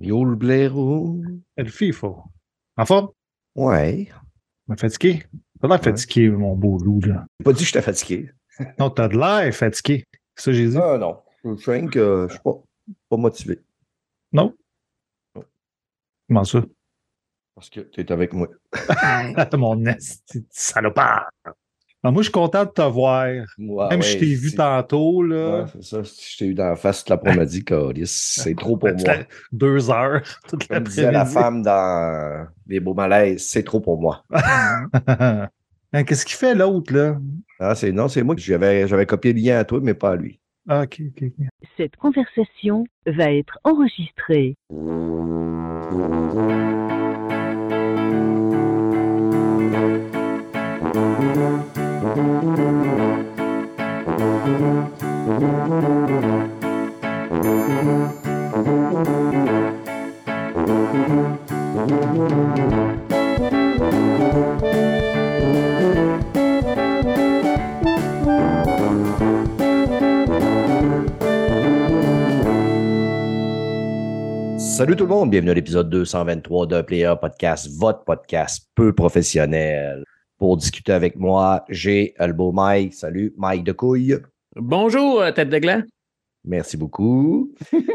Yo le blaireau. Le FIFA. En forme? Ouais. Mais fatigué? T'as l'air fatigué, mon beau loup, là. J'ai pas dit que j'étais fatigué. Non, t'as de l'air fatigué. C'est ça que j'ai dit? Ah non. Je suis que je suis pas, pas motivé. Non? Comment ça? Parce que tu es avec moi. mon esti de salopard! Alors, moi, je suis content de te voir. Ouais, Même si je t'ai vu tantôt, là. Ouais, c'est ça. Je t'ai eu dans la face toute l'après-midi, Carlis. C'est trop pour moi. Deux heures. Toute Comme disait la femme dans Les Beaux Malaises, c'est trop pour moi. Hein, Qu'est-ce qu'il fait l'autre, là? Ah, c'est, non, c'est moi que j'avais, j'avais copié le lien à toi, mais pas à lui. Ah, ok, ok, ok. Cette conversation va être enregistrée. Salut tout le monde, bienvenue à l'épisode 223 de Player Podcast, votre podcast peu professionnel. Pour discuter avec moi, j'ai le beau Mike. Salut, Mike de Couille. Bonjour, euh, tête de gland. Merci beaucoup.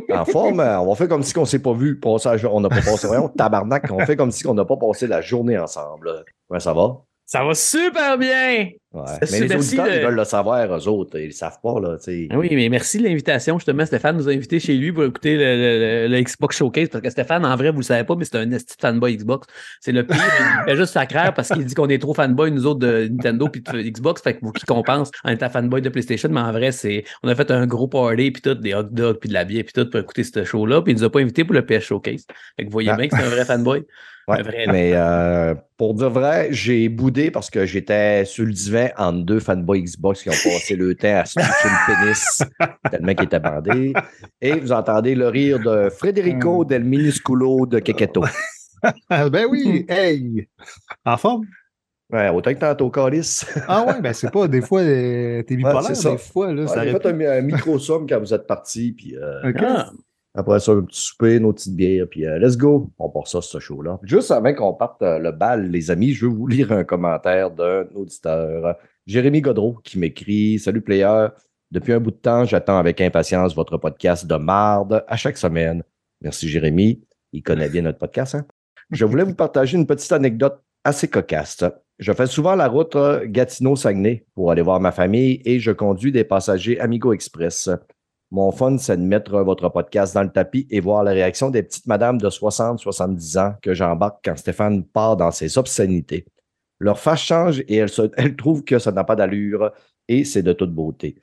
En forme, euh, on va faire comme si on ne s'est pas vu passer. On n'a pas passé, voyons, tabarnak, on fait comme si on n'a pas passé la journée ensemble. ça va? Ça va super bien. Ouais. Mais les merci auditeurs, de- ils veulent le savoir, eux autres. Ils ne savent pas, là, Oui, mais merci de l'invitation. Justement, Stéphane nous a invités chez lui pour écouter le, le- le- Xbox Showcase. Parce que Stéphane, en vrai, vous le savez pas, mais c'est un esti fanboy Xbox. C'est le pire. il fait juste sacraire parce qu'il dit qu'on est trop fanboy, nous autres, de Nintendo puis de Xbox. Fait que vous qui compense en étant fanboy de PlayStation. Mais en vrai, c'est on a fait un gros party puis tout, des hot dogs puis de la bière puis tout pour écouter ce show-là. Puis il nous a pas invités pour le PS Showcase. Fait que vous voyez Ah. bien que c'est un vrai fanboy. Ouais, vrai, mais euh, pour dire vrai, j'ai boudé parce que j'étais sur le divan entre deux fanboys Xbox qui ont passé le temps à se toucher le pénis tellement qu'ils étaient bandés. Et vous entendez le rire de Federico del Minusculo de Keketo. Ah, ben oui, hey! En forme? Ouais, autant que tantôt, Calis. Ah ouais, ben c'est pas, des fois, euh, t'es bipolaire, ça. des fois, là, ça fait un, un micro-somme quand vous êtes partis, puis euh. Ah, après ça, un petit souper, une autre petite bière, puis euh, let's go. On part ça, ce show-là. Juste avant qu'on parte euh, le bal, les amis, je veux vous lire un commentaire d'un auditeur, Jérémy Godreau, qui m'écrit Salut, player. Depuis un bout de temps, j'attends avec impatience votre podcast de marde à chaque semaine. Merci, Jérémy. Il connaît bien notre podcast. hein? Je voulais vous partager une petite anecdote assez cocasse. Je fais souvent la route euh, Gatineau-Saguenay pour aller voir ma famille et je conduis des passagers Amigo Express. Mon fun, c'est de mettre votre podcast dans le tapis et voir la réaction des petites madames de 60-70 ans que j'embarque quand Stéphane part dans ses obscénités. Leur face change et elles, se- elles trouvent que ça n'a pas d'allure et c'est de toute beauté.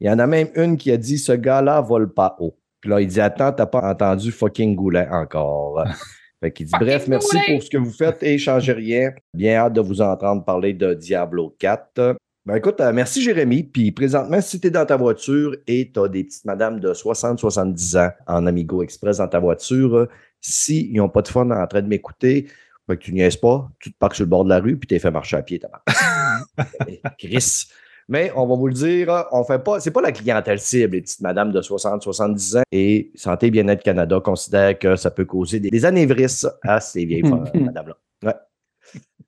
Il y en a même une qui a dit Ce gars-là vole pas haut. Puis là, il dit Attends, t'as pas entendu fucking Goulet encore. Fait qu'il dit Bref, merci pour ce que vous faites et changez rien. Bien hâte de vous entendre parler de Diablo 4. Ben écoute, euh, merci Jérémy. Puis présentement, si tu es dans ta voiture et tu as des petites madames de 60-70 ans en Amigo Express dans ta voiture, euh, s'ils n'ont pas de fun en train de m'écouter, ben, que tu niaises pas, tu te parques sur le bord de la rue puis tu les fais marcher à pied, ta Chris. Mais on va vous le dire, on fait pas, c'est pas la clientèle cible, les petites madames de 60-70 ans. Et Santé et Bien-être Canada considère que ça peut causer des, anévrismes à ces vieilles femmes, madames-là.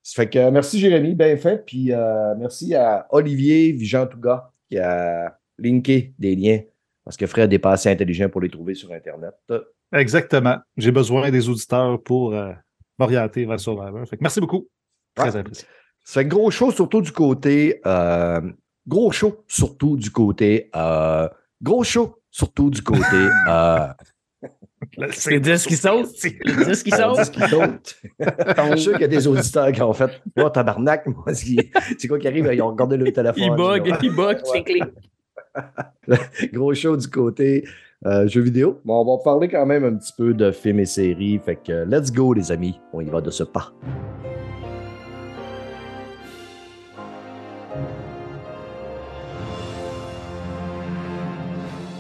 Ça fait que euh, merci Jérémy, bien fait. Puis euh, merci à Olivier Vigentouga qui a linké des liens parce que Fred n'est pas assez intelligent pour les trouver sur Internet. Exactement. J'ai besoin des auditeurs pour euh, m'orienter vers Survivor. Fait que merci beaucoup. Très Ouais. apprécié. Ça fait que gros show surtout du côté. euh, gros show surtout du côté. gros show surtout du côté. C'est le disque qui saute. C'est le disque qui saute. qu'il saute. Je suis sûr qu'il y a des auditeurs qui ont fait Oh, tabarnak, moi, c'est quoi qui arrive? Ils ont regardé le téléphone. Il bug, Ils bug, Ouais. c'est clé. Gros show du côté euh, jeux vidéo. Bon, on va parler quand même un petit peu de films et séries. Fait que let's go, les amis. On y va de ce pas.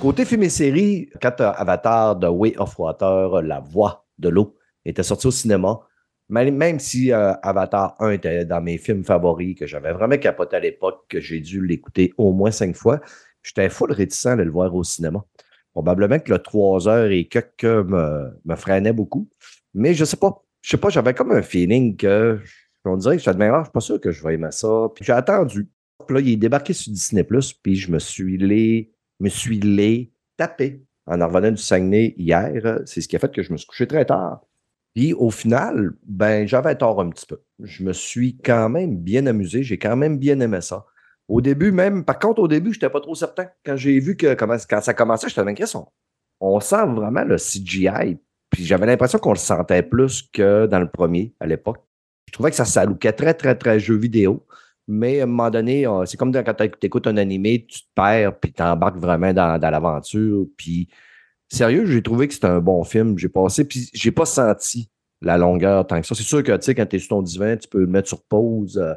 Côté séries, quand Avatar The Way of Water, La Voix de l'eau, était sorti au cinéma, même, si euh, Avatar 1 était dans mes films favoris, que j'avais vraiment capoté à l'époque, que j'ai dû l'écouter au moins cinq fois, j'étais full réticent aller le voir au cinéma. Probablement que le 3 heures et quelques me, me freinait beaucoup. Mais je sais pas. Je sais pas, j'avais comme un feeling que on dirait que je suis je suis pas sûr que je vais aimer ça. J'ai attendu. Puis là, il est débarqué sur Disney puis je me suis les, me suis les tapé en revenant du Saguenay hier. C'est ce qui a fait que je me suis couché très tard. Puis au final, ben j'avais tort un petit peu. Je me suis quand même bien amusé. J'ai quand même bien aimé ça. Au début, même, par contre, au début, je n'étais pas trop certain. Quand j'ai vu que quand ça commençait, j'étais inquiet. On, on sent vraiment le CGI. Puis j'avais l'impression qu'on le sentait plus que dans le premier à l'époque. Je trouvais que ça s'allouquait très, très, très jeu vidéo. Mais à un moment donné, c'est comme quand tu écoutes un animé, tu te perds, puis tu vraiment dans, l'aventure. Puis sérieux, j'ai trouvé que c'était un bon film. J'ai passé, puis j'ai pas senti la longueur tant que ça. C'est sûr que, tu sais, quand tu es sur ton divan, tu peux le mettre sur pause. Euh,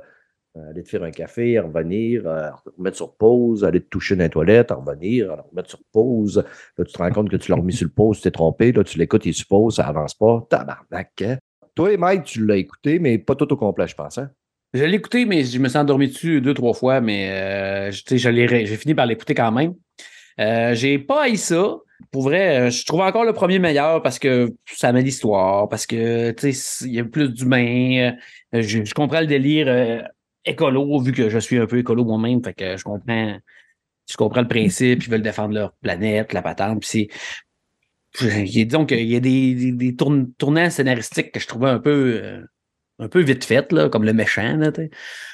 euh, aller te faire un café, revenir, euh, remettre sur pause, aller te toucher dans les toilettes, revenir, remettre sur pause. Là, tu te rends compte que tu l'as remis sur pause, tu t'es trompé. Là, tu l'écoutes, il suppose, ça avance pas. Tabarnak. Hein? Toi, Mike, tu l'as écouté, mais pas tout au complet, je pense. Hein? Je l'ai écouté, mais je me suis endormi dessus deux, trois fois, mais euh, j'ai fini par l'écouter quand même. Euh, j'ai pas haï ça. Pour vrai, je trouve encore le premier meilleur parce que ça met l'histoire, parce que il y a plus d'humains. Je, comprends le délire écolo, vu que je suis un peu écolo moi-même, fait que je comprends, je comprends le principe, ils veulent défendre leur planète, la patente, puis. Disons qu'il y a des, des, tournants scénaristiques que je trouvais un peu euh, un peu vite fait, là, comme le méchant.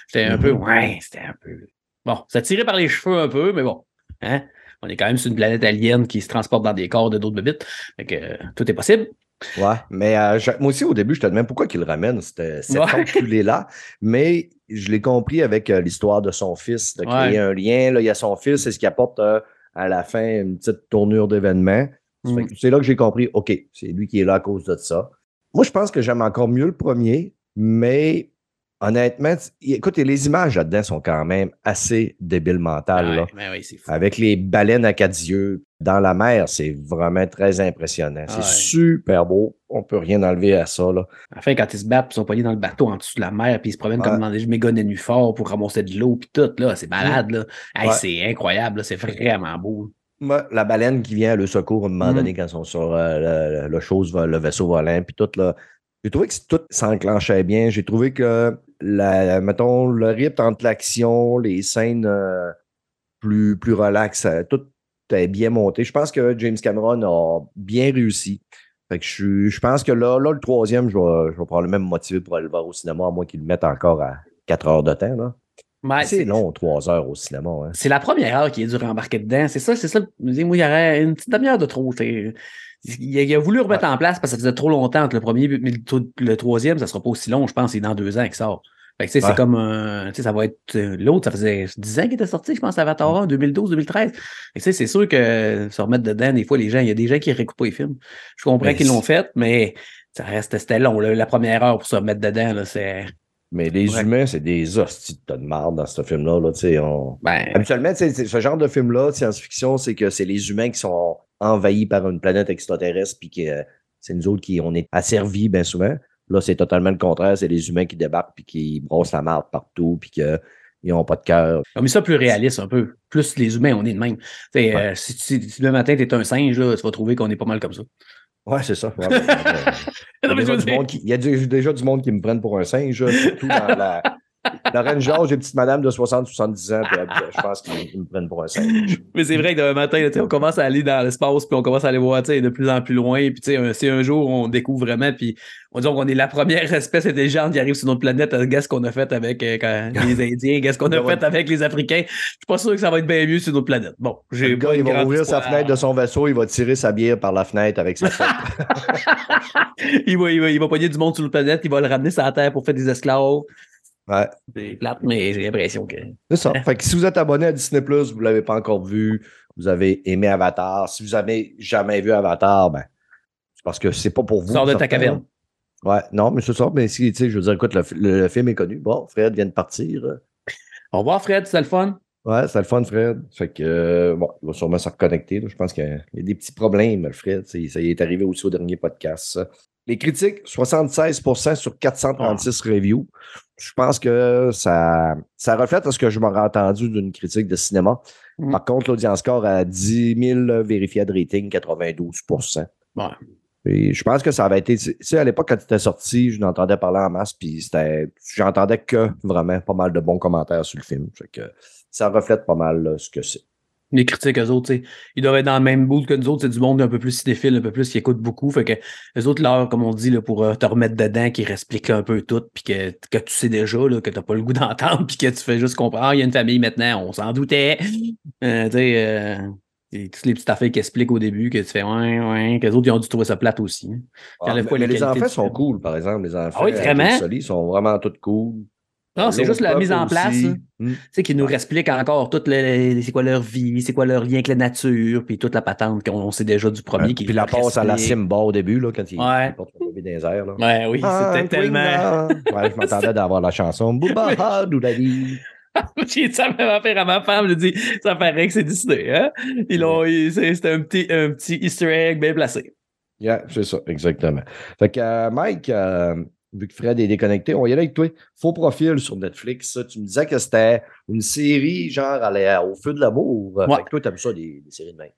C'était un peu. Mm-hmm. Ouais, c'était un peu. Bon, ça tirait par les cheveux un peu, mais bon. Hein? On est quand même sur une planète alien qui se transporte dans des corps de d'autres bébites. Fait que euh, tout est possible. Ouais, mais euh, moi aussi, au début, je te demande pourquoi il le ramène, cet, cet enculé-là. Mais je l'ai compris avec euh, l'histoire de son fils, de créer un lien. Là, il y a son fils, c'est ce qui apporte à la fin une petite tournure d'événement. Mm. C'est là que j'ai compris, OK, c'est lui qui est là à cause de ça. Moi, je pense que j'aime encore mieux le premier, mais honnêtement, écoute, les images là-dedans sont quand même assez débiles mentales. Ben Avec les baleines à quatre yeux dans la mer, c'est vraiment très impressionnant. c'est super beau. On peut rien enlever à ça. Là. Enfin, quand ils se battent, ils sont poignés dans le bateau en dessous de la mer, puis ils se promènent comme dans des méga forts pour ramasser de l'eau, puis tout. là, C'est malade. Là. C'est incroyable. C'est vraiment beau. la baleine qui vient à le secours à un moment mm. donné quand ils sont sur euh, le, chose, le vaisseau volant, puis tout, là, j'ai trouvé que tout s'enclenchait bien. J'ai trouvé que, la, mettons, le rythme entre l'action, les scènes euh, plus, plus relax, euh, tout est bien monté. Je pense que James Cameron a bien réussi. Fait que je, je pense que là, là, le troisième, je vais, je vais probablement me motiver pour aller le voir au cinéma, à moins qu'il le mette encore à 4 heures de temps. Là. c'est long, 3 heures au cinéma. Hein. C'est la première heure qui est dû rembarquer dedans. C'est ça, c'est ça. Moi, il y aurait une petite demi-heure de trop il a, voulu remettre en place parce que ça faisait trop longtemps entre le premier mais le, troisième, ça ne sera pas aussi long, je pense, c'est dans deux ans qu'il sort. c'est comme un. Ça va être. Euh, l'autre, ça faisait 10 ans qu'il était sorti, je pense, Avatar 1, 2012, 2013. c'est sûr que se remettre dedans, des fois, les gens, il y a des gens qui réécoutent pas les films. Je comprends qu'ils l'ont fait, mais ça reste, c'était long. la première heure pour se remettre dedans, c'est. Mais les humains, c'est des hosties de marde dans ce film-là. Là, on... ben... Habituellement, ce genre de film-là, science-fiction, c'est que c'est les humains qui sont envahi par une planète extraterrestre, puis que c'est nous autres qui on est asservis bien souvent. Là, c'est totalement le contraire. C'est les humains qui débarquent puis qui brossent la marde partout, puis qu'ils n'ont pas de cœur. Ah, mais ça, plus réaliste un peu. Plus les humains, on est de même. Euh, si, si, le matin, tu es un singe, là, tu vas trouver qu'on est pas mal comme ça. Ouais, c'est ça. il, y a déjà du monde qui me prennent pour un singe, surtout dans la, Lorraine Georges, une petite madame de 60-70 ans, puis je pense qu'ils me prennent pour un singe. Mais c'est vrai que demain matin, on commence à aller dans l'espace, puis on commence à aller voir de plus en plus loin. Puis si un jour on découvre vraiment, puis on dit qu'on est la première espèce intelligente qui arrive sur notre planète, qu'est-ce qu'on a fait avec euh, les Indiens, qu'est-ce qu'on a fait avec les Africains. Je suis pas sûr que ça va être bien mieux sur notre planète. Bon, j'ai gars, il va ouvrir sa fenêtre de son vaisseau, il va tirer sa bière par la fenêtre avec sa tête. il, va, il, va, il va pogner du monde sur notre planète, il va le ramener sur la Terre pour faire des esclaves. Ouais. C'est plate, mais j'ai l'impression que. C'est ça. fait que si vous êtes abonné à Disney, vous ne l'avez pas encore vu, vous avez aimé Avatar. Si vous n'avez jamais vu Avatar, ben, c'est parce que c'est pas pour vous. Sors de ta caverne. Ouais, non, mais c'est ça. Mais si, tu sais, je veux dire, écoute, le, film est connu. Bon, Fred vient de partir. Au revoir, Fred, c'est le fun. Ouais, c'est le fun, Fred. Fait que, euh, bon, il va sûrement se reconnecter. Je pense qu'il y a des petits problèmes, Fred. Ça y est arrivé aussi au dernier podcast. Les critiques, 76% sur 436 reviews. Je pense que ça, ça reflète ce que je m'aurais entendu d'une critique de cinéma. Mm. Par contre, l'audience score à 10 000 vérifiés de rating, 92 Ouais. Et je pense que ça avait été. Tu sais, à l'époque, quand tu étais sorti, je n'entendais parler en masse, puis c'était. J'entendais que vraiment pas mal de bons commentaires sur le film. Fait que ça reflète pas mal là, ce que c'est. Les critiques, eux autres, tu sais, ils doivent être dans le même bout que nous autres. C'est du monde un peu plus cinéphile, un peu plus qui écoute beaucoup. Fait que les autres, là, comme on dit, là, pour euh, te remettre dedans, qui expliquent un peu tout, puis que, que tu sais déjà, là, que tu n'as pas le goût d'entendre, puis que tu fais juste comprendre, Ah, il y a une famille maintenant, on s'en doutait. Euh, tu sais, euh, et toutes les petites affaires qui expliquent au début, que tu fais ouais, ouais, que les autres, ils ont dû trouver ça plate aussi. hein. Ah, mais, les enfants sont cool, par exemple. Les enfants Ah oui, vraiment? Sont vraiment tous cool. Non, c'est juste la mise en place. Hmm. Tu sais, qui nous explique encore toutes les, c'est quoi leur vie, c'est quoi leur lien avec la nature, puis toute la patente qu'on on sait déjà du premier. Ouais, qui Puis la passe à la. Simba au début, là, quand il, Ouais. il porte le bébé dans les airs. Là. Ouais, oui, Ah, c'était tellement. Ouais, je m'attendais d'avoir la chanson Bouba Doudali. J'ai dit ça m'a fait à ma femme, je dis, ça paraît que c'est Disney, hein? Ils c'était un petit, un petit Easter egg bien placé. Yeah, c'est ça, exactement. Fait que, euh, Mike, euh, vu que Fred est déconnecté, on y aller avec toi. Faux profil sur Netflix. Tu me disais que c'était une série genre à la- au feu de l'amour. Ouais. Fait que toi, t'aimes ça, des, des séries de même.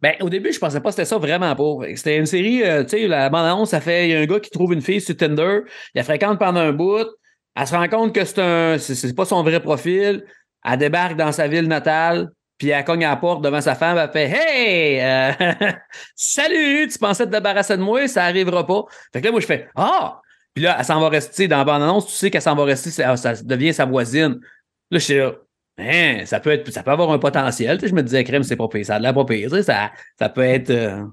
Ben, au début, je pensais pas que c'était ça vraiment pas. C'était une série, euh, tu sais, la bande-annonce, ça fait, il y a un gars qui trouve une fille sur Tinder, il la fréquente pendant un bout, elle se rend compte que c'est un, c'est, pas son vrai profil, elle débarque dans sa ville natale, puis elle cogne à la porte devant sa femme, elle fait Hey! euh, salut! Tu pensais te débarrasser de moi? Ça arrivera pas. Fait que là, moi, je fais Ah! Puis là, elle s'en va rester dans la bande-annonce, tu sais qu'elle s'en va rester, ça, devient sa voisine. Là, je suis là. Hein, ça peut être, ça peut avoir un potentiel. Tu sais, je me disais, crème, c'est pas pire. Ça a l'air pas pire. tu sais, Ça, ça peut être. Euh,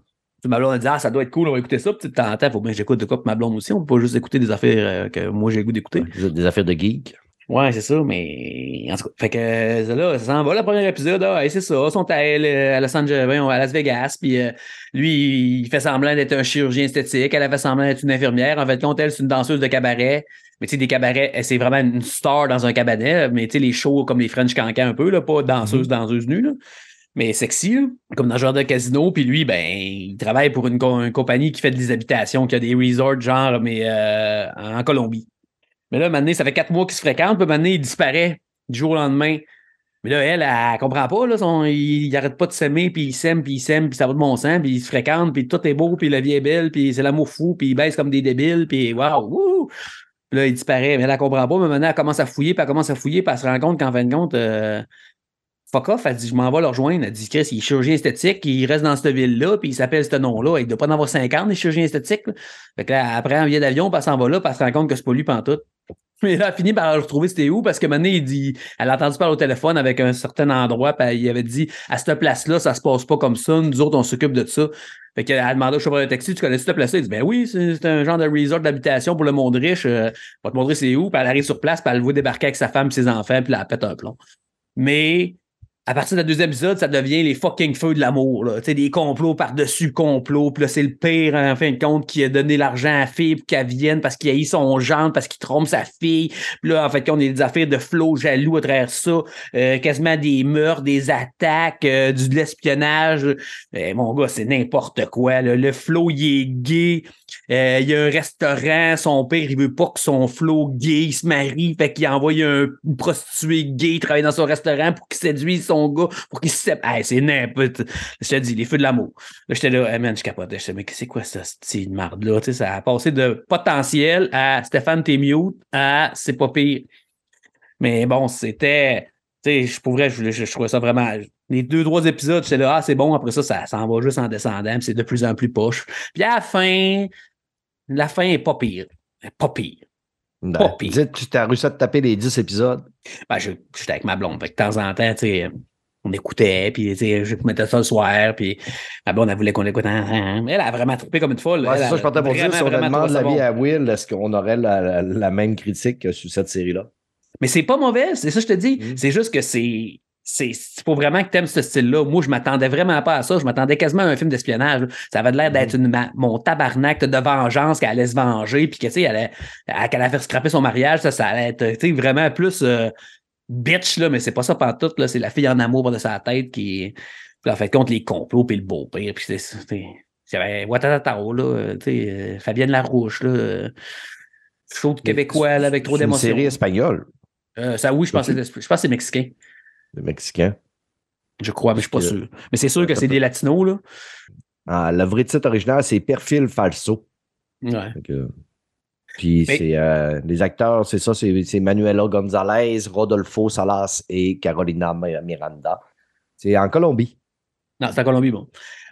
ma blonde a dit, ah, ça doit être cool, on va écouter ça. Puis de temps en temps, faut bien que j'écoute de quoi ma blonde aussi. On peut pas juste écouter des affaires euh, que moi j'ai le goût d'écouter. Des affaires de geek. Ouais, c'est ça, mais en tout cas, fait que euh, là, ça s'en va, le premier épisode, ah, hey, c'est ça, ils sont à, euh, à Los Angeles, à Las Vegas, puis euh, lui, il fait semblant d'être un chirurgien esthétique, elle a fait semblant d'être une infirmière, en fait, compte, elle, c'est une danseuse de cabaret, mais tu sais, des cabarets, elle, c'est vraiment une star dans un cabaret, mais tu sais, les shows comme les French Cancan un peu, là, pas danseuse, danseuse nue, là, mais sexy, là, comme dans le genre de casino, puis lui, ben, il travaille pour une, co- une compagnie qui fait des habitations, qui a des resorts, genre, mais euh, en Colombie. Mais là, maintenant, ça fait quatre mois qu'ils se fréquentent, puis maintenant, il disparaît du jour au lendemain. Mais là, elle, elle, comprend pas, là, il, il arrête pas de s'aimer, puis il s'aime, puis il s'aime, puis ça va de bon sens, puis il se fréquente, puis tout est beau, puis la vie est belle, puis c'est l'amour fou, puis il baisse comme des débiles, puis waouh, là, il disparaît, mais elle, elle comprend pas, mais maintenant, elle commence à fouiller, puis elle commence à fouiller, puis elle se rend compte qu'en fin de compte, euh, fuck off, elle dit, je m'en vais le rejoindre. Elle dit, Chris, il est chirurgien esthétique, il reste dans cette ville-là, puis il s'appelle ce nom-là. Il doit pas en avoir 50, des chirurgiens esthétiques. là. Fait que là, prend un billet d'avion, elle s'en va là, puis elle se rend compte que c'est pas lui pantoute. Mais là, elle finit par le retrouver, c'était où? Parce que maintenant, il dit, elle a entendu parler au téléphone avec un certain endroit, puis il avait dit, à cette place-là, ça se passe pas comme ça, nous autres, on s'occupe de ça. Fait qu'elle a demandé au chauffeur de taxi, tu connais cette place-là? Il dit, ben oui, c'est un genre de resort d'habitation pour le monde riche, euh, on va te montrer c'est où, puis elle arrive sur place, puis elle le voit débarquer avec sa femme ses enfants, puis elle pète un plomb. Mais à partir du deuxième épisode, ça devient les fucking feux de l'amour. Tu des complots par-dessus complots. Puis là, c'est le pire, en fin de compte, qui a donné l'argent à la fille pour qu'elle vienne parce qu'il a son gendre, parce qu'il trompe sa fille. Puis là, en fait, on a des affaires de flots jaloux à travers ça. Euh, quasiment des meurtres, des attaques, euh, du de l'espionnage. Eh, mon gars, c'est n'importe quoi. Le flot, il est gay. Euh, il y a un restaurant, son père, il veut pas que son flot gay se marie, fait qu'il envoie un, une prostituée gay travailler dans son restaurant pour qu'il séduise son gars, pour qu'il se sépare. Hey, c'est n'importe. Je te dis, les feux de l'amour. Là, j'étais là, hey, man, je capotais. Je disais, mais c'est quoi ça, cette marde-là? Tu sais, ça a passé de potentiel à Stéphane, t'es mute à c'est pas pire. Mais bon, c'était. Tu sais, je pourrais, je, je, je trouvais ça vraiment. Les deux, trois épisodes, j'étais là, ah, c'est bon, après ça, ça s'en va juste en descendant, puis c'est de plus en plus poche. Puis à la fin, la fin est pas pire. Pas pire. Pas pire. Tu t'as réussi à te taper les 10 épisodes? Ben, je- j'étais avec ma blonde. Fait que de temps en temps, tu sais, on écoutait, puis tu sais, je mettais ça le soir, puis ma blonde, elle voulait qu'on ensemble. Elle a vraiment trippé comme une folle. Ouais, c'est ça, je partais pour dire, si on demande l'avis bon. à Will, est-ce qu'on aurait la, la- la même critique que sur cette série-là? Mais c'est pas mauvais, c'est ça que je te dis. Mm. C'est juste que c'est. C'est faut vraiment que tu aimes ce style-là. Moi, je m'attendais vraiment pas à ça. Je m'attendais quasiment à un film d'espionnage. Ça avait l'air d'être une ma- mon tabarnak de vengeance qu'elle allait se venger, puis que, tu sais, elle qu'elle allait faire scraper son mariage. Ça, ça allait être, vraiment plus euh, bitch, là, mais c'est pas ça pantoute, là. C'est la fille en amour de sa tête qui. Puis en fait, contre les complots, puis le beau-père, puis c'est- avait Watatatao, là, euh, euh, Fabienne Larouche, là, euh, québécois, là, avec trop C'est une d'émotions. série espagnole, Euh, ça, oui, je pense que c'est je pense que c'est mexicain. Mexicain. Je crois, mais je suis pas sûr. Mais c'est sûr que c'est des latinos, là. Ah, le vrai titre original, c'est Perfil Falso. Ouais. Que- Puis Mais- c'est euh, les acteurs, c'est ça, c'est c'est Manuela Gonzalez, Rodolfo Salas et Carolina Mi- Miranda. C'est en Colombie. Non, c'est en Colombie, bon.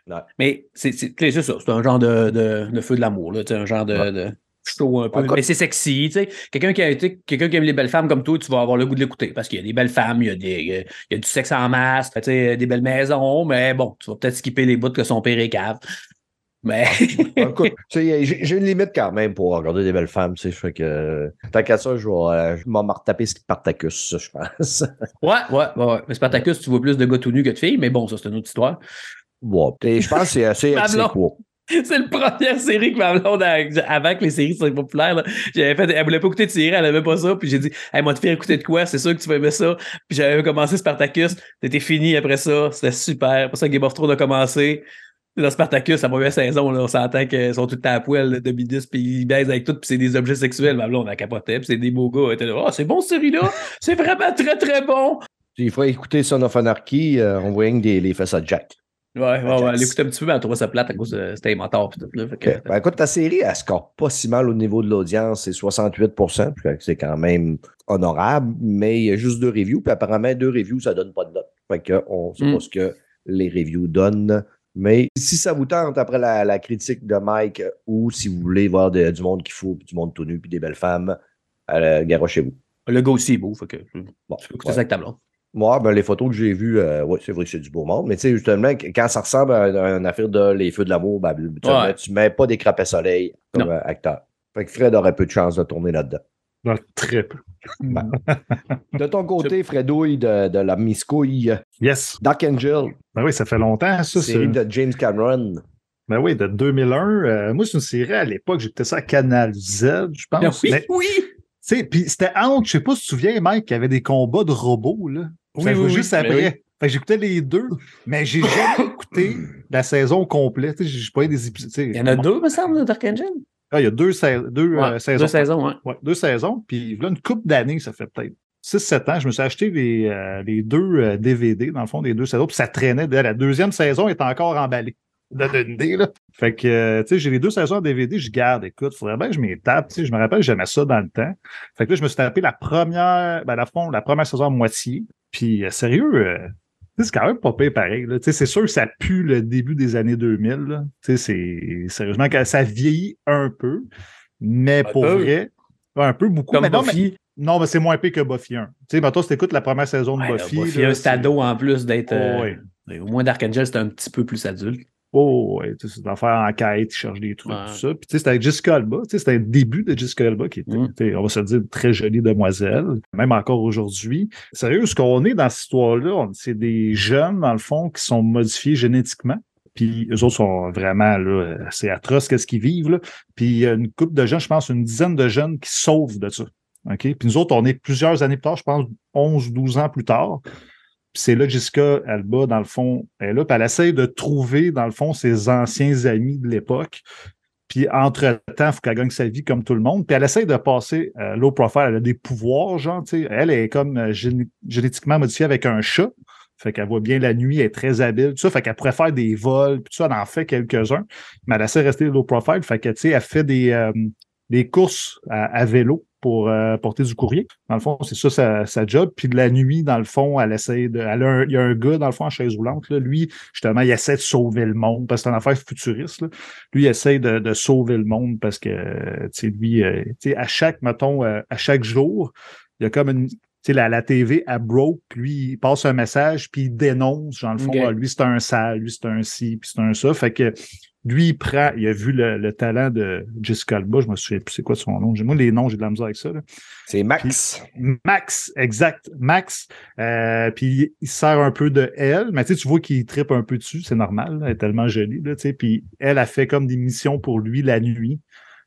Ouais. Mais c'est c'est- c'est ça, c'est un genre de, de, de feu de l'amour, sais, un genre de, Ouais. de un peu. Mais c'est sexy, tu sais. Quelqu'un qui a été, quelqu'un qui aime les belles femmes comme toi, tu vas avoir le goût de l'écouter parce qu'il y a des belles femmes, il y a, des, il y a- il y a du sexe en masse, tu sais, des belles maisons, mais bon, tu vas peut-être skipper les bouts que son père est cave. Mais. Écoute, j'ai une limite quand même pour regarder des belles femmes. Tu sais, fait que tant qu'à ça, je vais, euh, je m'en retaper Spartacus, je pense. ouais, ouais, ouais. Mais Spartacus, tu vois plus de gars tout nus que de filles, mais bon, ça, c'est une autre histoire. Bon, je pense que c'est assez. C'est la première série que ma a- avant que les séries soient populaires, j'avais fait, elle voulait pas écouter de série, elle aimait pas ça, puis j'ai dit, hey, moi, te faire écouter de quoi, c'est sûr que tu vas aimer ça. Puis j'avais commencé Spartacus, c'était fini après ça, c'était super. Pour ça, Game of Thrones a commencé. Dans Spartacus, va eu saison, on s'entend qu'ils sont tout le temps à poil, de midis, puis ils baisent avec tout, puis c'est des objets sexuels. Ma blonde, elle capotait, puis c'est des beaux gars. Elle était là, oh, c'est bon, cette série-là, c'est vraiment très, très bon. Il faut écouter Son of Anarchy, euh, on que des, les fesses à Jack. Ouais, ouais, ouais, elle écoutait un petit peu, mais elle trouvait ça plate à cause de c'était mentor, tout, là. Fait que, Ok. Ben, écoute, ta série, elle score pas si mal au niveau de l'audience, c'est 68% puis c'est quand même honorable, mais il y a juste deux reviews, puis apparemment, deux reviews, ça donne pas de note. Fait que on sait Mm. pas ce que les reviews donnent. Mais si ça vous tente après la, la critique de Mike, ou si vous voulez voir de- du monde qu'il faut, puis du monde tout nu, puis des belles femmes, euh, garochez-vous. le gars aussi est beau, fait que, Bon, tu peux écouter ouais. ça avec ta blonde. Moi, ben, les photos que j'ai vues, euh, ouais, c'est vrai que c'est du beau monde, mais tu sais, justement, quand ça ressemble à, à une affaire de Les Feux de l'amour, ben, tu, Ouais. mets, tu mets pas des crapets soleil comme Non. euh, acteur. Fait que Fred aurait peu de chance de tourner là-dedans. Non, très peu. Ben. De ton côté, Fredouille de, de la miscouille, Yes. Dark Angel, Ben oui, ça fait longtemps, ça. série c'est- de James Cameron. Ben oui, de 2001. Euh, moi, c'est une série à l'époque, j'écoutais ça à Canal Z, je pense. Ah oui, Mais, puis c'était entre, je sais pas si tu te souviens, Mike, qu'il y avait des combats de robots, là. Oui, Ça oui, oui, juste après. oui. Fait que j'écoutais les deux, mais j'ai jamais écouté la saison complète. J'ai pas eu des épisodes. Il y en a deux, me semble, de Dark Angel. Ah, il y a deux, sa- deux, Ouais, euh, saisons. Deux saisons, ouais. Ouais, deux saisons. Puis là, une couple d'années, ça fait peut-être 6-7 ans, je me suis acheté les, euh, les deux euh, DVD, dans le fond, des deux saisons. Puis ça traînait. La deuxième saison est encore emballée. Donne une idée, là. Fait que, euh, tu sais, j'ai les deux saisons en DVD, je garde. Écoute, faudrait bien que je m'y tape. Tu sais, je me rappelle, j'aimais ça dans le temps. Fait que là, je me suis tapé la première, ben, la, fond, la première saison à moitié. Puis, euh, sérieux, euh, tu c'est quand même pas pire pareil. Tu C'est sûr que ça pue le début des années 2000. là. Tu sais, C'est sérieusement que ça vieillit un peu, mais Un pour peu. vrai, un peu beaucoup. Comme mais non, mais, non, mais c'est moins pire que Buffy 1. Tu sais, maintenant, si t'écoutes la première saison de Ouais, là, Buffy. Buffy là, c'est- stado en plus d'être. Oh, euh, ouais. mais Au moins, Dark Angel, c'est un petit peu plus adulte. Oh, ouais, c'est d'en faire enquête, il cherche des trucs, Ouais. tout ça. Puis, tu sais, c'était avec Jessica Alba. Tu sais, c'était le début de Jessica Alba qui était, Mm. on va se dire, une très jolie demoiselle, même encore aujourd'hui. Sérieux, ce qu'on est dans cette histoire-là, c'est des jeunes, dans le fond, qui sont modifiés génétiquement. Puis eux autres sont vraiment, là, c'est atroce qu'est-ce qu'ils vivent, là. Puis il y a une couple de jeunes, je pense, une dizaine de jeunes qui sauvent de ça. OK? Puis nous autres, on est plusieurs années plus tard, je pense 11, 12 ans plus tard. C'est là Jessica Alba, dans le fond, elle est là, puis elle essaie de trouver, dans le fond, ses anciens amis de l'époque. Puis entre-temps, il faut qu'elle gagne sa vie comme tout le monde. Puis elle essaie de passer euh, low profile. Elle a des pouvoirs, genre, tu sais. Elle est comme euh, géné- génétiquement modifiée avec un chat. Fait qu'elle voit bien la nuit, elle est très habile, tout ça. Fait qu'elle pourrait faire des vols, puis tout ça, elle en fait quelques-uns. Mais elle essaie de rester low profile. Fait que, tu sais, elle fait des, euh, des courses à, à vélo pour euh, porter du courrier. Dans le fond, c'est ça sa, sa job. Puis de la nuit, dans le fond, elle essaie de. Elle a un- il y a un gars, dans le fond, en chaise roulante. Là. Lui, justement, il essaie de sauver le monde parce que c'est une affaire futuriste. Là. Lui, il essaie de, de sauver le monde parce que, tu sais, lui, euh, tu sais, à chaque, mettons, euh, à chaque jour, il y a comme une. Tu sais, la, la TV à broke, lui, il passe un message, puis il dénonce, genre, le fond, ah, lui, c'est un sale, lui, c'est un ci, puis c'est un ça. Fait que lui, il prend, il a vu le, le talent de Jessica Alba, je me souviens plus c'est quoi son nom. Moi, les noms, j'ai de la misère avec ça. Là. C'est Max. Max, exact, Max. Euh, puis il se sert un peu de elle, mais tu vois qu'il tripe un peu dessus, c'est normal, là, elle est tellement jolie. Là, puis elle a fait comme des missions pour lui la nuit.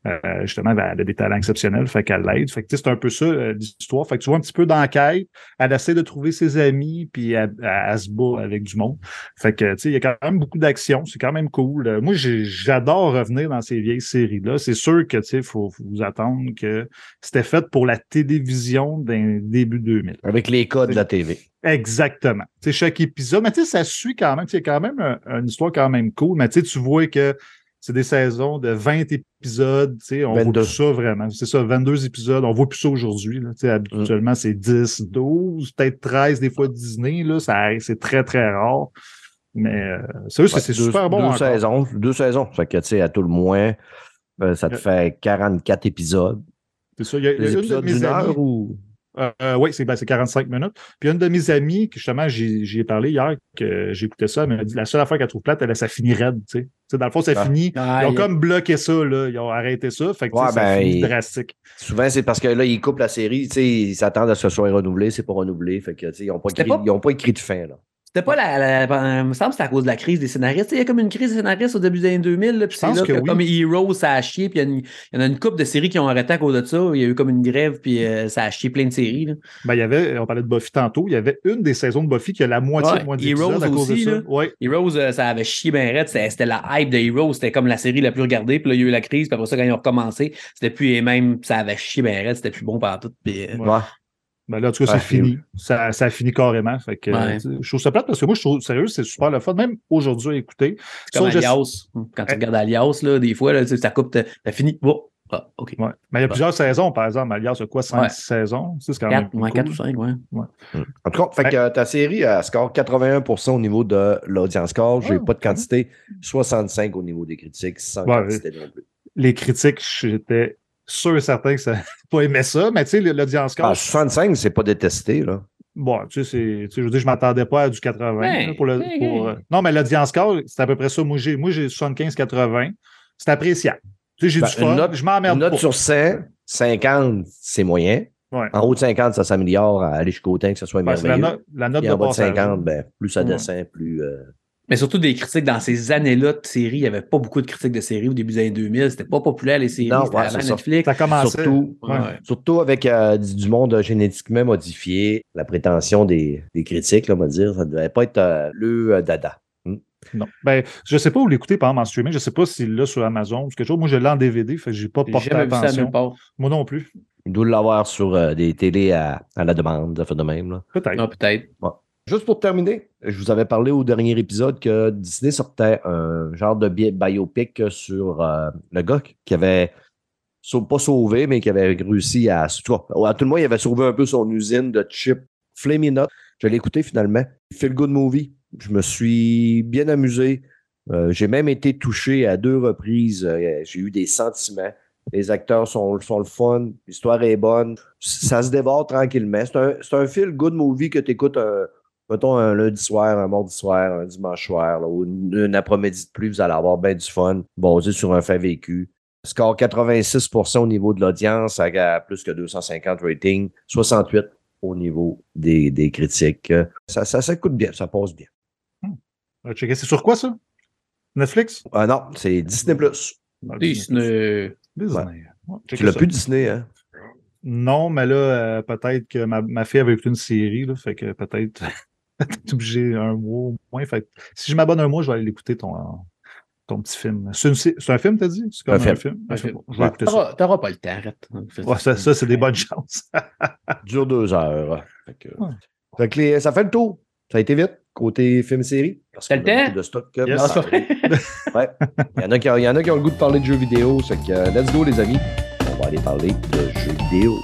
Euh, justement, elle a des talents exceptionnels, fait qu'elle l'aide. Fait que c'est un peu ça euh, l'histoire. Fait que tu vois un petit peu d'enquête, elle essaie de trouver ses amis, puis elle, elle, se bat avec du monde. Fait que tu sais, il y a quand même beaucoup d'action, c'est quand même cool. Euh, moi, j'adore revenir dans ces vieilles séries-là. C'est sûr que tu sais, faut, faut vous attendre que c'était fait pour la télévision d'un début 2000. Avec les codes de la TV. Exactement. Tu sais, chaque épisode, mais tu sais, ça suit quand même. C'est quand même une histoire quand même cool, mais tu sais, tu vois que c'est des saisons de 20 épisodes. Tu sais, on 22. voit plus ça vraiment. C'est ça, 22 épisodes. On voit plus ça aujourd'hui. Habituellement, c'est 10, 12, peut-être 13, des fois Disney. Là, ça, c'est très, très rare. Mais euh, c'est ouais, super bon. Deux saisons. Deux saisons. Fait que, tu sais, à tout le moins, euh, ça te fait 44 épisodes. C'est ça. Il y a, des épisodes d'une heure ou? Euh, oui, c'est ben, 45 minutes. Puis une de mes amies, que justement, j'y ai parlé hier, que j'écoutais ça, elle m'a dit la seule affaire qu'elle trouve plate, elle, ça finit raide, tu sais. T'sais, dans le fond, ça ah. finit. ils ont comme bloqué ça, là. Ils ont arrêté ça. Fait que ouais, ben, drastique. Souvent, c'est parce que là, ils coupent la série, ils s'attendent à ce que ce soit renouvelé, c'est pas renouvelé. Fait que, ils n'ont pas, pas... pas écrit de fin, là. C'était pas la, la, Il me semble que c'était à cause de la crise des scénaristes. Il y a comme une crise des scénaristes au début des années 2000. puis c'est là que, comme Heroes, ça a chié. Puis il y, en a une couple de séries qui ont arrêté à cause de ça. Il y a eu comme une grève, puis euh, ça a chié plein de séries. Là. Ben, il y avait, on parlait de Buffy tantôt, il y avait une des saisons de Buffy qui a la moitié, ouais, moitié Heroes à cause aussi, de ça. Ouais. Heroes, euh, ça avait chié bien raide. C'était la hype de Heroes. C'était comme la série la plus regardée. Puis là, il y a eu la crise. Puis après ça, quand ils ont recommencé, c'était plus même, ça avait chié bien raide. C'était plus bon partout. Puis, euh, ouais. Ben là, en tout cas, c'est fini. Ça, ça a fini carrément. Fait que, Je trouve ça plate parce que moi, je trouve sérieux, c'est super le fun. Même aujourd'hui à écouter. C'est comme Alias. Quand tu regardes Alias, là, des fois, là, ça coupe, t'as fini. Oh. Ah, OK. Ouais. Mais il y a plusieurs saisons, par exemple. Alias, il quoi, cinq ouais. saisons? C'est quand même. Ouais, 4 ou 5, ouais. ouais. En tout cas, fait que, ta série a score 81% au niveau de l'audience score. J'ai pas de quantité. 65 au niveau des critiques, sans quantité non plus. Les critiques, j'étais sûr et certain que ça pas aimé ça, mais tu sais, l'audience score. Ah, 65, c'est pas détesté, là. Bon, tu sais, je veux dire, je m'attendais pas à du 80. Ben, pour le, pour, euh, non, mais l'audience score, c'est à peu près ça. Moi, j'ai, moi, j'ai 75-80. C'est appréciable. Tu sais, j'ai ben, du fun. Note, je m'emmerde pas. Une note sur 100, 50, c'est moyen. Ouais. En haut de 50, ça s'améliore à aller jusqu'au temps que ce soit ben, merveilleux. La, no la, note Et de en bas de 50, ben, plus ça descend, plus. Euh... Mais surtout des critiques dans ces années-là de séries. Il n'y avait pas beaucoup de critiques de séries au début des années 2000. C'était pas populaire, les séries. C'était avant Netflix. Ça commençait. Surtout, ouais. surtout avec euh, du monde génétiquement modifié. La prétention des, des critiques, là, on va dire, ça ne devait pas être euh, le euh, dada. Hmm. Non. Ben, je ne sais pas où l'écouter, par exemple, en streaming. Je ne sais pas s'il l'a sur Amazon ou quelque chose. Moi, je l'ai en DVD, fait que je n'ai pas porté attention. Moi non plus. Il doit l'avoir sur des télés à, à, la demande, de fait de même. Peut-être. Ah, peut-être. Juste pour terminer, je vous avais parlé au dernier épisode que Disney sortait un genre de biopic sur euh, le gars qui avait pas sauvé, mais qui avait réussi à. À tout le moins, il avait sauvé un peu son usine de chips Flaming. Je l'ai écouté finalement. Feel Good Movie. Je me suis bien amusé. Euh, j'ai même été touché à deux reprises. Euh, j'ai eu des sentiments. Les acteurs sont, sont le fun. L'histoire est bonne. Ça se dévore tranquillement. C'est un, un feel good movie que tu écoutes mettons un lundi soir, un mardi soir, un dimanche soir, ou une, après-midi de plus, vous allez avoir bien du fun, basé sur un fait vécu. Score 86% au niveau de l'audience, à plus que 250 ratings, 68 au niveau des, des critiques. Ça, ça, ça coûte bien, ça passe bien. Hmm. C'est sur quoi ça? Netflix? Ah non, c'est Disney+. Ah, Disney. Disney. tu l'as plus Disney, hein? Non, mais là, euh, peut-être que ma, ma, fille avait écouté une série, là, fait que peut-être T'es obligé un mois au moins. Fait si je m'abonne un mois, je vais aller l'écouter ton, ton petit film. C'est un film, t'as dit? C'est comme un, un, film. Un film. Je vais écouter ça. T'auras pas le temps, arrête. Ouais, ça, ça c'est des bonnes chances. Dure deux heures. Fait que, ouais. fait que les, ça fait le tour. Ça a été vite, côté film-série. Parce le temps? De stock, yes. ouais. il, y en a qui, il y en a qui ont le goût de parler de jeux vidéo. C'est que, euh, let's go, les amis. On va aller parler de jeux vidéo.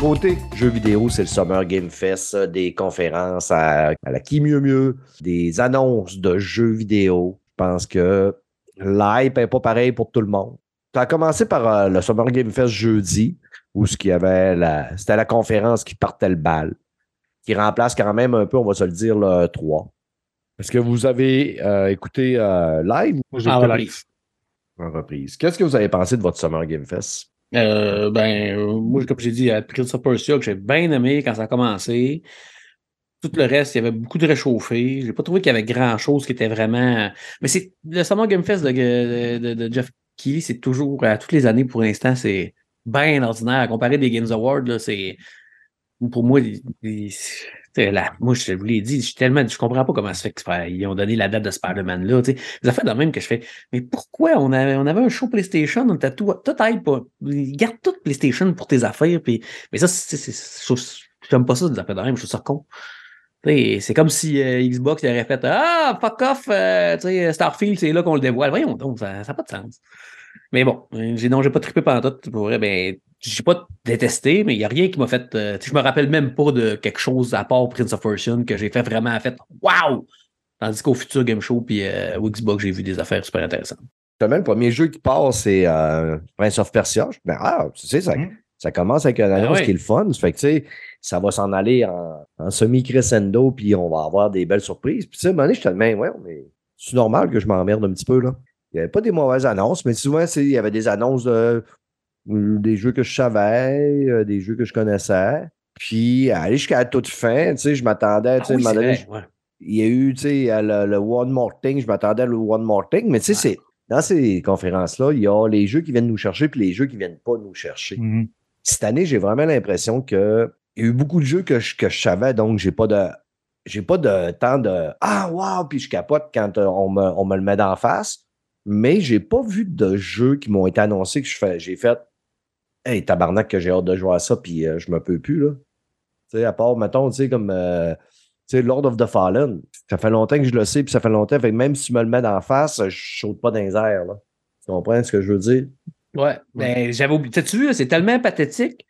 Côté jeux vidéo, c'est le Summer Game Fest, des conférences à, la qui mieux mieux, des annonces de jeux vidéo. Je pense que l'hype n'est pas pareil pour tout le monde. Ça a commencé par euh, le Summer Game Fest jeudi, où ce qui avait la, c'était la conférence qui partait le bal, qui remplace quand même un peu, on va se le dire, le 3. Est-ce que vous avez euh, écouté euh, live? J'ai écouté live. En reprise. Qu'est-ce que vous avez pensé de votre Summer Game Fest? Euh, ben, moi, comme j'ai dit, à Prince of Persia, que j'ai bien aimé quand ça a commencé. Tout le reste, il y avait beaucoup de réchauffé. J'ai pas trouvé qu'il y avait grand-chose qui était vraiment. Mais c'est le Summer Game Fest de, de- Jeff Keighley, c'est toujours, à toutes les années pour l'instant, c'est bien ordinaire. À comparer des Games Awards, là, c'est. Pour moi, moi, je vous l'ai dit, je suis tellement. Je comprends pas comment ça fait qu'ils ont donné la date de Spider-Man là. tu sais. Des affaires de même que je fais. Mais pourquoi on avait, on avait un show PlayStation, on était tout, tout hype. Garde tout PlayStation pour tes affaires. Puis, mais ça, c'est, j'aime pas ça des affaires de même, je trouve ça con. C'est comme si euh, Xbox aurait fait Ah, fuck off, euh, Starfield, c'est là qu'on le dévoile. Voyons donc, ça n'a pas de sens. Mais bon, j'ai non, j'ai pas trippé pendant tout. Pour vrai, ben, j'ai pas détesté, mais il n'y a rien qui m'a fait. euh, je me rappelle même pas de quelque chose à part Prince of Persia que j'ai fait vraiment fait Wow! Tandis qu'au futur Game Show puis euh, au Xbox, j'ai vu des affaires super intéressantes. Justement, le premier jeu qui part, c'est euh, Prince of Persia. Je- Ben, ah, tu sais, ça, Mhm. ça commence avec une annonce ouais. qui est le fun. Ça fait que, tu sais, ça va s'en aller en, en semi-crescendo, puis on va avoir des belles surprises. Puis, tu sais, à un moment donné, je te demande, ouais, mais c'est normal que je m'emmerde un petit peu, là? Il n'y avait pas des mauvaises annonces, mais souvent, il y avait des annonces de euh, des jeux que je savais, euh, des jeux que je connaissais. Puis, aller jusqu'à la toute fin, tu sais, je m'attendais, tu sais, Ah oui, ouais. il y a eu, tu sais, le, le One More Thing, je m'attendais au One More Thing, mais tu sais, Ouais. c'est dans ces conférences-là, il y a les jeux qui viennent nous chercher puis les jeux qui viennent pas nous chercher. Mhm. Cette année, j'ai vraiment l'impression que il y a eu beaucoup de jeux que je, que je savais, donc j'ai pas de j'ai pas de temps de Ah wow, puis je capote quand euh, on, me, on me le met d'en face. Mais j'ai pas vu de jeux qui m'ont été annoncés que je fais, j'ai fait Hey, tabarnak, que j'ai hâte de jouer à ça, puis euh, je me peux plus, là. Tu sais, à part, mettons, tu sais, comme euh, tu sais, Lord of the Fallen. Ça fait longtemps que je le sais, puis ça fait longtemps. Fait que même si tu me le mets d'en face, je saute pas dans les airs, là. Tu comprends ce que je veux dire? Ouais, ben, j'avais oublié. T'as-tu vu, là, c'est tellement pathétique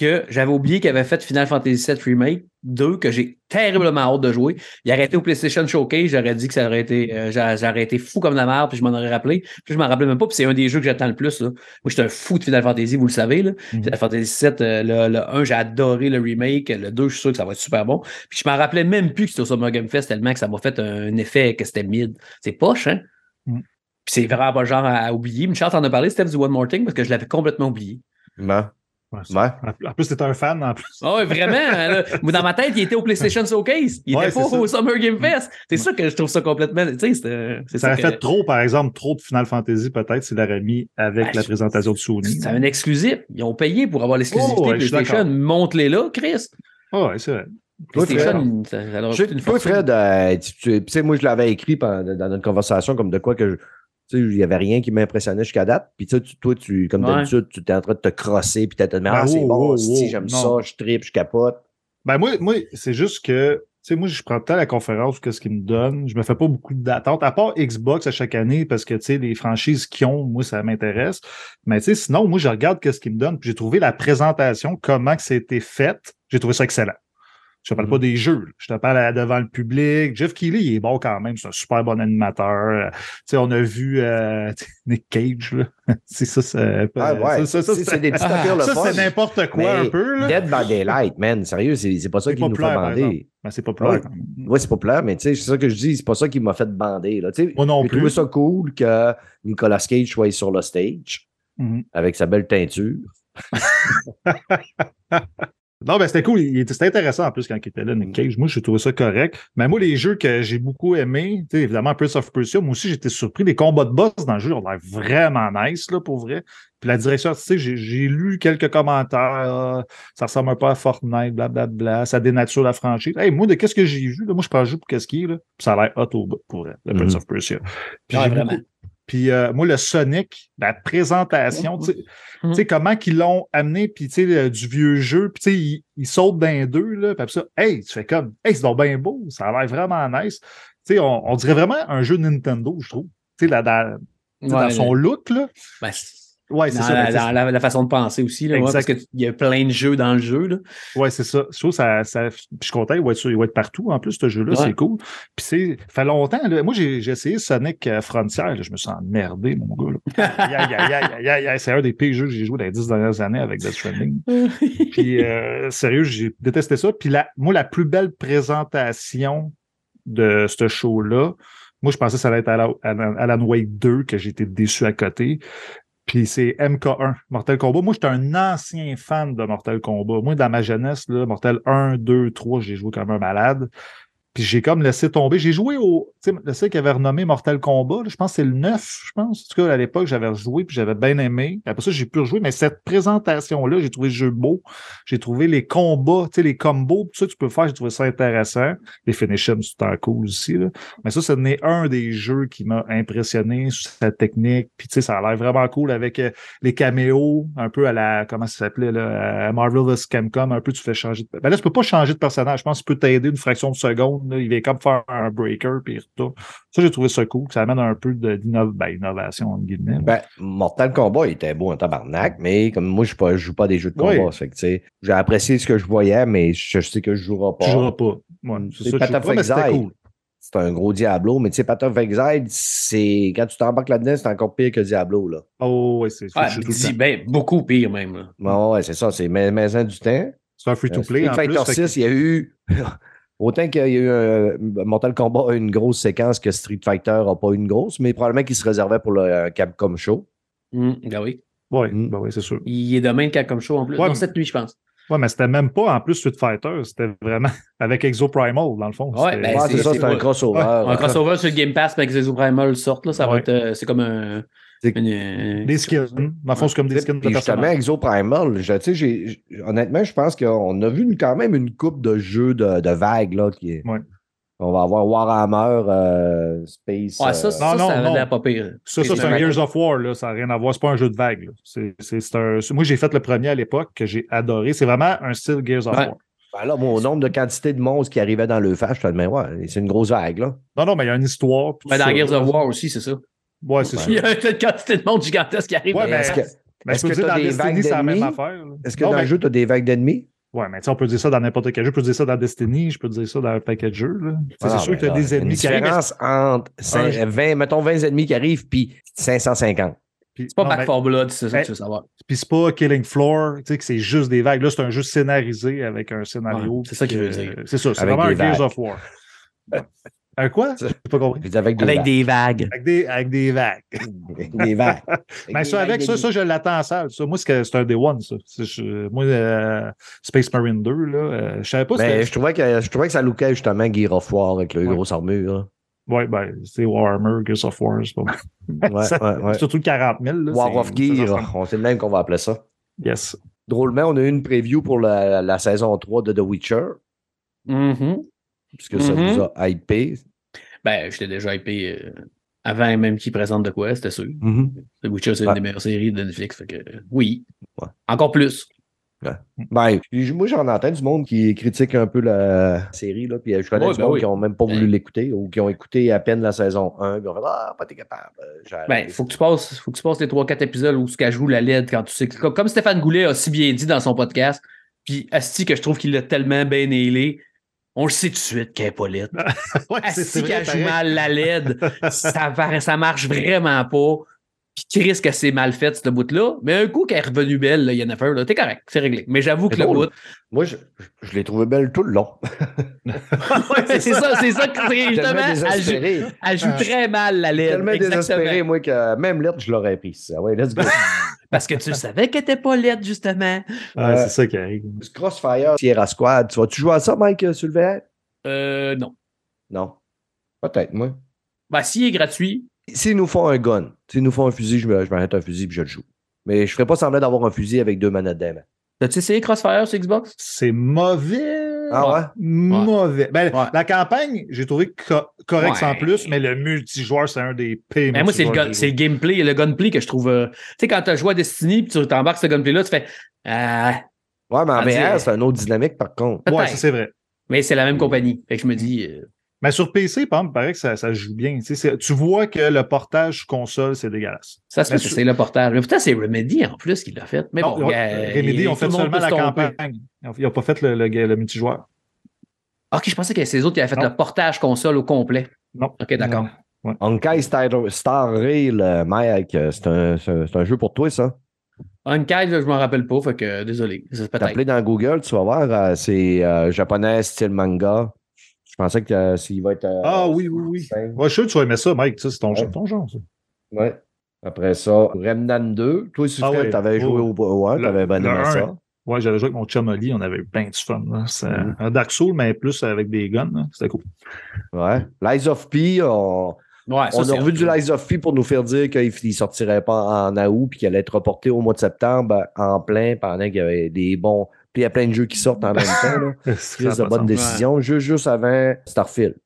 que j'avais oublié qu'il avait fait Final Fantasy VII Remake 2 que j'ai terriblement hâte de jouer. Il aurait été au PlayStation Showcase, j'aurais dit que ça aurait été, euh, j'a- j'aurais été fou comme la merde, puis je m'en aurais rappelé. Puis je m'en rappelais même pas, puis c'est un des jeux que j'attends le plus. Là. Moi, j'étais un fou de Final Fantasy, vous le savez. Là. Mhm. Final Fantasy VII, euh, le, le 1, j'ai adoré le remake. Le 2, je suis sûr que ça va être super bon. Puis je m'en rappelais même plus que c'était au Summer Game Fest tellement que ça m'a fait un effet que c'était mid. C'est poche, hein? Mhm. Puis c'est vraiment pas le genre à, à oublier. Michel t'en a parlé, Steph, du One More Thing, parce que je l'avais complètement oublié. Non. Ouais, Ouais. En plus, t'es un fan en plus. Ouais, vraiment. là. Moi, dans ma tête, il était au PlayStation Showcase. Il Ouais, était pas ça. au Summer Game Fest. C'est ça que je trouve ça complètement. Tu sais, Ça ça. a que- fait trop, par exemple, trop de Final Fantasy, peut-être, s'il l'aurait mis avec Ben, la je- présentation de Sony. C'est un exclusif. Ils ont payé pour avoir l'exclusivité Oh, ouais, PlayStation. Monte-les là, Chris. Ah ouais, c'est vrai. Toi, PlayStation, ça, ça leur a Je une. Fred, euh, tu, tu- tu sais, moi, je l'avais écrit pendant- dans notre conversation comme de quoi que je- il n'y avait rien qui m'impressionnait jusqu'à date. Puis tu sais, tu- toi, tu, comme Ouais. d'habitude, tu étais en train de te crosser, puis tu te dit, ah, Ah, c'est bon, si j'aime ça, je tripe, je capote. Ben moi, moi c'est juste que, tu sais, moi, je prends tant la conférence que ce qu'ils me donnent. Je me fais pas beaucoup d'attentes, à part Xbox à chaque année, parce que, tu sais, les franchises qu'ils ont, moi, ça m'intéresse. Mais, tu sais, sinon, moi, je regarde qu'est-ce qu'ils me donnent. Puis j'ai trouvé la présentation, comment que c'était fait. J'ai trouvé ça excellent. Je te parle pas des jeux. Je te parle à- devant le public. Jeff Keighley, il est bon quand même. C'est un super bon animateur. Euh, tu sais, on a vu euh, Nick Cage, là. c'est ça, c'est... Ah ouais, ça, ça, ça, des petits ça, c'est n'importe quoi Mais un peu, là. Dead by Daylight, man, sérieux, c'est c'est pas ça qui nous fait bander. Ben, c'est populaire Ouais. Oui, c'est populaire, mais tu sais, c'est ça que je dis, c'est pas ça qui m'a fait bander. Là. Moi non J'ai plus. trouvé ça cool que Nicolas Cage soit sur le stage Mhm. avec sa belle teinture. Non, ben c'était cool. C'était intéressant en plus quand il était là, Nick Cage. Moi, j'ai trouvé ça correct. Mais moi, les jeux que j'ai beaucoup aimés, tu sais, évidemment, Prince of Persia, moi aussi, j'étais surpris. Les combats de boss dans le jeu ont l'air vraiment nice, là, pour vrai. Puis la direction artistique, j'ai j'ai lu quelques commentaires. euh, ça ressemble un peu à Fortnite, blablabla. Ça dénature la franchise. Hey, moi, de qu'est-ce que j'ai vu, là, moi, je prends le jeu pour qu'est-ce qui est, là. Puis ça a l'air hot au bout, pour vrai, le Prince Mhm. of Persia. Puis vraiment. beaucoup- Puis euh, moi, le Sonic, la présentation, tu sais, Mhm. tu sais, comment qu'ils l'ont amené, puis tu sais, du vieux jeu, puis tu sais, il, il saute d'un deux, là, puis ça, hey, tu fais comme, hey, c'est donc bien beau, ça a l'air vraiment nice. Tu sais, on, on dirait vraiment un jeu Nintendo, je trouve. Tu sais, là, dans, Ouais, dans son look, là. ben, Ouais, c'est dans ça. la, ben, la- la façon de penser aussi. Là, ouais, parce qu'il y a plein de jeux dans le jeu. Là. Ouais, c'est ça. Je trouve ça, ça. puis Je suis content, il va être, sur- il va être partout en plus, ce jeu-là, Ouais. c'est cool. Puis c'est. Ça fait longtemps, là. Moi, j'ai essayé Sonic euh, Frontier, là. je me sens emmerdé, mon gars. C'est un des pires jeux que j'ai joué dans les dix dernières années avec Death Stranding. Puis euh, sérieux, j'ai détesté ça. Puis la, moi, la plus belle présentation de ce show-là, moi, je pensais que ça allait être Alan, Wake 2, que j'ai été déçu à côté. Puis c'est MK1, Mortal Kombat. Moi, j'étais un ancien fan de Mortal Kombat. Moi, dans ma jeunesse, là, Mortal 1, 2, 3, j'ai joué comme un malade. Puis j'ai comme laissé tomber. J'ai joué au. Tu sais, le seul qui avait renommé Mortal Kombat, là, je pense que c'est le 9, je pense. En tout cas, à l'époque, j'avais joué puis j'avais bien aimé. Après ça, j'ai pu rejouer. Mais cette présentation-là, j'ai trouvé le jeu beau. J'ai trouvé les combats, tu sais, les combos, tout ça que tu peux faire, j'ai trouvé ça intéressant. Les finishes, c'est un cool aussi. Là. Mais ça, ce n'est un des jeux qui m'a impressionné sur sa technique. Puis tu sais, ça a l'air vraiment cool avec euh, les caméos, un peu à la. Comment ça s'appelait là? À Marvel vs. Capcom, un peu, tu fais changer de. Ben là, tu peux pas changer de personnage. Je pense que tu peux t'aider une fraction de seconde. Là. Il vient comme faire un breaker, puis il retourne. Ça, j'ai trouvé ça cool. Ça amène un peu ben, d'innovation, entre guillemets. Ben, Mortal Kombat il était beau en tabarnak, mais comme moi, je ne joue pas des jeux de combat. Oui. Fait que, j'ai apprécié ce que je voyais, mais je, je sais que je ne jouerai pas. tu joueras pas. Ouais, c'est C'est ça, cool. C'est un gros Diablo, mais tu sais, Path of Exile, c'est quand tu t'embarques là-dedans, c'est encore pire que Diablo. Là. Oh, ouais, c'est dis, temps. ben, beaucoup pire même. là. Ouais, c'est ça, c'est mais- maison du temps. C'est un Euh, free-to-play. Street en Fighter plus, fait que- 6, il y a eu. Autant qu'il y a eu un Mortal Kombat a une grosse séquence que Street Fighter n'a pas eu une grosse, mais probablement qu'il se réservait pour le euh, Capcom Show. Hum, ben oui. Ouais, Mm. ben oui, c'est sûr. Il est demain le comme show en plus. Ouais, non, mais- cette nuit, je pense. Ouais, mais c'était même pas en plus Street Fighter, c'était vraiment avec Exo Primal, dans le fond. Ouais, C'était- ben, Ouais, c'est ça, c'est- un crossover. Un crossover sur le Game Pass, mais que les Primal sortent, là, ça va être. euh, c'est comme un. Des skins. Dans le fond, c'est comme des skins de justement, personnages. Exo Primal, je- tu sais, j'ai- honnêtement, je pense qu'on a vu une- quand même une coupe de jeux de, de vagues. Là, qui est- Ouais. On va avoir Warhammer, euh, Space. Ouais, ça, euh, ça, Non, non, ça non. pas pire. Ça, ça c'est un Gears of War, là. ça n'a rien à voir. C'est pas un jeu de vague. là. C'est, c'est, c'est un... Moi, j'ai fait le premier à l'époque que j'ai adoré. C'est vraiment un style Gears of Ouais. War. ben là, mon nombre de quantités de monstres qui arrivaient dans le fâche, je te dis, ouais, c'est une grosse vague. Là. Non, non, mais il y a une histoire. Mais tout dans ça, Gears of War aussi, c'est ça. Ouais, c'est Il y sûr. a une quantité de monde gigantesque qui arrive. Ouais, Mais est-ce que, Mais est-ce dans des Destiny, c'est la même affaire. est-ce que Non, dans mais- le jeu, tu as des vagues d'ennemis? Ouais, mais tu sais, on peut dire ça dans n'importe quel jeu. Je peux dire ça dans Destiny, je peux dire ça dans un paquet de jeux. sais, Ah, c'est sûr ben que tu as des ennemis qui arrivent. différence entre cinq- Un- 20, mettons 20 ennemis qui arrivent, puis 550. puis- C'est pas non, Back mais- 4 Blood, c'est ça que tu veux savoir. Puis c'est pas Killing Floor, tu sais, que c'est juste des vagues. Là, c'est un jeu scénarisé avec un scénario. Ouais, c'est ça qu'il veut dire. C'est ça, c'est Avec vraiment un Gears of War. un quoi? J'ai pas compris. Je dis avec des Avec vagues. des vagues. Avec des, avec des vagues. des vagues. Mais ça, avec ça, ça, je l'attends en salle. Ça. Moi, c'est un Day One, ça. Je- moi, euh, Space Marine 2, là, euh, je savais pas si Ben, c'était- je, trouvais que, je trouvais que ça lookait justement Gear of War avec le Ouais. grosse armure. là. Ouais, ben, c'est Warhammer, Gears of War, c'est pas. Ouais, Ça- ouais, ouais. Surtout le 40 000. Là, War of Gear, on sait même qu'on va appeler ça. Yes. Drôlement, on a eu une preview pour la, la saison 3 de The Witcher, Mhm. puisque ça Mhm. vous a hypé. Ben, j'étais déjà hypé euh, avant même qu'il présente de quoi, c'était sûr. The Witcher, c'est Ouais. une des meilleures séries de Netflix. Fait que, euh, oui. Ouais. Encore plus. Ben, moi, j'en entends du monde qui critique un peu la série, là, puis je connais Ouais, du ben monde oui. qui n'ont même pas voulu Ben. l'écouter ou qui ont écouté à peine la saison 1, puis fait Ah, pas t'es capable. euh, Ben, faut que tu passes, faut que tu passes les 3-4 épisodes où ce qu'elle joue la LED quand tu sais. que- Comme, comme Stéphane Goulet a si bien dit dans son podcast, puis Asti, que je trouve qu'il l'a tellement bien nailé, on le sait tout de suite qu'elle est pas LED. Ouais, vrai, qu'elle joue mal la LED, ça, ça marche vraiment pas. Puis Chris que c'est mal fait, ce bout-là. Mais un coup qu'elle est revenue belle, là, Yennefer, là, t'es correct, c'est réglé. Mais j'avoue que le drôle. bout. Moi, je, l'ai trouvé belle tout le long. Ouais, c'est ça, c'est ça que c'est justement. Elle joue, désespéré. elle joue Ah. très mal la LED. tellement désespéré, Exactement. moi, que même lettre, je l'aurais pris. Ça. Ouais, let's go. Parce que tu savais qu'elle était pas LED, justement. Ouais, Euh, c'est ça qui arrive. Crossfire, Sierra Squad. Tu vas-tu jouer à ça, Mike, sur le VR? Euh, non. Non. Peut-être, moi. Ben, s'il est gratuit, S'ils nous font un gun, s'ils nous font un fusil, je me- je m'arrête un fusil et je le joue. Mais je ferais pas semblant d'avoir un fusil avec deux manettes d'aimant. T'as-tu essayé Crossfire sur Xbox? C'est mauvais. Ah ouais? Mauvais. Ben, Ouais. La campagne, j'ai trouvé co- correct Ouais. sans plus, mais le multijoueur, c'est un des pires. Mais moi, c'est le, le gameplay et le gunplay que je trouve. euh, Tu sais, quand tu joué à Destiny puis tu t'embarques ce gunplay-là, tu fais. Ah, Ouais, mais en Ah, VR, c'est un autre dynamique, par contre. Ouais, c'est vrai. mais c'est la même compagnie. Fait que je me dis. euh, Mais sur PC, par exemple, il paraît que ça, ça joue bien. Tu sais, tu vois que le portage console, c'est dégueulasse. ça se fait Mais que sur- c'est le portage. Mais putain, c'est Remedy en plus qui l'a fait. Mais Non, bon, ouais, euh, Remedy ont tout fait le monde seulement la campagne. Ils n'ont pas fait le, le, le multijoueur. Ok, je pensais que c'est les autres qui avaient fait Non. le portage console au complet. Non. Ok, d'accord. Ouais. Honkai Star, Star Rail, euh, Mike, euh, c'est un, c'est un- jeu pour toi, ça? Là, je m'en rappelle pas, fait que désolé. C'est T'as peut-être. appelé dans Google, tu vas voir, euh, c'est euh, japonais, style manga. Je pensais que euh, s'il va être. euh, Ah oui, oui, oui. Ouais, je suis sûr que tu vas aimer ça, Mike. Ça, c'est ton, Ouais. ton genre, ça. Ouais. Après ça, Remnant 2. Toi, si Ah ouais. tu avais joué Oh. au. Ouais, Le- tu avais bien aimé ça. Ouais, j'avais joué avec mon chum Oli, on avait eu plein de fun. là. C'est Mhm. un Dark Souls, mais plus avec des guns. là. C'était cool. Ouais. Lies of P, on, Ouais, ça, on a revu du. Lies of P pour nous faire dire qu'il ne sortirait pas en août puis qu'il allait être reporté au mois de septembre en plein pendant qu'il y avait des bons. Puis il y a plein de jeux qui sortent en même temps. a de pas de bonne sens. décision. Juste, juste avant Starfield.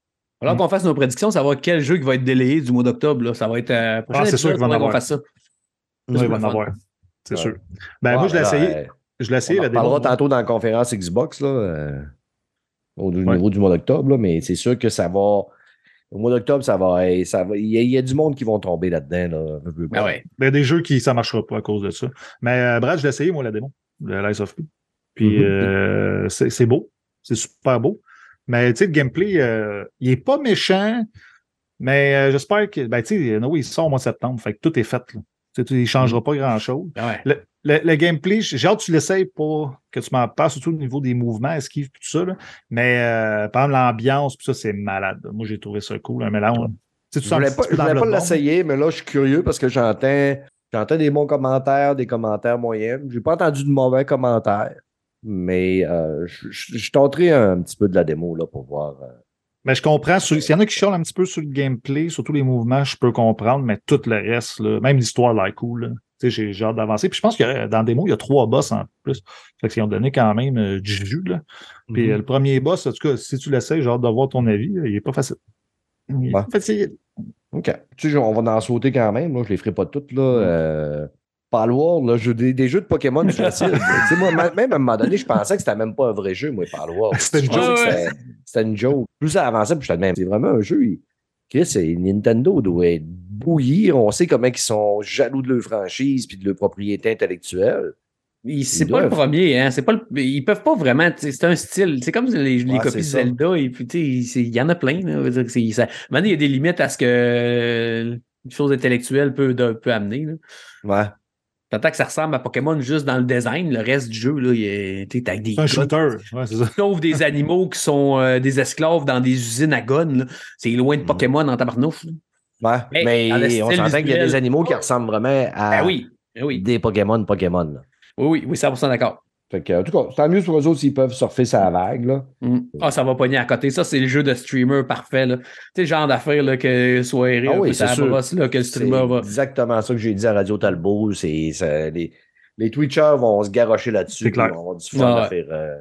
Alors qu'on fasse nos prédictions, savoir quel jeu qui va être délayé du mois d'octobre. là. Ça va être. Euh, prochain Ah, c'est sûr épisode, qu'il va en avoir. fasse ça. Il le en avoir. C'est Ouais. sûr. Ben, Ouais, moi, je l'ai essayé. euh, Je l'ai essayé, on en parlera tantôt dans la conférence Xbox là, euh, au Ouais. niveau du mois d'octobre, là, mais c'est sûr que ça va. Au mois d'octobre, ça va. eh, ça va- Il y, a- il y a du monde qui vont tomber là-dedans. Là, peu, peu, peu. Ah ouais. Ben, des jeux qui ça marchera pas à cause de ça. Mais euh, Brad, je l'ai essayé, moi, la démo, le Lies of P. Puis Mhm. euh, c'est beau. C'est super beau. Mais tu sais, le gameplay, euh, il est pas méchant. Mais euh, j'espère que. Ben, tu sais, no, il sort au mois de septembre. Fait que tout est fait. Là. Tu sais, tu- il changera pas grand-chose. Ah ouais. Le, le- le gameplay, j'ai hâte que tu l'essayes pour que tu m'en parles, surtout au niveau des mouvements, esquive, tout ça. là. Mais euh, par exemple, l'ambiance, ça, c'est malade. Moi, j'ai trouvé ça cool, un mélange. Tu Je un voulais pas, je l'essayer, mais là, je suis curieux parce que j'entends, j'entends des bons commentaires, des commentaires moyens. J'ai pas entendu de mauvais commentaires, mais euh, je, je, je tenterai un petit peu de la démo là, pour voir. euh. Mais je comprends. sur- S'il y en a qui chialent un petit peu sur le gameplay, surtout les mouvements, je peux comprendre, mais tout le reste, là, même l'histoire, là, cool. là. Tu sais, j'ai j'ai hâte d'avancer. Puis je pense que dans la démo, il y a trois boss en plus. Fait qu'ils ont donné quand même euh, du jus. Là. Puis Mhm. euh, le premier boss, en tout cas, si tu l'essayes, j'ai hâte de voir ton avis. Il est pas facile. Il est Ouais. pas facile. OK. Tu sais, on va en sauter quand même. Là. Je les ferai pas toutes. Là. Euh, Palworld, là, des, des jeux de Pokémon, facile. Moi, même à un moment donné, je pensais que c'était même pas un vrai jeu, moi, Palworld. C'était une joke. c'était- une joke. Plus ça avançait, plus j'étais de même. C'est vraiment un jeu. il- Chris, c'est- Nintendo doit être bouillir. On sait comment ils sont jaloux de leur franchise puis de leur propriété intellectuelle. Ils- C'est pas le premier, hein. C'est pas le- Ils peuvent pas vraiment. C'est un style. C'est comme les, les Ouais, copies. Zelda. Et puis, tu sais, c'est- il y en a plein. Là. Je veux dire que c'est- ça- Maintenant, il y a des limites à ce que euh, une chose intellectuelle peut, de- peut amener. là. Ouais. Tant que ça ressemble à Pokémon juste dans le design, le reste du jeu, là, il est, t'es avec des C'est un shooter. Ouais, c'est ça. Sauf des animaux qui sont euh, des esclaves dans des usines à gonnes. là. C'est loin de Mhm. Pokémon en tabarnouf. là. Ouais. Mais Mais, on s'entend qu'il y a des animaux qui ressemblent vraiment à oui, ah oui. des Pokémon Pokémon. là. Oui, oui, oui, 100% d'accord. Fait que, en tout cas, tant mieux pour eux autres s'ils peuvent surfer sa vague. Là. Mm. Ah, ça va pogner à côté. Ça, c'est le jeu de streamer parfait. là. Tu sais, le genre d'affaire là, que soirée, Ah oui, brosse, là, que le C'est streamer va. exactement ça que j'ai dit à Radio Talbot. C'est, les, les Twitchers vont se garrocher là-dessus. C'est clair. Ils vont avoir du fun Ah à faire euh,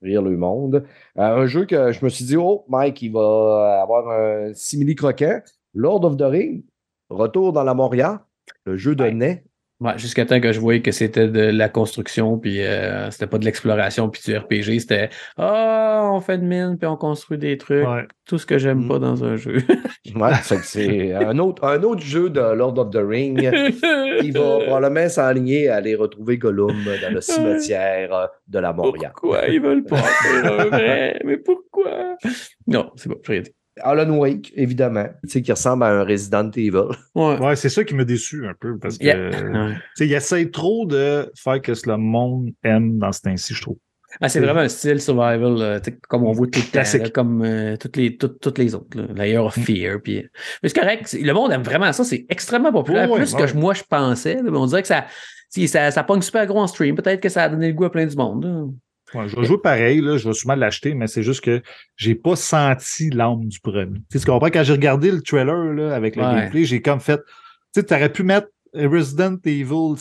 rire le monde. Euh, un jeu que je me suis dit, oh, Mike, il va avoir un simili croquant. Lord of the Ring, retour dans la Moria, le jeu de Ouais. nez. Ouais, jusqu'à temps que je voyais que c'était de la construction, puis euh, c'était pas de l'exploration, puis du RPG, c'était Ah, on fait de mine, puis on construit des trucs. Ouais. Tout ce que j'aime Mm. pas dans un jeu. Ouais, c'est un autre, un autre jeu de Lord of the Ring. Il va probablement s'enligner à aller retrouver Gollum dans le cimetière de la Moria. Pourquoi ils veulent pas en faire un vrai? Mais pourquoi? Non, c'est pas, j'ai rien dit. Alan Wake, évidemment, tu sais, qui ressemble à un Resident Evil. Ouais. Ouais, c'est ça qui m'a déçu un peu parce que Yeah. tu Ouais. sais, il essaie trop de faire que ce le monde aime dans ce temps-ci, je trouve. Ah, c'est vraiment un style survival, euh, comme on voit tout le temps, Classique. là, comme euh, toutes, les, toutes, toutes les autres. Layer of Fear. Puis... Mais c'est correct, le monde aime vraiment ça, c'est extrêmement populaire, ouais, plus que ouais. je- moi je pensais. là, on dirait que ça, si, ça, ça pogne super gros en stream. Peut-être que ça a donné le goût à plein du monde. là. Ouais, je vais jouer pareil, là, je vais sûrement l'acheter, mais c'est juste que j'ai pas senti l'âme du premier. Tu sais, tu comprends? Quand j'ai regardé le trailer là, avec le Ouais. gameplay, j'ai comme fait. Tu sais, tu aurais pu mettre Resident Evil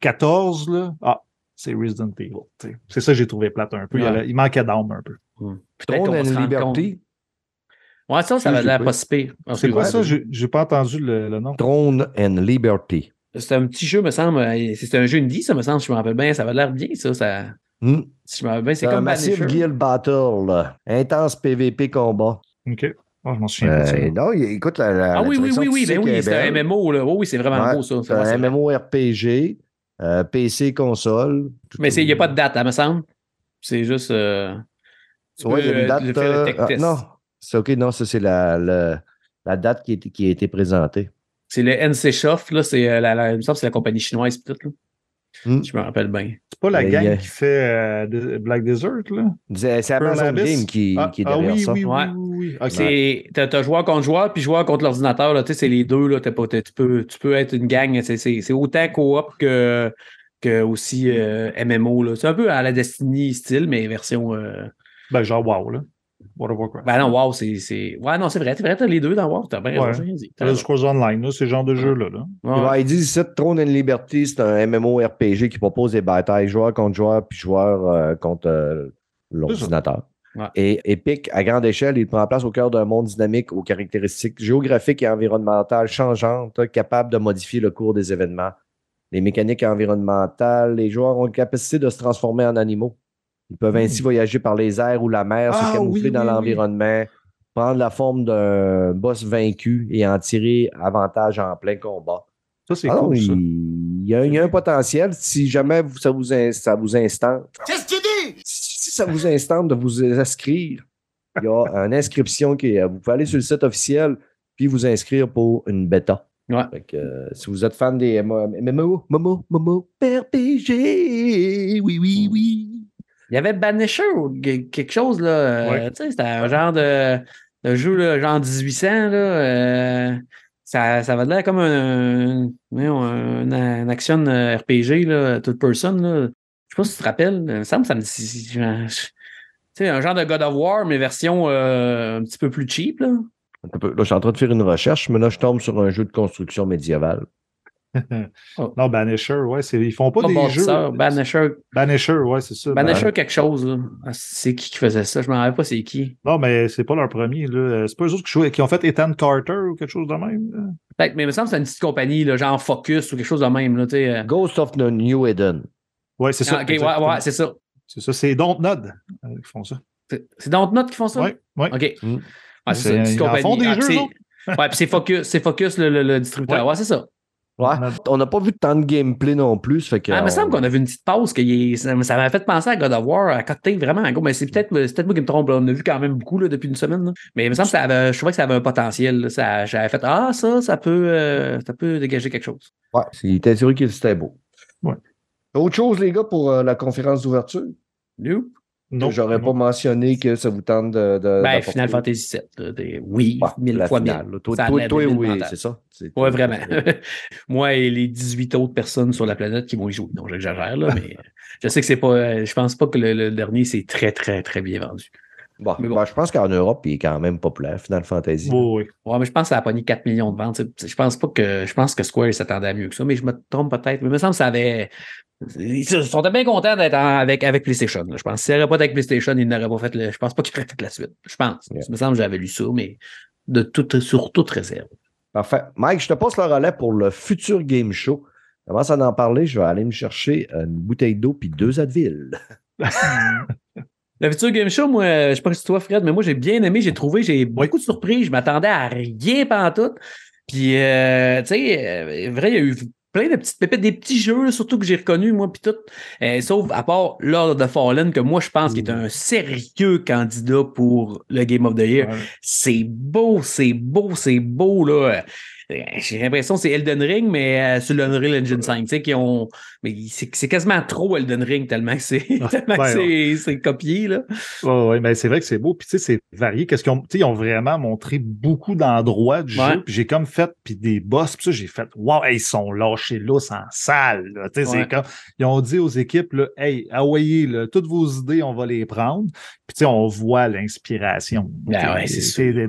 14, là. Ah, c'est Resident Evil. tu sais. C'est ça que j'ai trouvé plate un peu. Il, avait- manquait d'âme un peu. Peut-être qu'on Liberty. compte. Ouais, ça, ça va l'air pas- pas si pire. Ah, C'est quoi ça? J'ai pas entendu le, le nom. Throne and Liberty. C'est un petit jeu, me semble. euh, C'est un jeu indie, ça me semble, je me rappelle bien. Ça va l'air bien, ça. ça... Hmm. Si je me rappelle bien, c'est comme massif Vanisher. Guild Battle. là. Intense PVP combat. OK. Oh, je m'en souviens pas. Euh, non, écoute, la, la- Ah la oui, oui, oui, oui, ben oui, est c'est un. MMO, là. Oui, oui, c'est vraiment Ouais, beau, ça. C'est un vrai. MMORPG, euh, PC, console. Mais il n'y a pas de date, à me semble. C'est juste. euh, Oui, il y a une euh, date. le euh, tech ah, test. non, c'est OK, non, ça c'est la, la, la date qui, a été- qui a été présentée. C'est le NC Soft, là. C'est la, la- il me semble que c'est la compagnie chinoise, tout, là. Hmm. Je me rappelle bien. C'est pas la gang euh, qui fait euh, Black Desert, là? C'est c'est Amazon? Game qui, ah, qui est ah derrière oui, ça. oui, Ouais. oui, oui, t'as, t'as joueur contre joueur, puis joueur contre l'ordinateur, là, tu sais, c'est les deux, là, pas, tu, peux, tu peux être une gang, c'est, autant coop que, que aussi euh, MMO, là. C'est un peu à la Destiny style, mais version, euh, Ben, genre, wow, là. World of Warcraft. ben non, WoW, c'est, c'est, ouais, non, c'est vrai, c'est vrai, t'as les deux dans WoW, t'as bien raison, Ouais. dit. T'as raison. Scrolls Online, là, ce genre de jeu-là. Là. Ouais. Ben, ils disent ici, Throne and Liberty, c'est un MMORPG qui propose des batailles joueur contre joueur, puis joueur euh, contre euh, l'ordinateur. Ouais. Et Epic, à grande échelle, il prend place au cœur d'un monde dynamique aux caractéristiques géographiques et environnementales changeantes, capable de modifier le cours des événements. Les mécaniques environnementales, les joueurs ont la capacité de se transformer en animaux. Ils peuvent ainsi voyager par les airs ou la mer, Hmm. Ah, se camoufler oui, dans oui, oui. l'environnement, prendre la forme d'un boss vaincu et en tirer avantage en plein combat. Ça, c'est Ah cool, ça. il, y a, il y a un potentiel. Si jamais ça vous, in- ça vous instante. Qu'est-ce que tu dis? Si ça vous instante de vous inscrire, il y a une inscription qui est. Vous pouvez aller sur le site officiel puis vous inscrire pour une bêta. Ouais. Fait que, euh, si vous êtes fan des MMO, MMO, MMO, MMO, RPG, oui, oui, oui. Il y avait Banisher ou que- quelque chose, là. euh, Ouais. tu sais, c'était un genre de, de jeu, là, genre 1800, là. euh, ça, ça va l'air comme un, voyons, un, un action euh, RPG, là, toute personne, là. Je sais pas si tu te rappelles. Il me semble que ça me dit. je- je- Tu sais, un genre de God of War, mais version euh, un petit peu plus cheap, là. Là, je suis en train de faire une recherche, mais là, je tombe sur un jeu de construction médiévale. Non, Banisher, ouais, c'est, ils font pas Pas des jeux. Banisher, Banisher, ouais, c'est ça. Banisher quelque chose, là. Ah, C'est qui qui faisait ça? Je me rappelle pas c'est qui. Non, mais c'est pas leur premier. Là. C'est pas eux autres qui, jouaient- qui ont fait Ethan Carter ou quelque chose de même. là. Peut-être, mais il me semble que c'est une petite compagnie, là, genre Focus ou quelque chose de même, là, tu sais. euh. Ghost of the New Eden. Ouais, c'est ça. Ah, ok, ouais, ouais, c'est ça. c'est ça. C'est Dontnod euh, qui font ça. C'est c'est Dontnod qui font ça? Ouais, ouais. OK. Mm. Ouais, c'est ça, une petite ils compagnie. font des Ah, jeux, c'est-? Ouais, puis c'est Focus, c'est Focus le, le- le distributeur. Ouais. Ouais, c'est ça. Ouais. On n'a pas vu tant de gameplay non plus. Fait que, Ah, il me semble qu'on a vu une petite pause, que est- ça m'a fait penser à God of War, à côté vraiment. gros. Mais c'est peut-être c'est peut-être moi qui me trompe. là. On a vu quand même beaucoup là, depuis une semaine. là. Mais il me semble que ça avait, je trouvais que ça avait un potentiel. Ça- J'avais fait Ah, ça, ça peut, euh, ça peut dégager quelque chose. Ouais, c'est- il était sûr que c'était beau. Ouais. Autre chose, les gars, pour euh, la conférence d'ouverture? Non. J'aurais pas mentionné que ça vous tente de. de Ben, Final Fantasy VII. Oui, Ouais, mille la fois finale, mille. Toi, toi, toi, oui, c'est ça. C'est- Ouais, vraiment. Moi et les 18 autres personnes sur la planète qui vont y jouer. Non, j'exagère, là, mais je sais que c'est pas. euh, Je pense pas que le, le dernier, c'est très, très, très bien vendu. Bon, Mais bon. ben, je pense qu'en Europe, il est quand même populaire, Final Fantasy. Oui, oui. Ouais, mais je pense que ça a pogné 4 millions de ventes. Je pense pas que. Je pense que Square s'attendait à mieux que ça, mais je me trompe peut-être. Mais il me semble que ça avait. Ils sont bien contents d'être avec, avec PlayStation. là. Je pense que s'il n'y aurait pas été avec PlayStation, ils n'auraient pas fait le. Je pense pas qu'ils auraient fait la suite. Je pense. Yeah. Il me semble que j'avais lu ça, mais de toute, sur toute réserve. Parfait. Mike, je te passe le relais pour le futur game show. Commence à en parler. Je vais aller me chercher une bouteille d'eau puis deux Advil. Le futur Game Show, moi, je sais pas si c'est toi, Fred, mais moi, j'ai bien aimé, j'ai trouvé, j'ai beaucoup de surprises. Je m'attendais à rien pantoute. Puis, euh, tu sais, euh, vrai, il y a eu plein de petites pépettes, des petits jeux, surtout que j'ai reconnus, moi, puis tout. Euh, sauf à part Lord of the Fallen, que moi, je pense qu'il est un sérieux candidat pour le Game of the Year. Ouais. C'est beau, c'est beau, c'est beau, là. J'ai l'impression que c'est Elden Ring, mais euh, sur l'Unreal Engine 5, tu sais, qui ont. Mais c'est quasiment trop Elden Ring tellement que c'est Ouais, c'est- c'est copié, là. Ouais, ouais, mais c'est vrai que c'est beau. Puis tu sais, c'est varié. Qu'est-ce qu'ils ont, tu sais, ils ont vraiment montré beaucoup d'endroits du Ouais. jeu. Puis j'ai comme fait, puis des boss, puis ça, j'ai fait, wow, hey, ils sont lâchés là, en salle. là. Tu sais, comme, ils ont dit aux équipes, là, hey, envoyez, là, toutes vos idées, on va les prendre. Puis tu sais, on voit l'inspiration. Ben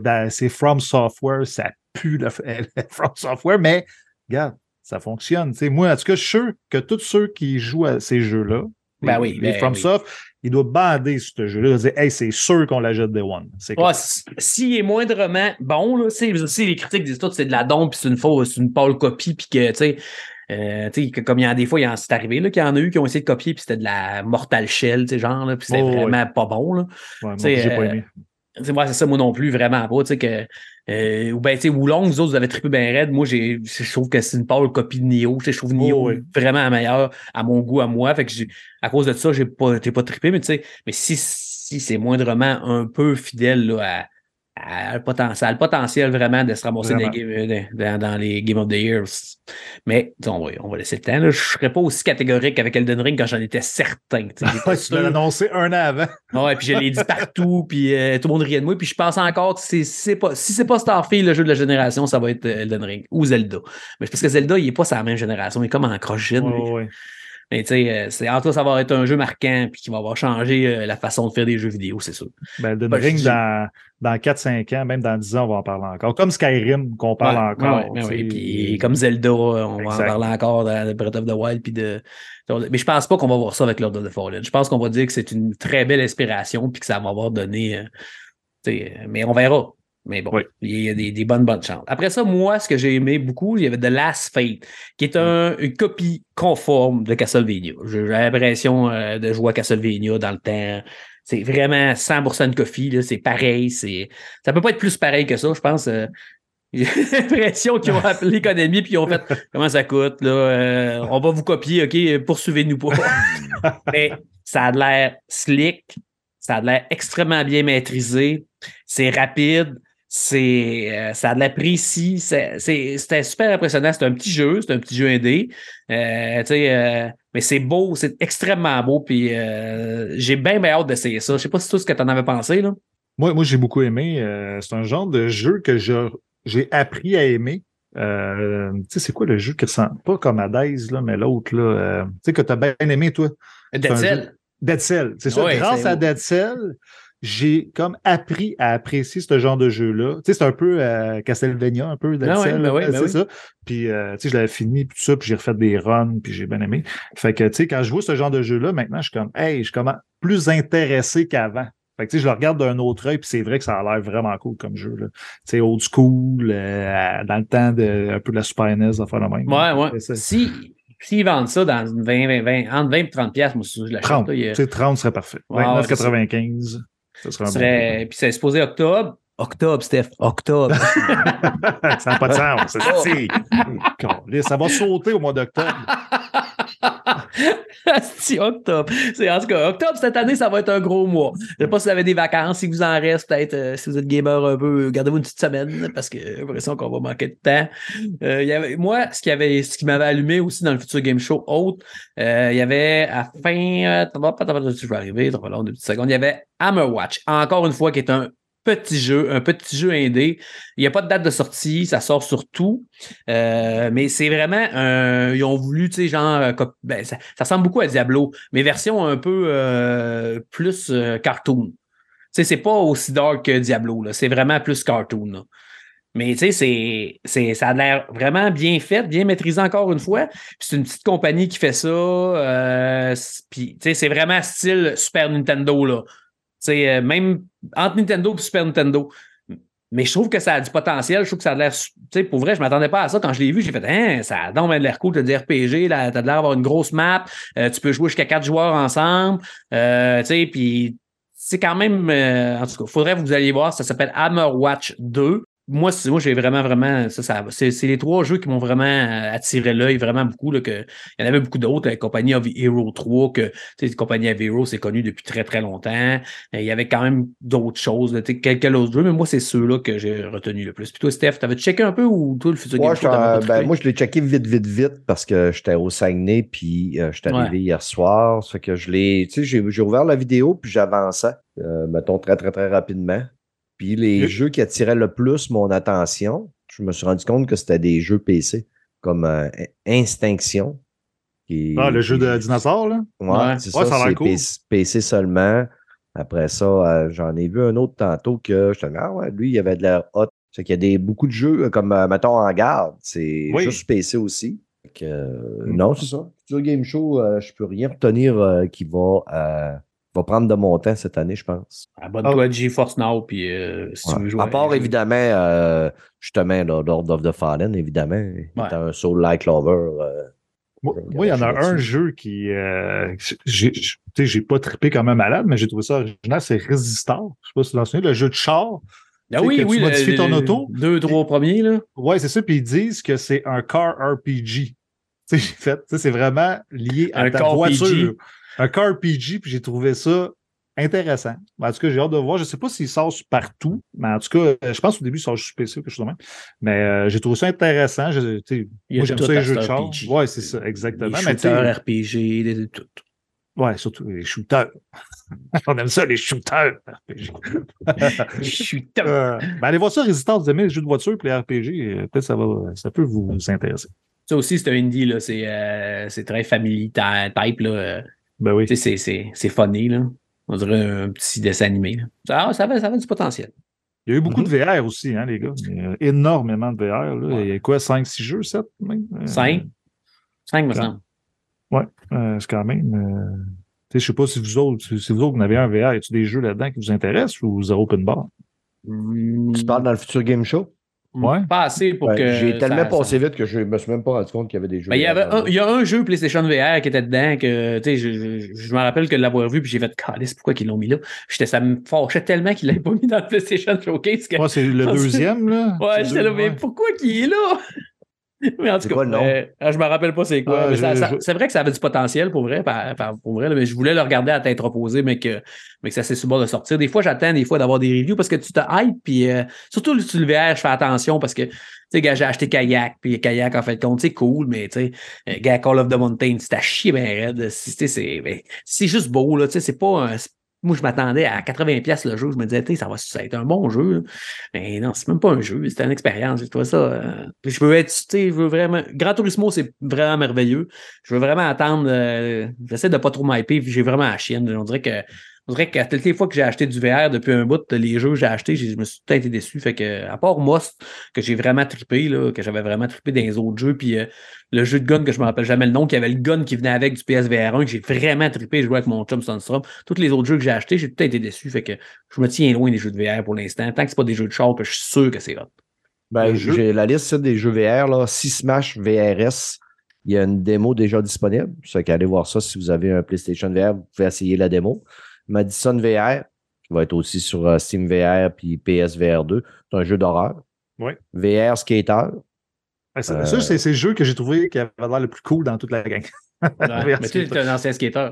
dans- c'est From Software, ça pue le From Software, mais regarde, ça fonctionne. Tu sais, moi, en tout cas, je suis sûr que tous ceux qui jouent à ces jeux-là, Ben les- oui, les ben FromSoft, ils doivent bander ce jeu-là. Dire, hey, c'est sûr qu'on l'achète Day One. C'est Ouais, clair. s- S'il est moindrement bon, là, les critiques disent tout c'est de la dompe, puis c'est une fausse, c'est une pâle copie, puis que, tu sais, euh, comme il y a des fois, c'est arrivé, qu'il y en a eu qui ont essayé de copier, puis c'était de la Mortal Shell, genre, puis c'était Oh, ouais. vraiment pas bon, là. Ouais, moi, pas euh, aimé. Moi, c'est ça, moi non plus, vraiment pas, tu sais, que, euh, ou ben, tu sais, Wulong, vous autres, vous avez trippé bien raide. Moi, j'ai, je trouve que c'est une pâle copie de sais, je trouve Nioh Oh, vraiment meilleur à mon goût, à moi. Fait que j'ai, à cause de ça, j'ai pas, j'ai pas trippé, mais tu sais, mais si, si c'est moindrement un peu fidèle, là, à, a le poten- ça a le potentiel vraiment de se ramasser dans les, Vraiment. game- dans, dans les Game of the Year. Mais on va, on va laisser le temps. là. Je ne serais pas aussi catégorique avec Elden Ring quand j'en étais certain. l'as sûr. annoncé un an avant. Ouais, puis je l'ai dit partout, puis euh, tout le monde riait de moi. Puis je pense encore que c'est- c'est pas, si c'est pas Starfield, le jeu de la génération, ça va être euh, Elden Ring ou Zelda. Mais c'est parce que Zelda, il est pas la même génération. Il est comme en croche-gine. lui. Ouais, ouais. Mais tu sais, euh, c'est en tout cas, ça va être un jeu marquant, puis qui va avoir changé euh, la façon de faire des jeux vidéo, c'est sûr. Ben, Elden je dans, dans 4-5 ans, même dans 10 ans, on va en parler encore. Comme Skyrim, qu'on parle Ouais, encore. ouais, ouais. Puis comme Zelda, on va en parler encore dans Breath of the Wild. Puis de... Mais je pense pas qu'on va voir ça avec Lord of the Fallen. Je pense qu'on va dire que c'est une très belle inspiration puis que ça va avoir donné. euh, mais on verra. Mais bon, Oui. il y a des, des bonnes, bonnes chances. Après ça, moi, ce que j'ai aimé beaucoup, il y avait The Last Fate, qui est un- une copie conforme de Castlevania. J'ai l'impression euh, de jouer à Castlevania dans le temps. C'est vraiment 100% de copie, c'est pareil. c'est Ça peut pas être plus pareil que ça, je pense. euh, j'ai l'impression qu'ils ont appelé l'économie puis ils ont fait comment ça coûte là euh, on va vous copier ok poursuivez-nous pas mais ça a de l'air slick ça a de l'air extrêmement bien maîtrisé c'est rapide c'est euh, ça a de l'air précis c'est- c'est- c'était super impressionnant c'est un petit jeu c'est un petit jeu indé euh, tu sais euh, mais c'est beau c'est extrêmement beau puis euh, j'ai bien bien hâte d'essayer ça je sais pas si tout ce que tu en avais pensé là Moi, moi j'ai beaucoup aimé. euh, c'est un genre de jeu que je- j'ai appris à aimer. Euh, tu sais, c'est quoi le jeu qui ressemble pas comme à Days, là, mais l'autre, là, euh, tu sais, que tu as bien aimé, toi? Dead Cell. jeu- Dead Cell. C'est ça. Ouais, Grâce à Dead Cell, j'ai comme appris à apprécier ce genre de jeu-là. Tu sais, c'est un peu euh, Castlevania, un peu Dead Ah ouais, ben oui, ben c'est oui. ça. Puis, euh, tu sais, je l'avais fini, puis tout ça, puis j'ai refait des runs, puis j'ai bien aimé. Fait que, tu sais, quand je vois ce genre de jeu-là, maintenant, je suis comme, hey, je suis comme plus intéressé qu'avant. Fait que, tu sais, je le regarde d'un autre œil, puis c'est vrai que ça a l'air vraiment cool comme jeu. là. Tu sais, old school, euh, dans le temps de un peu de la Super NES, à faire le même. Ouais, ouais. Si, s'ils vendent ça dans une 20, 20, 20, entre 20 et 30 piastres, moi, je l'achète. 30. là, il y a- Tu sais, 30 serait parfait. Ouais, 29,95. Ça serait un ce bon serait- Puis c'est exposé octobre. Octobre, Steph. Octobre. ça n'a pas de sens. ça, Caliste, Ça va sauter au mois d'octobre. c'est octobre. C'est, en tout cas, octobre, cette année, ça va être un gros mois. Je sais pas si vous avez des vacances, si vous en reste, peut-être, euh, si vous êtes gamer un peu, gardez-vous une petite semaine, parce que j'ai l'impression qu'on va manquer de temps. Euh, moi, ce qui, m'avait allumé aussi dans le futur game show haute, euh, il y avait à fin. je vais arriver. Il y avait Hammerwatch, encore une fois, qui est un petit jeu, un petit jeu indé. Il n'y a pas de date de sortie, ça sort sur tout. Euh, mais c'est vraiment un. Ils ont voulu, tu sais, genre. euh, ben, ça, ressemble beaucoup à Diablo, mais version un peu euh, plus cartoon. Tu sais, c'est pas aussi dark que Diablo. C'est vraiment plus cartoon. Mais tu sais, c'est, ça a l'air vraiment bien fait, bien maîtrisé encore une fois. Puis c'est une petite compagnie qui fait ça. Puis tu sais, c'est vraiment style Super Nintendo, là. Tu sais, euh, même entre Nintendo et Super Nintendo. Mais je trouve que ça a du potentiel. Je trouve que ça a l'air. Tu sais, pour vrai, je ne m'attendais pas à ça. Quand je l'ai vu, j'ai fait, hein, ça a donc de l'air cool de dire RPG. Là, t'as de l'air d'avoir une grosse map. Euh, tu peux jouer jusqu'à quatre joueurs ensemble. Euh, tu sais, puis c'est quand même. en tout cas, il faudrait que vous alliez voir. Ça s'appelle Hammer Watch 2. Moi, moi j'ai vraiment, vraiment. Ça, ça, c'est, c'est les trois jeux qui m'ont vraiment euh, attiré l'œil, vraiment beaucoup. Là, que, il y en avait beaucoup d'autres. La compagnie of Hero 3, que tu sais, Compagnie of Hero, c'est connu depuis très, très longtemps. Euh, Il y avait quand même d'autres choses, là, tu sais, quelques autres jeux, mais moi, c'est ceux-là que j'ai retenu le plus. Puis toi, Steph, t'avais checké un peu ou toi, le futur Ouais, Game ben, moi, je l'ai checké vite, vite, vite parce que j'étais au Saguenay, puis euh, j'étais arrivé hier soir. Ça fait que je l'ai, tu sais, j'ai j'ai ouvert la vidéo, puis j'avançais, euh, mettons, très, très, très rapidement. Puis les Oui. jeux qui attiraient le plus mon attention, je me suis rendu compte que c'était des jeux PC, comme euh, Instinction. qui- Ah, le jeu de dinosaures, là? Ouais, Ouais. c'est Ouais, ça, ça a l'air c'est cool. PC, PC seulement. Après ça, euh, j'en ai vu un autre tantôt que je me ah ouais, lui, il avait de l'air hot. C'est qu'il y a des, beaucoup de jeux, euh, comme, euh, mettons, en garde. C'est Oui. juste PC aussi. Euh, Mm. Non, c'est ça. Futur Game Show, euh, je peux rien retenir euh, qui va, euh, va prendre de mon temps cette année, je pense. Abonne-toi à GeForce Now, puis euh, si tu Ouais. veux jouer À part, évidemment, euh, justement, là, Lord of the Fallen, évidemment. étant un Soul-like lover. euh, Moi, il y en a un jeu qui. Euh, j'ai tu sais, j'ai pas trippé comme un malade, mais j'ai trouvé ça original, c'est Resistor. Je sais pas si tu l'as souviens, le jeu de char. Ah oui, que oui. tu le- modifies ton auto. Deux, trois premiers, là. Ouais, c'est ça, puis ils disent que c'est un car RPG. Tu sais, j'ai fait, tu sais, c'est vraiment lié à Un ta car voiture. PG. Un car RPG, puis j'ai trouvé ça intéressant. En tout cas, j'ai hâte de voir. Je ne sais pas s'il sort partout, mais en tout cas, euh, je pense au début, il sort juste PC ou quelque chose de même. Mais euh, j'ai trouvé ça intéressant. Je, moi, j'aime ça les jeux de char. Ouais, c'est ça, exactement. Les shooters, RPG, des- tout. ouais, surtout les shooters. On aime ça, les shooters. RPG. Les shooters. Euh, ben, allez voir ça, Résistance, vous aimez les jeux de voiture et les RPG, euh, peut-être ça va, ça peut vous intéresser. Ça aussi, c'est un indie, là. C'est euh, très family ta- type, là. Euh, Ben oui. Tu sais, c'est- c'est c'est funny, là. On dirait un petit dessin animé, là. Ça, ça, avait, ça avait du potentiel. Il y a eu beaucoup de VR aussi, hein, les gars. Il y a énormément de VR. Là. Il y a quoi, 5-6 jeux, 7 même? Euh, Cinq? Cinq, me quand- semble. Ouais, euh, c'est quand même. euh, tu sais, je sais pas si vous autres, si vous autres, vous avez un VR, y a-tu des jeux là-dedans qui vous intéressent ou zéro open bar? Tu parles dans le futur game show? Ouais. Pas assez pour Ben, que. J'ai tellement ça- passé ça- vite que je me suis même pas rendu compte qu'il y avait des jeux. Ben, il, y avait un, il y a un jeu PlayStation VR qui était dedans que, tu sais, je, je, je me rappelle que de l'avoir vu, puis j'ai fait, calice, pourquoi ils l'ont mis là? J'étais, ça me fâchait tellement qu'ils l'avaient pas mis dans le PlayStation Showcase que. Ouais, c'est le deuxième, là. Ouais, j'étais là, mais pourquoi qu'il est là? Mais en tout cas, quoi nom? euh, je me rappelle pas c'est quoi. Ah, c'est vrai que ça avait du potentiel pour vrai, par- par- pour vrai là, mais je voulais le regarder à tête reposée, mais que, mais que ça le bord de sortir. Des fois, j'attends des fois d'avoir des reviews parce que tu te hype, puis euh, surtout sur le VR, je fais attention parce que, tu sais, gars, j'ai acheté Kayak, puis Kayak, en fait, compte, c'est cool, mais tu sais, euh, Call of the Mountain, c'est à chier, ben raide. C'est- ben, c'est juste beau, là, tu sais, c'est pas Moi, je m'attendais à 80$ piastres le jeu. Je me disais, ça va ça va être un bon jeu. Mais non, c'est même pas un jeu, c'est une expérience. J'ai trouvé ça. euh, Je veux être, tu sais, je veux vraiment. Gran Turismo, c'est vraiment merveilleux. Je veux vraiment attendre. euh, J'essaie de pas trop m'hyper, j'ai vraiment la chienne. On dirait que. On dirait que toutes les fois que j'ai acheté du VR depuis un bout, les jeux que j'ai achetés, j'ai- je me suis tout été déçu. Fait que, à part Moss, que j'ai vraiment trippé, là, que j'avais vraiment trippé dans les autres jeux, puis euh, le jeu de gun que je me rappelle jamais le nom, qui avait le gun qui venait avec du PSVR 1, que j'ai vraiment trippé, je jouais avec mon chum Sunstrom. Tous les autres jeux que j'ai achetés, j'ai tout été déçu. Fait que je me tiens loin des jeux de VR pour l'instant. Tant que c'est pas des jeux de char, que je suis sûr que c'est hot. Ben, j'ai la liste des jeux VR, là. Si Smash VRS, il y a une démo déjà disponible. Ça qu'allez voir ça si vous avez un PlayStation VR, vous pouvez essayer la démo. Madison VR, qui va être aussi sur euh, Steam VR puis PSVR 2. C'est un jeu d'horreur. Ouais. VR Skater. Ouais, ça, Euh, c'est c'est le jeu que j'ai trouvé qui avait l'air le plus cool dans toute la gang. Ouais, mais tu es un ancien skater.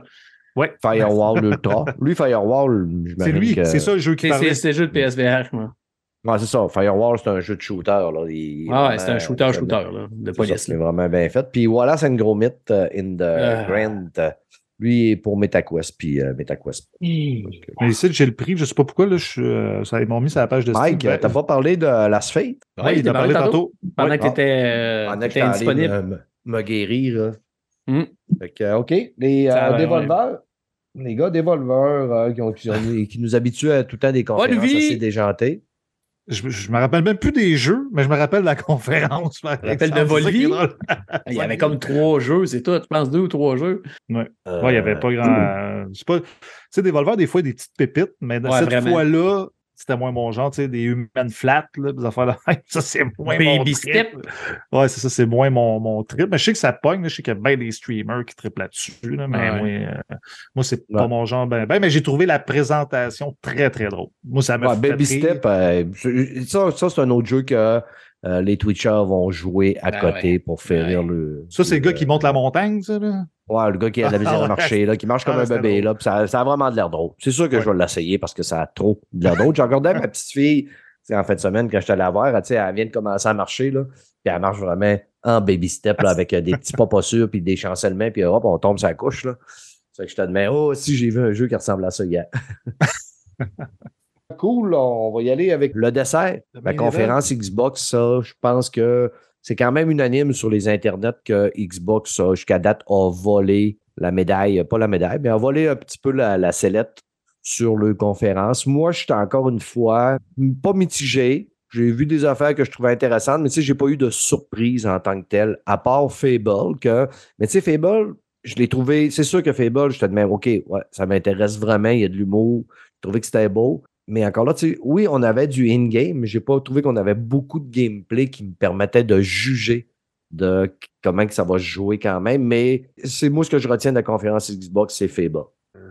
Ouais. Firewall Ultra. Lui, Firewall, C'est j'imagine lui, que- c'est ça le jeu qui C'est parlait. c'est- c'est le jeu de PSVR. moi. Ouais, c'est ça. Firewall, c'est un jeu de shooter. Là. Il est Ah ouais, c'est un shooter-shooter là, de C'est police. C'est vraiment bien fait. Puis Wallace and Gromit euh, in the Ah. Grand. Euh, lui est pour MetaQuest, puis euh, MetaQuest. Mais ici, j'ai le prix, je sais pas pourquoi, là, je, euh, ça, ils m'ont mis sur la page de Mike, Steam. euh, t'as pas parlé de la Fate? Oui, Ouais, il t'a parlé tantôt. Pendant Ouais. que tu étais, Pendant que étais indisponible. Me, guérir. Hmm. Fait que, euh, OK. Les euh, dévolveurs. Les gars dévolveurs euh, qui, ont- qui ont- qui nous habituent à tout le temps des conférences assez déjantées. Je, je me rappelle même plus des jeux, mais je me rappelle de la conférence. Je me rappelle de Volvi. Il y avait comme trois jeux, c'est tout. Je pense deux ou trois jeux. Ouais, il n'y avait pas grand. euh, c'est pas. Tu sais, des Volveurs, des fois, des petites pépites, mais dans Ouais, cette fois-là, c'était moins mon genre, tu sais, des human flat, là, des affaires de même. Ça, c'est moins mon Baby trip. step. Ouais, c'est ça, c'est moins mon, mon trip. Mais je sais que ça pogne, là, je sais qu'il y a bien des streamers qui trippent là-dessus, là, mais Ouais. moi, euh, moi, c'est pas mon genre. Ben, ben, mais j'ai trouvé la présentation très, très drôle. Moi, ça m'a Ouais, fait Baby rire. Step, euh, ça, ça c'est un autre jeu que euh, les Twitchers vont jouer à Ben côté ouais. pour faire rire le. Ça, c'est le gars qui monte la montagne, ça, là? Ouais, le gars qui a de la misère Ah à marcher, là, qui marche comme Ah, un bébé, drôle. là, puis ça, ça a vraiment de l'air drôle. C'est sûr que Ouais. je vais l'essayer parce que ça a trop de l'air drôle. J'ai regardé ma petite fille, tu sais, en fin de semaine, quand j'étais allé la voir, elle, tu sais, elle vient de commencer à marcher, là, puis elle marche vraiment en baby step, là, avec euh, des petits pas pas sûrs, puis des chancellements, puis hop, on tombe sur la couche, là. C'est que je te demande, oh, si j'ai vu un jeu qui ressemble à ça hier. cool, on va y aller avec le dessert. Le La conférence Xbox, ça, je pense que c'est quand même unanime sur les internets que Xbox, jusqu'à date, a volé la médaille, pas la médaille, mais a volé un petit peu la, la sellette sur le conférence. Moi, je suis encore une fois pas mitigé. J'ai vu des affaires que je trouvais intéressantes, mais tu sais, j'ai pas eu de surprise en tant que telle, à part Fable, que. Mais tu sais, Fable, je l'ai trouvé. C'est sûr que Fable, je te demande, OK, ouais, ça m'intéresse vraiment, il y a de l'humour. Je trouvais que c'était beau. Mais encore là, tu sais, oui, on avait du in-game, mais j'ai pas trouvé qu'on avait beaucoup de gameplay qui me permettait de juger de comment que ça va se jouer quand même. Mais c'est moi ce que je retiens de la conférence Xbox, c'est Fable.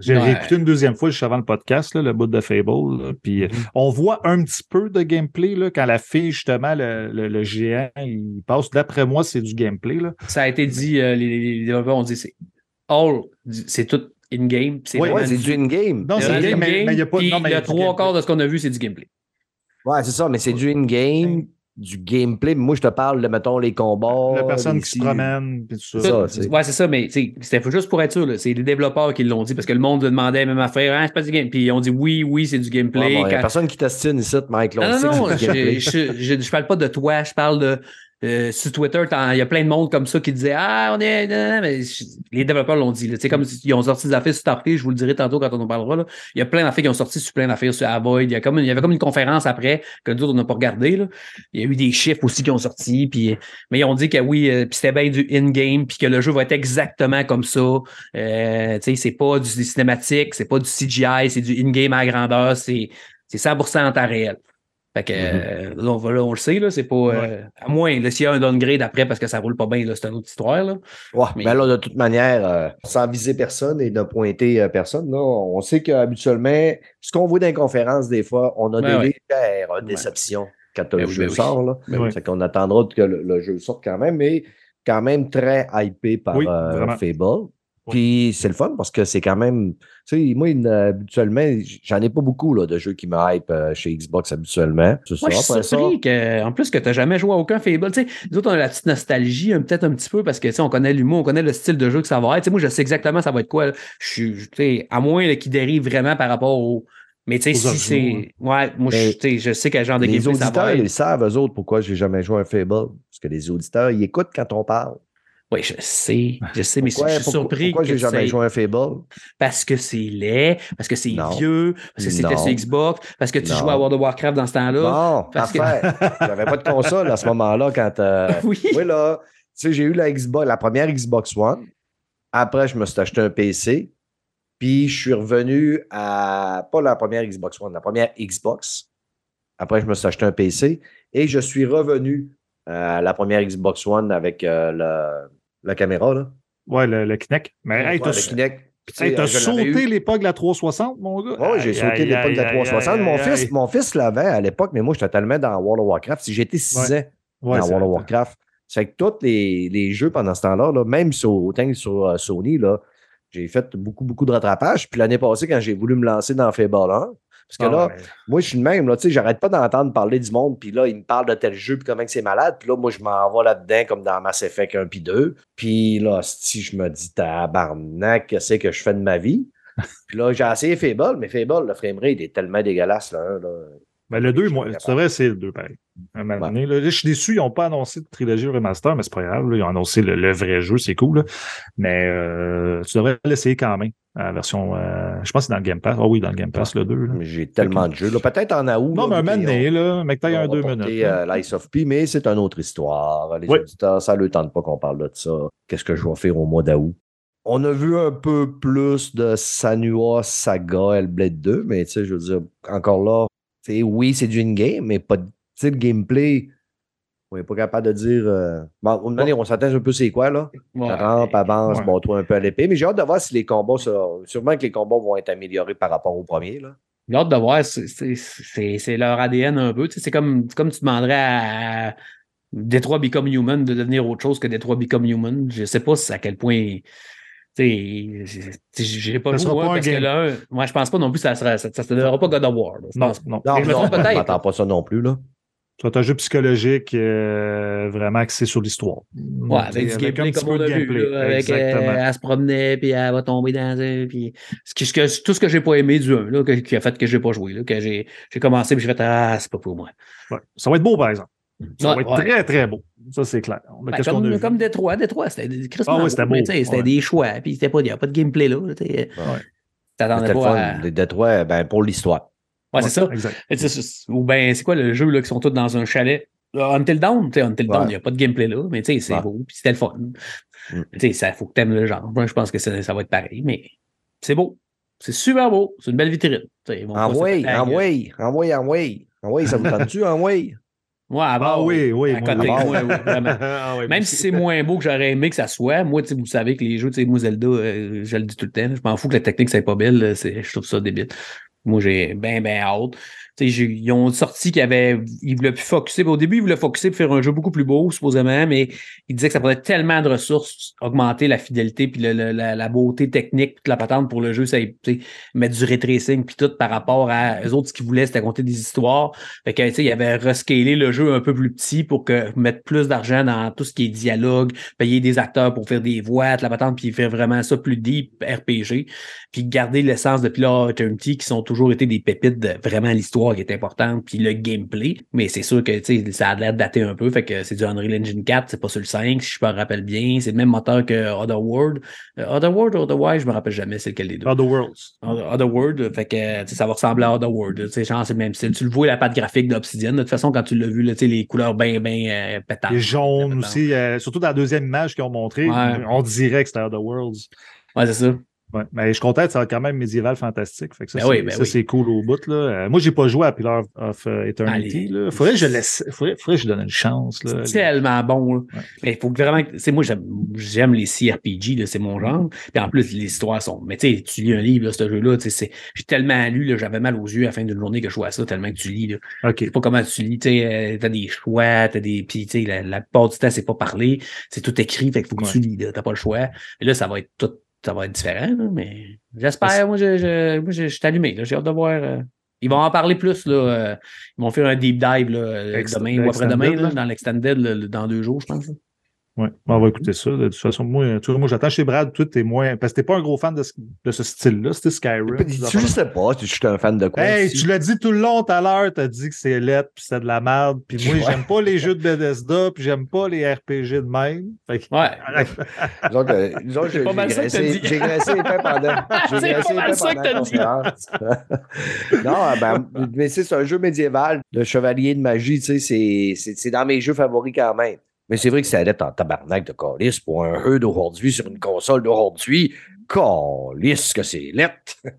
J'ai Ouais. réécouté une deuxième fois juste avant le podcast, là, le bout de Fable. là, puis euh, on voit un petit peu de gameplay là, quand la fille, justement, le, le- le géant, il passe. D'après moi, c'est du gameplay. Là. Ça a été dit, euh, les, les développeurs ont dit c'est all, c'est tout in-game. Oui, Ouais, c'est du- in-game. Non, c'est in-game, du mais- mais il y a pas- puis non, mais il y a le du trois gameplay. quarts de ce qu'on a vu, c'est du gameplay. Ouais, c'est ça, mais c'est du in-game, du gameplay. Moi, je te parle de, mettons, les combats. la personne les qui se promène, puis tout C'est ça. ça, c'est- Ouais, c'est ça, mais c'était juste pour être sûr. là, C'est les développeurs qui l'ont dit parce que le monde demandait même affaire. Hein, c'est pas du game. Puis ils ont dit oui, oui, c'est du Ouais, gameplay. bon, n'y a personne qui t'estime ici, Mike. Là, on Non, non, non, c'est du je, gameplay. je, je, je parle pas de toi, je parle de. Euh, sur Twitter, il y a plein de monde comme ça qui disait Ah, on est. mais les développeurs l'ont dit. sais, comme ils ont sorti des affaires sur Starfield, je vous le dirai tantôt quand on en parlera. Il y a plein d'affaires qui ont sorti sur plein d'affaires sur Avoid. Il y, avait comme une conférence après que nous autres, on n'a pas regardé. Il y a eu des chiffres aussi qui ont sorti. Mais ils ont dit que oui, euh, c'était bien du in-game, puis que le jeu va être exactement comme ça. Euh, c'est pas du cinématique, c'est pas du CGI, c'est du in-game à grandeur, c'est c'est 100% en temps réel. Fait que, euh, là, on, va- là, on le sait, là, c'est pas. euh, à moins, là, s'il y a un downgrade après parce que ça roule pas bien, là, c'est une autre histoire, là. Ouais, Mais- ben là, de toute manière, euh, sans viser personne et ne pointer euh, personne, là, on sait qu'habituellement, ce qu'on voit dans les conférences, des fois, on a Ben des ouais. légères Ouais. déceptions quand Ben le oui, jeu ben oui. sort. Là. Ben oui. C'est qu'on attendra que le, le jeu sorte quand même, mais quand même très hypé par Oui, euh. Fable. Puis c'est le fun parce que c'est quand même. Tu sais, moi, une- habituellement, j'en ai pas beaucoup là, de jeux qui me hype euh, chez Xbox habituellement. C'est Moi, je ça. suis Après ça, surpris que, en plus que tu n'as jamais joué à aucun Fable. Tu sais, nous autres, on a la petite nostalgie, hein, peut-être un petit peu, parce que tu sais, on connaît l'humour, on connaît le style de jeu que ça va être. Tu sais, moi, je sais exactement ça va être quoi. là. Je suis, tu sais, à moins qu'il dérive vraiment par rapport au. Mais tu sais, si c'est. Ouais, moi, je, sais, je sais quel genre de les auditeurs, ils savent, eux autres, pourquoi j'ai jamais joué à un Fable. Parce que les auditeurs, ils écoutent quand on parle. Oui, je sais, je sais, mais Pourquoi, je suis pourquoi- surpris pourquoi j'ai jamais joué à un Fable? parce que c'est laid, parce que c'est Non. vieux, parce que c'était Non. sur Xbox, parce que tu Non. jouais à World of Warcraft dans ce temps-là. Parce que- parfait. J'avais pas de console à ce moment-là quand. euh, Oui. Oui, là, tu sais, j'ai eu la Xbox, la première Xbox One. Après, je me suis acheté un PC. Puis, je suis revenu à. Pas la première Xbox One, la première Xbox. Après, je me suis acheté un PC. Et je suis revenu à la première Xbox One avec euh, le- la caméra, là. Ouais, le, le Kinect. Mais hey, Ouais, t'as le Kinect. Hey, t'as sauté l'époque de la 360, mon gars. Oui, j'ai sauté l'époque de la aïe, 360. aïe, mon, fils, mon fils l'avait à l'époque, mais moi, j'étais tellement dans World of Warcraft. Si j'étais 6 Ouais. ans dans World of. Warcraft. C'est que tous les, les jeux pendant ce temps-là, là, même sur, autant sur euh, Sony, j'ai fait beaucoup, beaucoup de rattrapage. Puis l'année passée, quand j'ai voulu me lancer dans Fable 1, parce que Ah, là, ouais. moi, je suis le même, là, tu sais, j'arrête pas d'entendre parler du monde, puis là, il me parle de tel jeu, puis comment que c'est malade, puis là, moi, je m'en vais là-dedans, comme dans Mass Effect 1 puis 2, puis là, si je me dis, tabarnak, qu'est-ce que je fais de ma vie? puis là, j'ai essayé Fable, mais Fable, le framerate est tellement dégueulasse, là, hein, là. Ben, le 2, Je suis moi, c'est vrai, c'est le 2, pareil. Un donné, là, je suis déçu, ils n'ont pas annoncé de trilogie remaster, mais c'est pas grave. là, ils ont annoncé le, le vrai jeu, c'est cool. là. Mais euh, tu devrais l'essayer quand même. La version. euh, je pense que c'est dans le Game Pass. Ah oui, dans le Game Pass, le 2. là. Mais J'ai tellement de jeux. Peut-être en août. Non, mais un on- là, mais que t'ailles un va 2 porter, minutes. euh, l'Ice of P, mais c'est une autre histoire. Les Oui. auditeurs, ça ne leur tente pas qu'on parle de ça. Qu'est-ce que je vais faire au mois d'août? On a vu un peu plus de Sanua Saga Hellblade 2, mais tu sais, je veux dire, encore là, oui, c'est du in-game, mais pas de- le gameplay. On n'est pas capable de dire. euh, Bon, on s'attend un peu c'est quoi, là? Ouais. Rampe, avance, ouais. bon, toi un peu à l'épée. Mais j'ai hâte de voir si les combats, ça- sûrement que les combats vont être améliorés par rapport au premier, là. J'ai hâte de voir, c'est- leur ADN un peu. C'est comme, comme tu demanderais à Detroit Become Human de devenir autre chose que Detroit Become Human. Je sais pas à quel point. J'ai pas Ça sera un parce que là, moi je pense pas non plus que ça sera, ça, ça se donnera pas God of War. là. Je Non, pense pas. non. Je me non, trompe on peut-être. m'entend pas ça non plus, là. C'est un jeu psychologique euh, vraiment axé sur l'histoire. Ouais, avec du gameplay comme on a vu, là, avec euh, elle se promenait, puis elle va tomber dans un, puis ce qui- ce que- tout ce que j'ai pas aimé du 1, là, que- qui a fait que j'ai pas joué, là, que j'ai j'ai commencé, puis j'ai fait Ah, c'est pas pour moi. Ouais. Ça va être beau, par exemple. Ça Ouais, va être ouais. très, très beau. Ça, c'est clair. Mais Ben, qu'est-ce qu'on a comme, Détroit, Détroit, c'était des Ah ouais, c'était beau, ouais. des choix, puis c'était pas, il n'y a pas de gameplay là. tu sais. T'attendais C'était le pas fun. à... Les Détroits, ben, pour l'histoire. Ouais, c'est ça. Exact. Ou ben, c'est quoi le jeu là, qui sont tous dans un chalet? Euh, Until Dawn, tu sais, Until Dawn, il Ouais. n'y a pas de gameplay là, mais tu sais, c'est Ouais. beau, puis c'était le fun. Mm. Tu sais, ça faut que t'aimes le genre. Moi, je pense que ça, ça va être pareil, mais c'est beau. C'est super beau. C'est une belle vitrine. Gueule. envoie, envoie, envoie. Envoie, ça vous tente-tu, envoie? Ouais, à Ah oui, oui. À moi, côté, oui. moi, oui, vraiment. Ah oui, Même moi si c'est moins beau que j'aurais aimé que ça soit, moi, tu sais, vous savez que les jeux, moi, Zelda, euh, je le dis tout le temps, je m'en fous que la technique, c'est pas belle, je trouve ça débile. Moi, j'ai bien, bien hâte. Ils ont sorti qu'ils ils voulaient plus focuser. Au début, ils voulaient focuser pour faire un jeu beaucoup plus beau, supposément, mais ils disaient que ça prenait tellement de ressources, augmenter la fidélité, puis la, beauté technique, toute la patente pour le jeu, ça, mettre du ray tracing, puis tout par rapport à eux autres, ce qu'ils voulaient, c'était compter des histoires. Ils avaient rescalé le jeu un peu plus petit pour mettre plus d'argent dans tout ce qui est dialogue, payer des acteurs pour faire des voix, toute la patente, puis faire vraiment ça plus deep RPG, puis garder l'essence de Pillar Eternity qui sont toujours été des pépites de vraiment l'histoire qui est importante, puis le gameplay. Mais c'est sûr que ça a l'air de dater un peu, fait que c'est du Unreal Engine 4, c'est pas sur le 5, si je me rappelle bien. C'est le même moteur que Otherworld. Euh, Otherworld ou Otherwise, je me rappelle jamais c'est lequel des deux. Other Worlds. Other- Otherworld, fait que ça va ressembler à Otherworld. Genre, c'est le même style. Tu le vois, la patte graphique d'Obsidian. De toute façon, quand tu l'as vu, là, les couleurs bien, bien euh, pétantes. Les jaunes Pétantes. aussi, euh, surtout dans la deuxième image qu'ils ont montré, Ouais. on dirait que c'était Other Worlds. Ouais, c'est ça. Ouais. Mais je suis content, ça va quand même médiéval fantastique. Fait que ça, Ben c'est, oui, ben oui. cool au bout. Là. Euh, moi, j'ai pas joué à Pillar of Eternity. Là. Faudrait que je laisse. Faudrait, faudrait que je donne une chance. Là. C'est tellement bon. Là. Ouais. Mais il faut que vraiment. C'est moi, j'aime, les CRPG, c'est mon genre. Puis en plus, les histoires sont. Mais tu sais, tu lis un livre, là, ce jeu-là, c'est- j'ai tellement lu, j'avais mal aux yeux à la fin d'une journée que je jouais à ça, tellement que tu lis. Là. OK. Je sais pas comment tu lis, tu euh, t'as des choix, t'as des. Puis la, la plupart du temps, c'est pas parlé, c'est tout écrit, fait qu'il faut que Ouais. tu lis, t'as pas le choix. Et là, ça va être tout. Ça va être différent, là, mais j'espère. Moi, je, je, moi, je, je suis allumé. là, J'ai hâte de voir. euh, Ils vont en parler plus. Là, euh, ils vont faire un deep dive là, euh, demain ou après-demain, dans l'extended, dans deux jours, je pense. Ouais. Bon, on va écouter ça. De toute façon, moi, tu vois, moi j'attends chez Brad, toi, t'es moins. Parce que t'es pas un gros fan de ce, de ce style-là. C'était Skyrim. Tu je sais pas, je suis un fan de quoi. Hey, ici? tu l'as dit tout le long tout à l'heure, t'as dit que c'est lettre puis c'est de la merde. Puis moi, Ouais. j'aime pas les jeux de Bethesda, puis j'aime pas les RPG de même. Fait que- Ouais. Disons que- disons j'ai pas mal ça que t'as graissé, dit. j'ai graissé les pains pendant. J'ai C'est graissé pas les mal pains ça que pendant la t'as dit. conférence. non, ben, mais c'est un jeu médiéval. Le chevalier de magie, tu sais, c'est dans mes jeux favoris quand même. Mais c'est vrai que ça allait en tabarnak de calice pour un jeu d'aujourd'hui sur une console d'aujourd'hui. Calice que c'est lettre.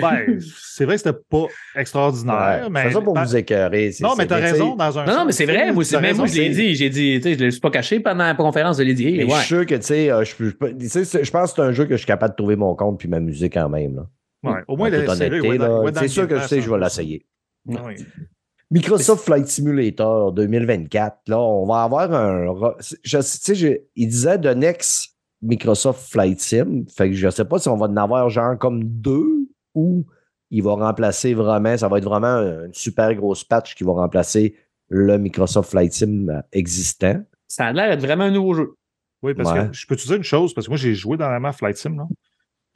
Ben, c'est vrai que c'était pas extraordinaire, Ouais, mais. c'est ça pour ben- vous écœurer. Non, mais t'as raison dans un Non, non, mais c'est vrai. Moi, c'est- même raison, moi, je l'ai dit. J'ai dit, tu sais, je ne l'ai pas caché pendant la conférence, je l'ai dit. Mais ouais. je suis sûr que, tu sais, euh, je, je tu sais, je pense que c'est un jeu que je suis capable de trouver mon compte puis m'amuser quand même. Là. Ouais, au moins, ouais, c'est sûr que je sais, je vais plus. l'essayer. Oui. Microsoft Flight Simulator 2024, là, on va avoir un. Je, tu sais, il disait de next Microsoft Flight Sim. Fait que je sais pas si on va en avoir genre comme deux ou il va remplacer vraiment, ça va être vraiment une super grosse patch qui va remplacer le Microsoft Flight Sim euh, existant. Ça a l'air d'être vraiment un nouveau jeu. Oui, parce Ouais. que je peux te dire une chose, parce que moi, j'ai joué dans la map Flight Sim, là,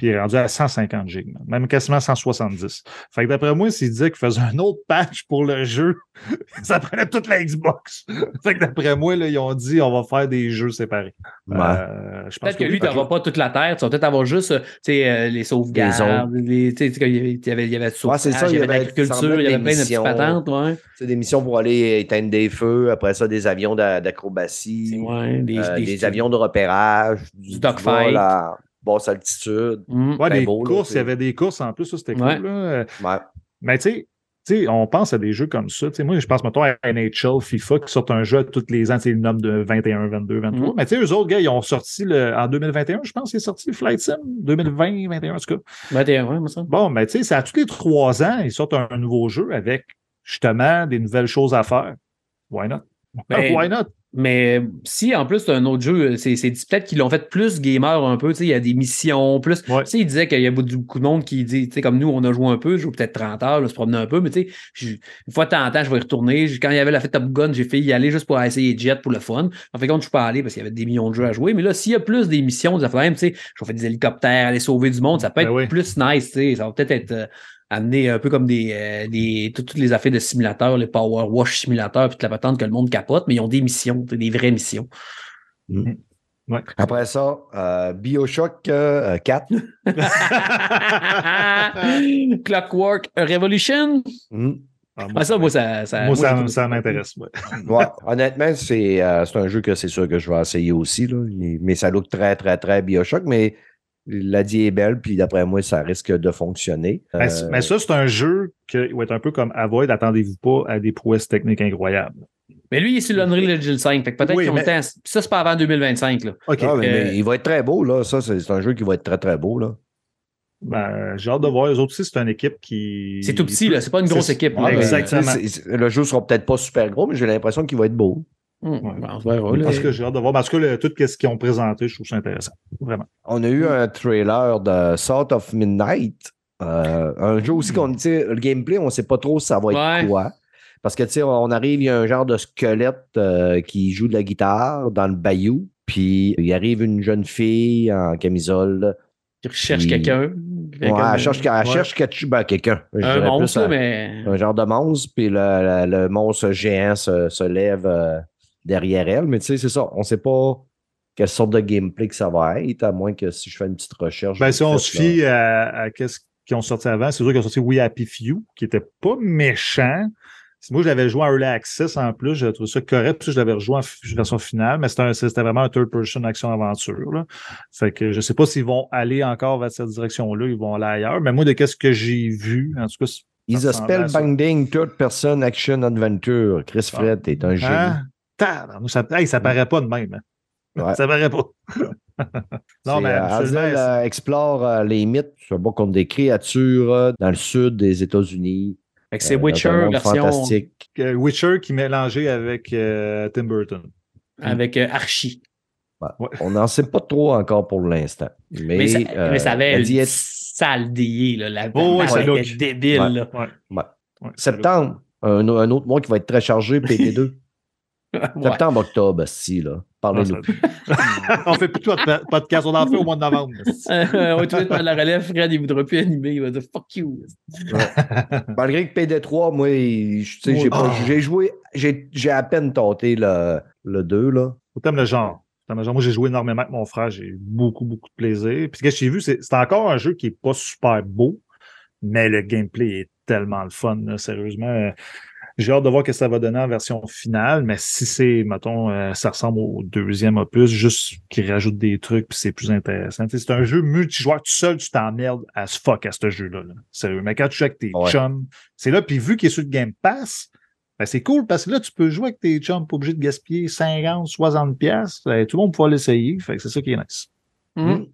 puis il est rendu à 150 gigs, même quasiment 170. Fait que d'après moi, s'il disait qu'il faisait un autre patch pour le jeu, ça prenait toute la Xbox. fait que d'après moi, là, ils ont dit on va faire des jeux séparés. Ouais. Euh, Peut-être que lui, tu n'auras pas toute la terre. Tu vas peut-être avoir juste euh, euh, les sauvegardes, les, il y avait, il y avait, il y avait du Ouais, c'est ça, il y avait de l'agriculture, il y avait des plein de petites missions. patentes. Ouais. C'est des missions pour aller éteindre des feux, après ça, des avions d'a- d'acrobatie. C'est- ouais, des, Euh, des- des, avions de repérage, Du dogfight. Basse altitude. Mm. Ouais, des beau, courses, c'est- il y avait des courses en plus, ça c'était Ouais. cool. Là. Ouais. Mais tu sais, tu sais, on pense à des jeux comme ça. Tu sais, moi, je pense, mettons, à NHL, FIFA, qui sortent un jeu à tous les ans, tu sais, le nombre de 21, 22, 23. Mhm. Mais tu sais, eux autres, gars, ils ont sorti le, en 2021, je pense, il est sorti le Flight Sim, 2020, 21, en tout cas. 21, ouais, moi, ça. Bon, mais tu sais, c'est à tous les trois ans, ils sortent un, un nouveau jeu avec, justement, des nouvelles choses à faire. Why not? Ben, Why not? Mais si en plus c'est un autre jeu, c'est c'est peut-être qu'ils l'ont fait plus gamer un peu, tu sais, il y a des missions, plus. Ouais. Tu sais, il disait qu'il y a beaucoup de monde qui dit, tu sais, comme nous, on a joué un peu, je joue peut-être 30 heures, là, se promener un peu, mais tu sais, une fois de temps en temps, je vais y retourner. Quand il y avait la fête Top Gun, j'ai fait y aller juste pour essayer Jet pour le fun. En fait, compte, je suis pas allé parce qu'il y avait des millions de jeux à jouer. Mais là, s'il y a plus des missions, des affaires, même, tu sais, je vais faire des hélicoptères, aller sauver du monde, ça peut Ben être plus nice, tu sais. Ça va peut-être être. euh, amener un peu comme des, euh, des toutes les affaires de simulateurs, les Power Wash simulateurs, puis toute la patente que le monde capote, mais ils ont des missions, des vraies missions. Après ça, euh, Bioshock euh, 4. Clockwork Revolution. Hmm. Ah, Ah, ça, moi, ça, ça, moi, moi, ça, m'intéresse. ouais. Ouais, honnêtement, c'est euh, c'est un jeu que c'est sûr que je vais essayer aussi. Là. Mais ça look très, très, très Bioshock. Mais la die est belle, puis d'après moi, ça risque de fonctionner. Mais, Euh, mais ça, c'est un jeu qui va être un peu comme Avoid, attendez-vous pas à des prouesses techniques incroyables. Mais lui, il est sur l'Unreal Engine 5. Fait que peut-être Oui, qu'ils mais- temps. Ça, c'est pas avant 2025. Là. OK. ah, mais, euh, mais il va être très beau, là. Ça, c'est un jeu qui va être très, très beau, là. Ben, j'ai hâte de voir. Les autres aussi, c'est une équipe qui. C'est tout petit, là. C'est pas une grosse équipe. Là. ben, exactement. Le jeu sera peut-être pas super gros, mais j'ai l'impression qu'il va être beau. Ouais. ben, on se verra, là. Parce que j'ai hâte de voir. Parce que le- tout ce qu'ils ont présenté, je trouve ça intéressant. Vraiment. On a eu un trailer de Sort of Midnight. Euh, un jeu aussi qu'on tu sais, le gameplay, on ne sait pas trop ça va être Ouais. quoi. Parce que tu sais, on arrive, il y a un genre de squelette euh, qui joue de la guitare dans le bayou. Puis il arrive une jeune fille en camisole. Tu recherches Puis- quelqu'un? Ouais, elle cherche, elle ouais. cherche quelque- ben, quelqu'un. Un plus monstre, un- mais. un genre de monstre, puis le, le- le monstre géant se, se lève euh, derrière elle. Mais tu sais, c'est ça. On ne sait pas quelle sorte de gameplay que ça va être, à moins que si je fais une petite recherche. Ben, si on se fie à, à qu'est-ce qu'ils ont sorti avant, c'est sûr qu'ils ont sorti We Happy Few, qui était pas méchant. Moi, je l'avais joué en Early Access en plus, j'ai trouvé ça correct, puis je l'avais rejoué en version finale, mais c'était vraiment un third-person action-aventure. Fait que je sais pas s'ils vont aller encore vers cette direction-là, ils vont aller ailleurs, mais moi, de qu'est-ce que j'ai vu, en tout cas, à ça. spellbinding third-person action adventure. Chris Fred, t'es un génie. Hein? Ça, hey, ça paraît pas de même. hein. Ouais. Ça paraît pas. non, mais euh, absolument, Hazel, euh, explore euh, les mythes c'est bon, contre des créatures euh, dans le sud des États-unis. C'est euh, Witcher version fantastique. Witcher qui mélangé avec euh, Tim Burton. avec euh, Archie. Ouais. On n'en sait pas trop encore pour l'instant. Mais, Mais, ça, euh, mais ça avait une être- sale DI, là. La Oh, ouais, ça débile, Ouais. là. Ouais. Ouais. Ouais, Septembre, un, un autre mois qui va être très chargé, PD2. Ouais. Septembre, octobre, si, là. Parlez-nous. on fait plus de pod- podcast, on en fait au mois de novembre. Euh, on va tout de suite prendre la relève. Fred, il voudra plus animer. Il va dire fuck you. Malgré que PD3, moi, je- tu sais, j'ai pas- Oh. j'ai joué, j'ai j'ai à peine tenté le, le 2, là. T'aimes le genre. T'aimes le genre. Moi, j'ai joué énormément avec mon frère. J'ai eu beaucoup, beaucoup de plaisir. Puis, ce que j'ai vu, c'est c'est encore un jeu qui est pas super beau, mais le gameplay est tellement le fun, là, sérieusement. J'ai hâte de voir ce que ça va donner en version finale, mais si c'est, mettons, euh, ça ressemble au deuxième opus, juste qu'il rajoute des trucs, puis c'est plus intéressant. C'est un jeu multijoueur. Tout seul, tu t'emmerdes à ce fuck à ce jeu-là. là. Sérieux. Mais quand tu joues avec tes Ouais. chums, c'est là, puis vu qu'il est sur le Game Pass, ben, c'est cool parce que là, tu peux jouer avec tes chums, pas obligé de gaspiller 50, 60 pièces. Tout le monde peut l'essayer. Fait que c'est ça qui est nice. Hum.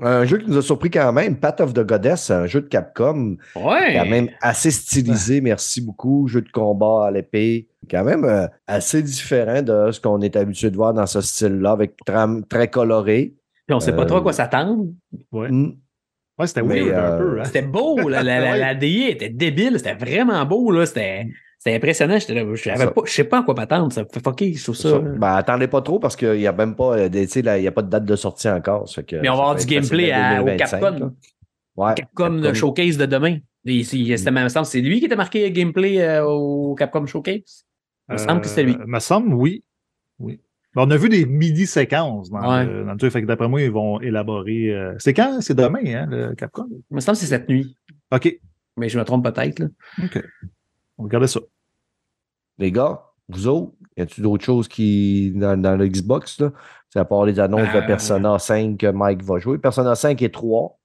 Un jeu qui nous a surpris quand même, Path of the Goddess, un jeu de Capcom, Ouais. quand même assez stylisé, merci beaucoup, jeu de combat à l'épée, quand même euh, assez différent de ce qu'on est habitué de voir dans ce style-là, avec trame très coloré. Puis on sait pas Euh, trop à quoi s'attendre. Ouais. Mm. Ouais, c'était weird un euh, peu. Hein? C'était beau. La, la, la, Ouais. la DI était débile. C'était vraiment beau. là. C'était c'était impressionnant. Je sais pas à quoi m'attendre. Ça me fait fucker. Je trouve ça. Ça, ben, attendez pas trop parce qu'il n'y a même pas, euh, des- tu sais, là, il y a pas de date de sortie encore. ça fait que Mais on va avoir du gameplay à au 2025, Capcom. Ouais, Capcom, le showcase de demain. Et c'est c'était- me semble que c'est lui qui était marqué gameplay euh, au Capcom Showcase? Il me semble que c'était lui. Euh, me semble, oui. oui. Ben, on a vu des midi-séquences dans, Ouais. le, dans le truc. Fait que d'après moi, ils vont élaborer. euh, C'est quand? C'est demain, hein, le Capcom? Il me semble que c'est cette nuit. OK. Mais je me trompe peut-être. là. OK. On va regarder ça. Les gars, vous autres, y a-t-il d'autres choses qui, dans, dans le Xbox, là? C'est à part les annonces Euh. de Persona 5 que Mike va jouer. Persona 5 et 3.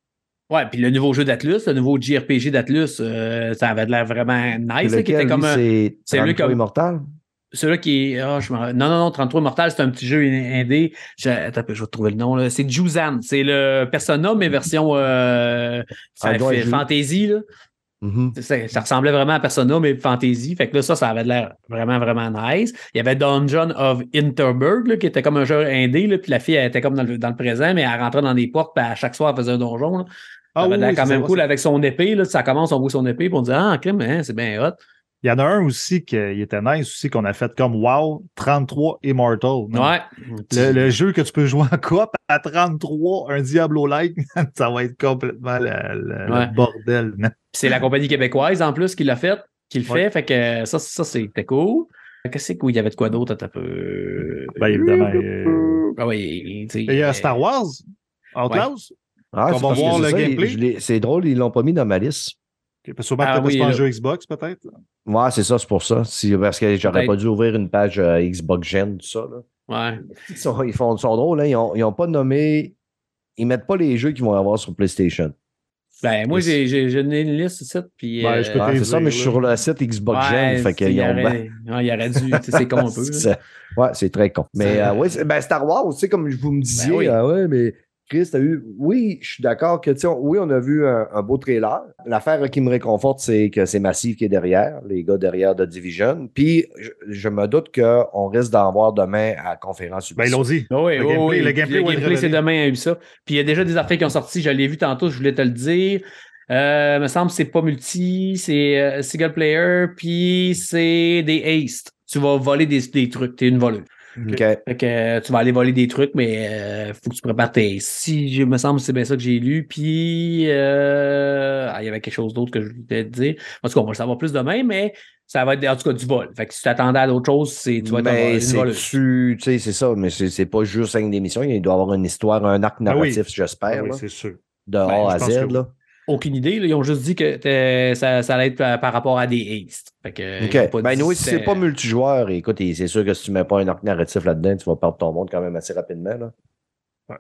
Ouais, puis le nouveau jeu d'Atlus, le nouveau JRPG d'Atlus, euh, ça avait l'air vraiment nice. qui était comme c'est c'est lui 33 comme- Immortal? Celui-là qui est. ah, je Non, non, non, 33 Immortal, c'est un petit jeu indé. Je... Attends, je vais trouver le nom. là. C'est Juzan. C'est le Persona, mais version euh, Ah, fantasy. Là. Mhm. Ça, ça ressemblait vraiment à Persona, mais fantasy. Fait que là, ça, ça avait l'air vraiment, vraiment nice. Il y avait Dungeon of Interberg, là, qui était comme un jeu indé, là, puis la fille, elle était comme dans le, dans le présent, mais elle rentrait dans des portes, puis à chaque soir, elle faisait un donjon. Là. Ça avait l'air Ah oui, quand c'est même cool avec son épée. Là, ça commence, on voit son épée, puis on dit Ah, crime, hein, c'est bien hot. Il y en a un aussi qui il était nice aussi qu'on a fait comme WoW 33 Immortal. Non? Ouais. Le, le jeu que tu peux jouer en coop à 33, un Diablo-like, ça va être complètement le, le- Ouais. le bordel. c'est la compagnie québécoise en plus qui l'a fait, qui le fait. Ouais. Fait que ça, ça c'était cool. Qu'est-ce qu'il y avait de quoi d'autre? Un peu. Ben, évidemment. euh, Ah oui, il y a euh, Star Wars, Outlaws. Ah, On c'est va voir le ça, gameplay. C'est drôle, ils l'ont pas mis dans ma liste. Parce que sûrement Ah oui, pas jeu Xbox, peut-être. Ouais, c'est ça, c'est pour ça. Si- parce que j'aurais Peut-être. pas dû ouvrir une page euh, Xbox Gen, tout ça. Là. Ouais. Ils, sont, ils font, ils sont drôles, hein. ils, ont, ils ont pas nommé. Ils mettent pas les jeux qu'ils vont avoir sur PlayStation. Ben, moi, j'ai j'ai- j'ai donné une liste ici, puis. Ben, euh, je peux Ouais, te c'est ça, mais je suis sur le site Xbox ouais, Gen. Fait qu'ils il ont. aurait, ouais, il aurait dû. C'est con un peu. C'est- ouais, c'est très con. Mais euh, ouais, c'est- ben, Star Wars, tu sais, comme vous me disiez, oui. ah ouais, mais Chris, t'as eu. Oui, je suis d'accord que, tu sais, on- oui, on a vu un, un beau trailer. L'affaire qui me réconforte, c'est que c'est Massive qui est derrière, les gars derrière de Division. Puis, je, je me doute qu'on risque d'en voir demain à la conférence Ben, ils l'ont dit. Oui, Le oui, gameplay- oui. le gameplay va être c'est demain à Ubisoft. Puis il y a déjà des affaires qui ont sorti. Je l'ai vu tantôt, je voulais te le dire. Euh, me semble que c'est pas multi, c'est euh, single player, puis c'est des haste. Tu vas voler des, des trucs, t'es une voleuse. Fait que euh, tu vas aller voler des trucs, mais euh, faut que tu prépares tes. Si je me semble que c'est bien ça que j'ai lu, puis euh, ah, il y avait quelque chose d'autre que je voulais te dire. En tout cas, on va le savoir plus demain, mais ça va être en tout cas du vol. Fait que si tu t'attendais à d'autres choses, c'est tu vas être un- Mais une c'est tu sais, c'est ça, mais c'est c'est pas juste une émission. Il doit y avoir une histoire, un arc Ah oui. narratif, Ah j'espère, oui, là, c'est sûr. de Ben, A à Z. oui. Là. Aucune idée. là. Ils ont juste dit que ça, ça allait être par, par rapport à des haste. Fait que, pas Ben, dit oui, si c'est pas multijoueur, écoute, c'est sûr que si tu mets pas un arc narratif là-dedans, tu vas perdre ton monde quand même assez rapidement. Là.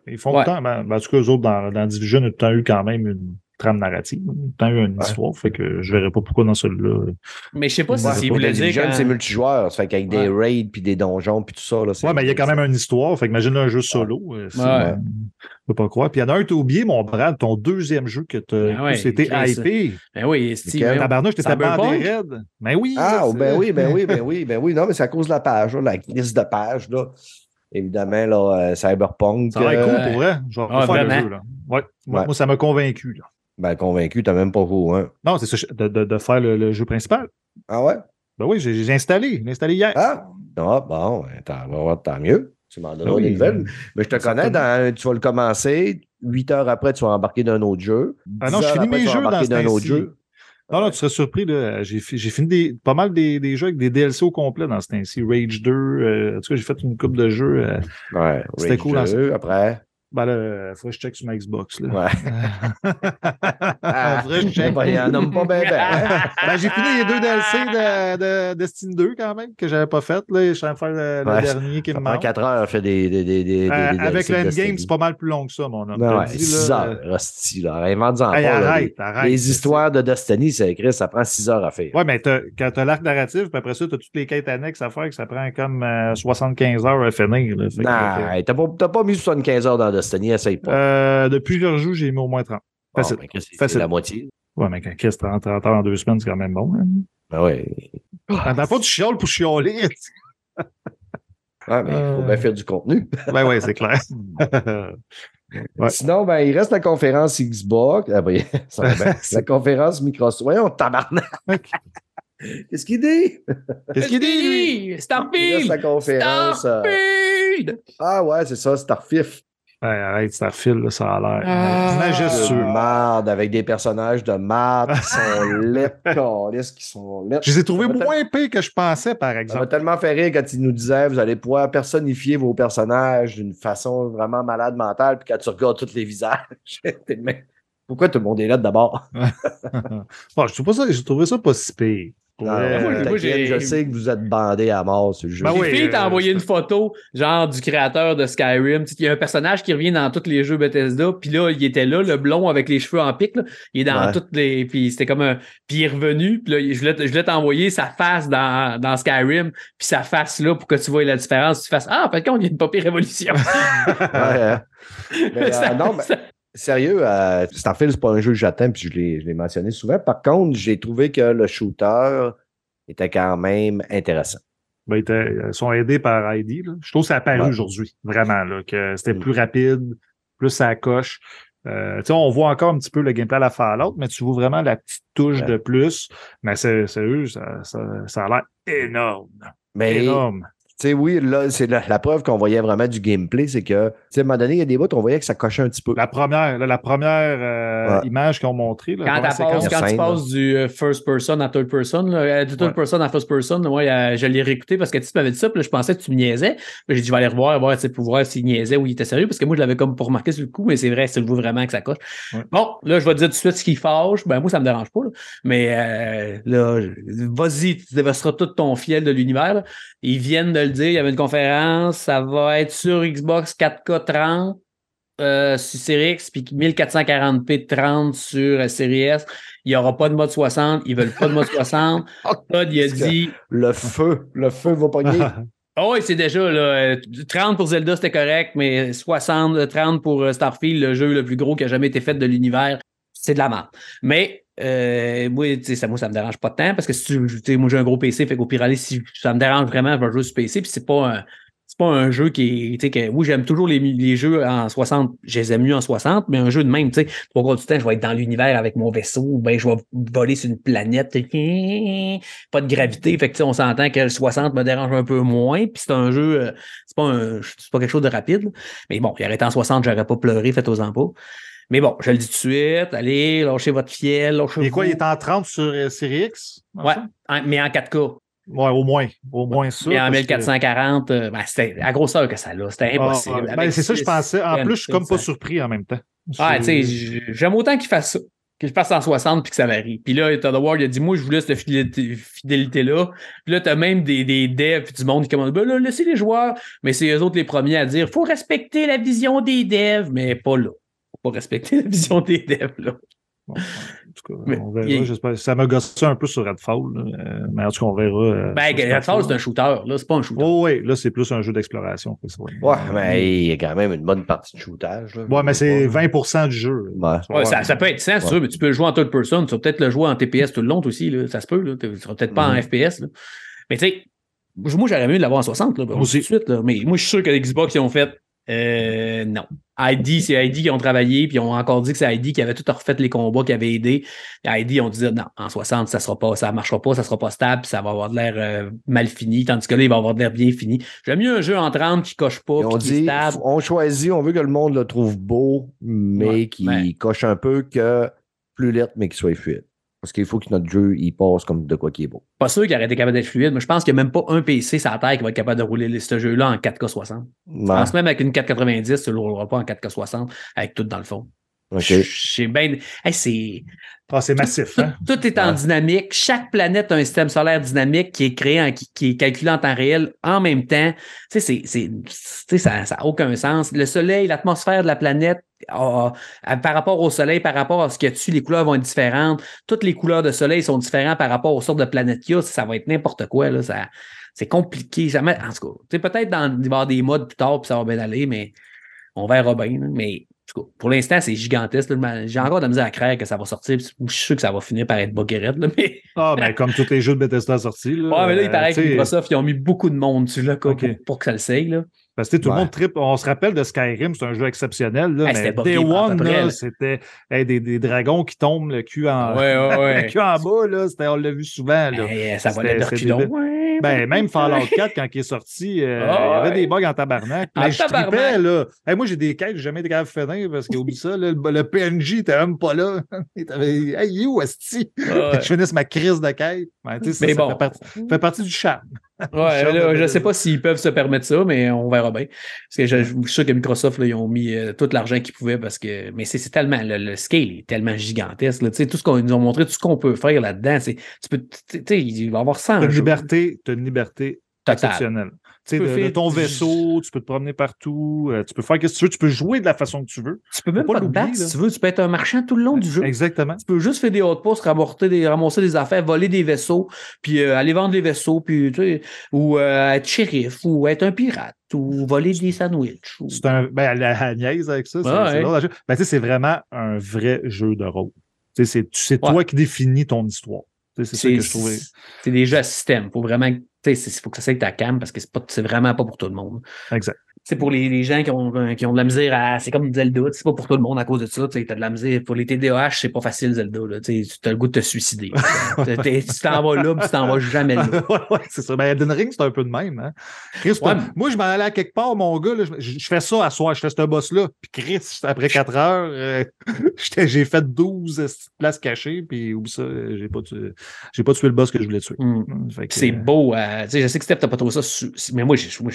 Ils font Ouais. le temps, ben, ben, en tout cas, eux autres, dans, dans Division, ils ont eu quand même une trame narrative, eu une Ouais. histoire, fait que je verrais pas pourquoi dans celui-là. Mais je sais pas si Ouais, voulaient la dire. Quand- c'est multijoueur. Ça fait qu'avec des raids puis des donjons puis tout ça. Là, c'est- Ouais, mais il y a quand même une histoire, fait que imagine un jeu solo. c'est- Ouais. euh, Je peux pas croire. Puis il y en a un, t'as oublié, mon Brad, ton deuxième jeu que Ben t'as ouais, c'était hypé. Ben oui, Steve. Ben, Tabarnouche, t'étais Cyberpunk? bandé raide. Ben oui. Ah, ben c'est- oui, ben oui, ben oui, ben oui. Non, mais c'est à cause de la page, là, la crise de page. Là. Évidemment, là, euh, Cyberpunk. Ça va être euh, cool pour vrai. Je vais Ah, refaire le jeu, là. Ouais. Moi, Ouais. moi, ça m'a convaincu, là. Ben, convaincu, t'as même pas vous, hein. Non, c'est ça, de, de, de faire le, le jeu principal. Ah ouais? Ben oui, j'ai installé. J'ai installé hier. Ah, ah bon, ben, tant, tant mieux. Tu m'en donneras Ah oui. des nouvelles. Mais je te connais, dans, tu vas le commencer. Huit heures après, tu vas embarquer d'un autre jeu. Ah non, je finis mes jeux dans d'un autre jeu. Non, non, tu serais surpris. J'ai fi- j'ai fini des, pas mal des, des jeux avec des DLC au complet dans ce temps-ci. Rage 2. euh, en tout cas, j'ai fait une coupe de jeux. euh, Ouais, C'était Rage cool, hein, 2, après. Ben là, faudrait que je check sur ma Xbox. Là. Ouais. faudrait que je check. Ben, il en nomme pas bien, ben. Ben, j'ai fini les deux DLC de, de Destiny 2 quand même, que j'avais pas fait. Là. Je suis en train de faire le, le dernier qui me manque. 4 heures, fait des. des, des, des, Euh, des avec le c'est pas mal plus long que ça, mon homme. Ouais, te dis, 6 là, heures. Hostie, là. Invente-en Hey, pas. là, arrête, les, arrête. les histoires de Destiny, c'est écrit, ça prend 6 heures à faire. Ouais, mais t'as- quand tu as l'arc narratif, puis après ça, tu as toutes les quêtes annexes à faire, que ça prend comme euh, 75 heures à finir. là. Non, t'as pas, t'as pas mis 75 heures dans Destiny, essaye pas. euh, depuis que je rejoue, j'ai mis au moins 30. Bon, facile. ben, Chris, c'est Facile. la moitié. Ouais, mais quand Chris, 30, 30 heures en deux semaines, c'est quand même bon. Hein? Ben ouais. Dans le fond, tu chiales pour chialer. Ouais, mais il faut bien faire du contenu. ben ouais, c'est clair. Ouais. Sinon, ben, il reste la conférence Xbox. Ah, ben, ça va bien. la conférence Microsoft. Voyons, tabarnak. Qu'est-ce qu'il dit? Qu'est-ce qu'il dit, lui? Il reste Starfield! la conférence. euh, Starfield! Ah ouais, c'est ça, Starfif. Ouais, arrête, Starfield, là, ça a l'air. Ah. De majestueux. marde, avec des personnages de marde qui sont laids, câlisses, qui sont laids. Je les ai trouvés Ça moins pires que je pensais, par Ça m'a exemple. tellement fait rire quand il nous disait vous allez pouvoir personnifier vos personnages d'une façon vraiment malade mentale, puis quand tu regardes tous les visages, t'es même, pourquoi tout le monde est là d'abord? Bon, je trouve pas ça, j'ai trouvé ça pas si pire. Non, moi, euh, moi, je sais que vous êtes bandés à mort sur le jeu. Ben oui, euh, t'envoyer c'est- une photo, genre du créateur de Skyrim. Tu sais, Il y a un personnage qui revient dans tous les jeux Bethesda, puis là, il était là, le blond avec les cheveux en pic. là. Il est dans Ouais. toutes les. Puis c'était comme un. Puis il est revenu, puis là, je voulais, je voulais t'envoyer sa face dans, dans Skyrim, puis sa face là pour que tu vois la différence. Tu fasses Ah, fait qu'on il y a une pas pire révolution. Ouais, hein. Mais, euh, Ça- non, mais- ça- Sérieux, euh, Starfield, c'est pas un jeu que j'attends, puis je l'ai mentionné souvent. Par contre, j'ai trouvé que le shooter était quand même intéressant. Ben, ils étaient- ils sont aidés par ID. Là. Je trouve que ça a apparu Ouais. aujourd'hui, vraiment, là, que c'était Mm. plus rapide, plus ça coche. Euh, on voit encore un petit peu le gameplay à la Fallout, mais tu vois vraiment la petite touche Ouais. de plus. Mais c'est- sérieux, ça, ça, ça a l'air énorme. Mais énorme. Tu sais, oui, là, c'est la, la preuve qu'on voyait vraiment du gameplay, c'est que, tu sais, à un moment donné, il y a des bouts, on voyait que ça cochait un petit peu. La première, là, la première euh, Ouais. image qu'ils ont montrée, là, Quand, la passes- quand tu passes du euh, first person à third person, là, euh, du third Ouais. person à first person, moi, je l'ai réécouté parce que tu m'avais dit ça, puis là, je pensais que tu me niaisais. J'ai dit, je vais aller revoir, voir, tu sais, pour voir s'il niaisait ou il était sérieux, parce que moi, je l'avais comme pas remarqué sur le coup, mais c'est vrai, tu le vraiment que ça coche. Ouais. Bon, là, je vais te dire tout de suite ce qui fâche. Ben, moi, ça me dérange pas, là. Mais euh, là, vas-y, tu déverseras tout ton fiel de l'univers. là. Ils viennent de le dire, il y avait une conférence, ça va être sur Xbox 4K 30 euh, sur Series X, puis 1440p 30 sur euh, Series S. Il n'y aura pas de mode 60. Ils veulent pas de mode 60. Todd, il a dit Le feu, le feu va pogner. Ah oui, c'est déjà là, euh, 30 pour Zelda, c'était correct, mais 60, euh, 30 pour euh, Starfield, le jeu le plus gros qui a jamais été fait de l'univers, c'est de la merde. Mais euh, moi, ça, moi, ça me dérange pas tant parce que si tu moi j'ai un gros PC, fait qu'au pire aller, si ça me dérange vraiment, je vais jouer sur PC, puis c'est pas un. C'est pas un jeu qui est. Que, oui, j'aime toujours les, les jeux en 60. Je les aime mieux en 60, mais un jeu de même, tu sais, trois quarts du temps, je vais être dans l'univers avec mon vaisseau, ben, je vais voler sur une planète. Pas de gravité. Fait que, on s'entend que le 60 me dérange un peu moins. Puis c'est un jeu. euh, C'est pas, un, c'est pas quelque chose de rapide. Mais bon, il aurait été en 60, j'aurais pas pleuré, faites-en pas. Mais bon, je le dis tout de suite. Allez, lâchez votre fiel, lâchez Et quoi, il est en 30 sur euh, Série X? Ouais, en- mais en 4K. Ouais, au moins. Au moins ça. Et en parce que- 1440, euh, ben, c'était la grosseur que ça a. C'était Ah, impossible. ouais. Ben, c'est ça, je pensais. En plus, je suis comme pas surpris en même temps. Ah, tu sais, j'aime autant qu'il fasse ça, qu'il fasse en 60 puis que ça varie. Puis là, Todd Ward, il a dit, moi, je voulais cette fidélité- fidélité-là. Puis là, t'as même des, des devs puis du monde qui commandent, ben là, laissez les joueurs. Mais c'est eux autres les premiers à dire, faut respecter la vision des devs, mais pas là. Pas respecter la vision des devs, là. Bon, en tout cas, Mais on verra. il- j'espère. Ça m'a gossé un peu sur Redfall, là, euh, mais en tout cas, on verra. euh, Ben, Redfall, c'est un shooter, là, c'est pas un shooter. Oh, oui, là, c'est plus un jeu d'exploration. Ouais, mais il y a quand même une bonne partie de shootage. là. Ouais, mais c'est 20% du jeu. Ouais. Ouais, ça, ça peut être 100, si tu Ouais. veux, mais tu peux le jouer en third person. Tu vas peut-être le jouer en TPS tout le long aussi. Là. Ça se peut. Là. Tu ne seras peut-être pas en Mhm. FPS. Là. Mais tu sais, moi, j'aurais mieux de l'avoir en 60. Là, Moi aussi. tout de suite, là. Mais moi, je suis sûr que les Xbox, ils ont fait euh, non. ID, c'est ID qui ont travaillé, puis ils ont encore dit que c'est ID qui avait tout refait les combats, qui avait aidé. Et ID ont dit non, en 60, ça sera pas, ça marchera pas, ça sera pas stable, puis ça va avoir de l'air euh, mal fini, tandis que là, il va avoir de l'air bien fini. J'aime mieux un jeu en 30 qui coche pas, puis qui est dit, stable. on choisit, on veut que le monde le trouve beau, mais Ouais, qui ouais. coche un peu que plus lettre, mais qui soit fluide. Parce qu'il faut que notre jeu, il passe comme de quoi qui est beau. Pas sûr qu'il aurait été capable d'être fluide, mais je pense qu'il n'y a même pas un PC sur la terre qui va être capable de rouler ce jeu-là en 4K60. Je pense même avec une 490, tu ne le rouleras pas en 4K60 avec tout dans le fond. Ok. Je- J'ai bien. Hey, c'est. Ah, c'est massif, Tout, hein? tout est en Ouais. dynamique. Chaque planète a un système solaire dynamique qui est créé, en- qui, qui est calculé en temps réel en même temps. Tu sais, c'est- c'est- tu sais, ça n'a aucun sens. Le soleil, l'atmosphère de la planète, par rapport au soleil, par rapport à ce qu'il y a dessus, les couleurs vont être différentes. Toutes les couleurs de soleil sont différentes par rapport aux sortes de planètes qu'il y a. Ça va être n'importe quoi. Là. Ça, c'est compliqué. Ça met- en tout cas, tu sais, peut-être dans, il va y avoir des modes plus tard, puis ça va bien aller, mais on verra bien. là. Mais pour l'instant, c'est gigantesque. J'ai encore de la misère à craindre que ça va sortir. Je suis sûr que ça va finir par être buggeret, là, mais Ah, ben, comme tous les jeux de Bethesda sortis. Là, Ouais, mais là, il euh, paraît que tu sais, Microsoft, ils ont mis beaucoup de monde dessus là, pour, pour que ça le saye. Parce que tout Ouais. le monde tripe. On se rappelle de Skyrim, c'est un jeu exceptionnel. Là, Hey, mais c'était Day One, c'était hey, des, des dragons qui tombent le cul en, Ouais, ouais, ouais. le cul en bas. Là, c'était- on l'a vu souvent. Là. Ça Ben, même Fallout 4, quand il est sorti, euh, Ah, il y avait ouais. des bugs en tabarnak. En Mais je tripais, là. Hey, moi, j'ai des quêtes j'ai jamais été capable de finir parce qu'oublie ça, là, le, le PNJ était même pas là. Il était, hey, il est où, Asti? Ouais. Je finisse ma crise de quête. Ben, ça, Mais ça bon. fait, partie, fait partie du charme. Ouais, là, je sais pas s'ils peuvent se permettre ça, mais on verra bien. Parce que je, je suis sûr que Microsoft, là, ils ont mis euh, tout l'argent qu'ils pouvaient parce que. Mais c'est tellement. Le, le scale est tellement gigantesque. Là. Tu sais, Tout ce qu'on nous ont montré, tout ce qu'on peut faire là-dedans, c'est. Tu peux. Tu sais, il va y avoir 100 T'as une liberté, t'as une liberté Total. exceptionnelle. Tu de, ton vaisseau, tu peux te promener partout, euh, tu peux faire ce que tu veux, tu peux jouer de la façon que tu veux. Tu peux même pas pas te battre si tu veux. Tu peux être un marchand tout le long du jeu. Exactement. Tu peux juste faire des hautes postes, ramasser des, ramasser des affaires, voler des vaisseaux, puis euh, aller vendre les vaisseaux, puis tu sais, ou euh, être shérif, ou être un pirate, ou voler des sandwichs. ou- C'est un. Ben, elle niaise avec ça. C'est Ouais, c'est ouais. Ben, tu sais, c'est vraiment un vrai jeu de rôle. Tu sais, c'est c'est Ouais. toi qui définis ton histoire. C'est ça que je trouvais. C'est des jeux à système. Faut vraiment. Il faut que ça soit ta cam parce que c'est vraiment pas pour tout le monde. Exact. C'est pour les, les gens qui ont, euh, qui ont de la misère à. C'est comme Zelda, c'est pas pour tout le monde à cause de ça. Tu as de la misère. Pour les TDAH, c'est pas facile, Zelda. Là, tu as le goût de te suicider. Tu t'en vas là, puis tu t'en vas jamais là. ouais, ouais, c'est ça. Ben, Elden Ring, c'est un peu de même. Hein? Chris, Ouais. Moi, je m'en allais à quelque part, mon gars. là, je, je fais ça à soir, je fais ce boss-là. Puis Chris, après 4 heures, euh, j'ai fait 12 petites places cachées. Puis oublie ça, euh, j'ai pas, tué- j'ai pas tué le boss que je voulais tuer. Hmm. C'est euh, beau. euh, je sais que Steph, t'as pas trouvé ça. su- Mais moi, j'ai moi,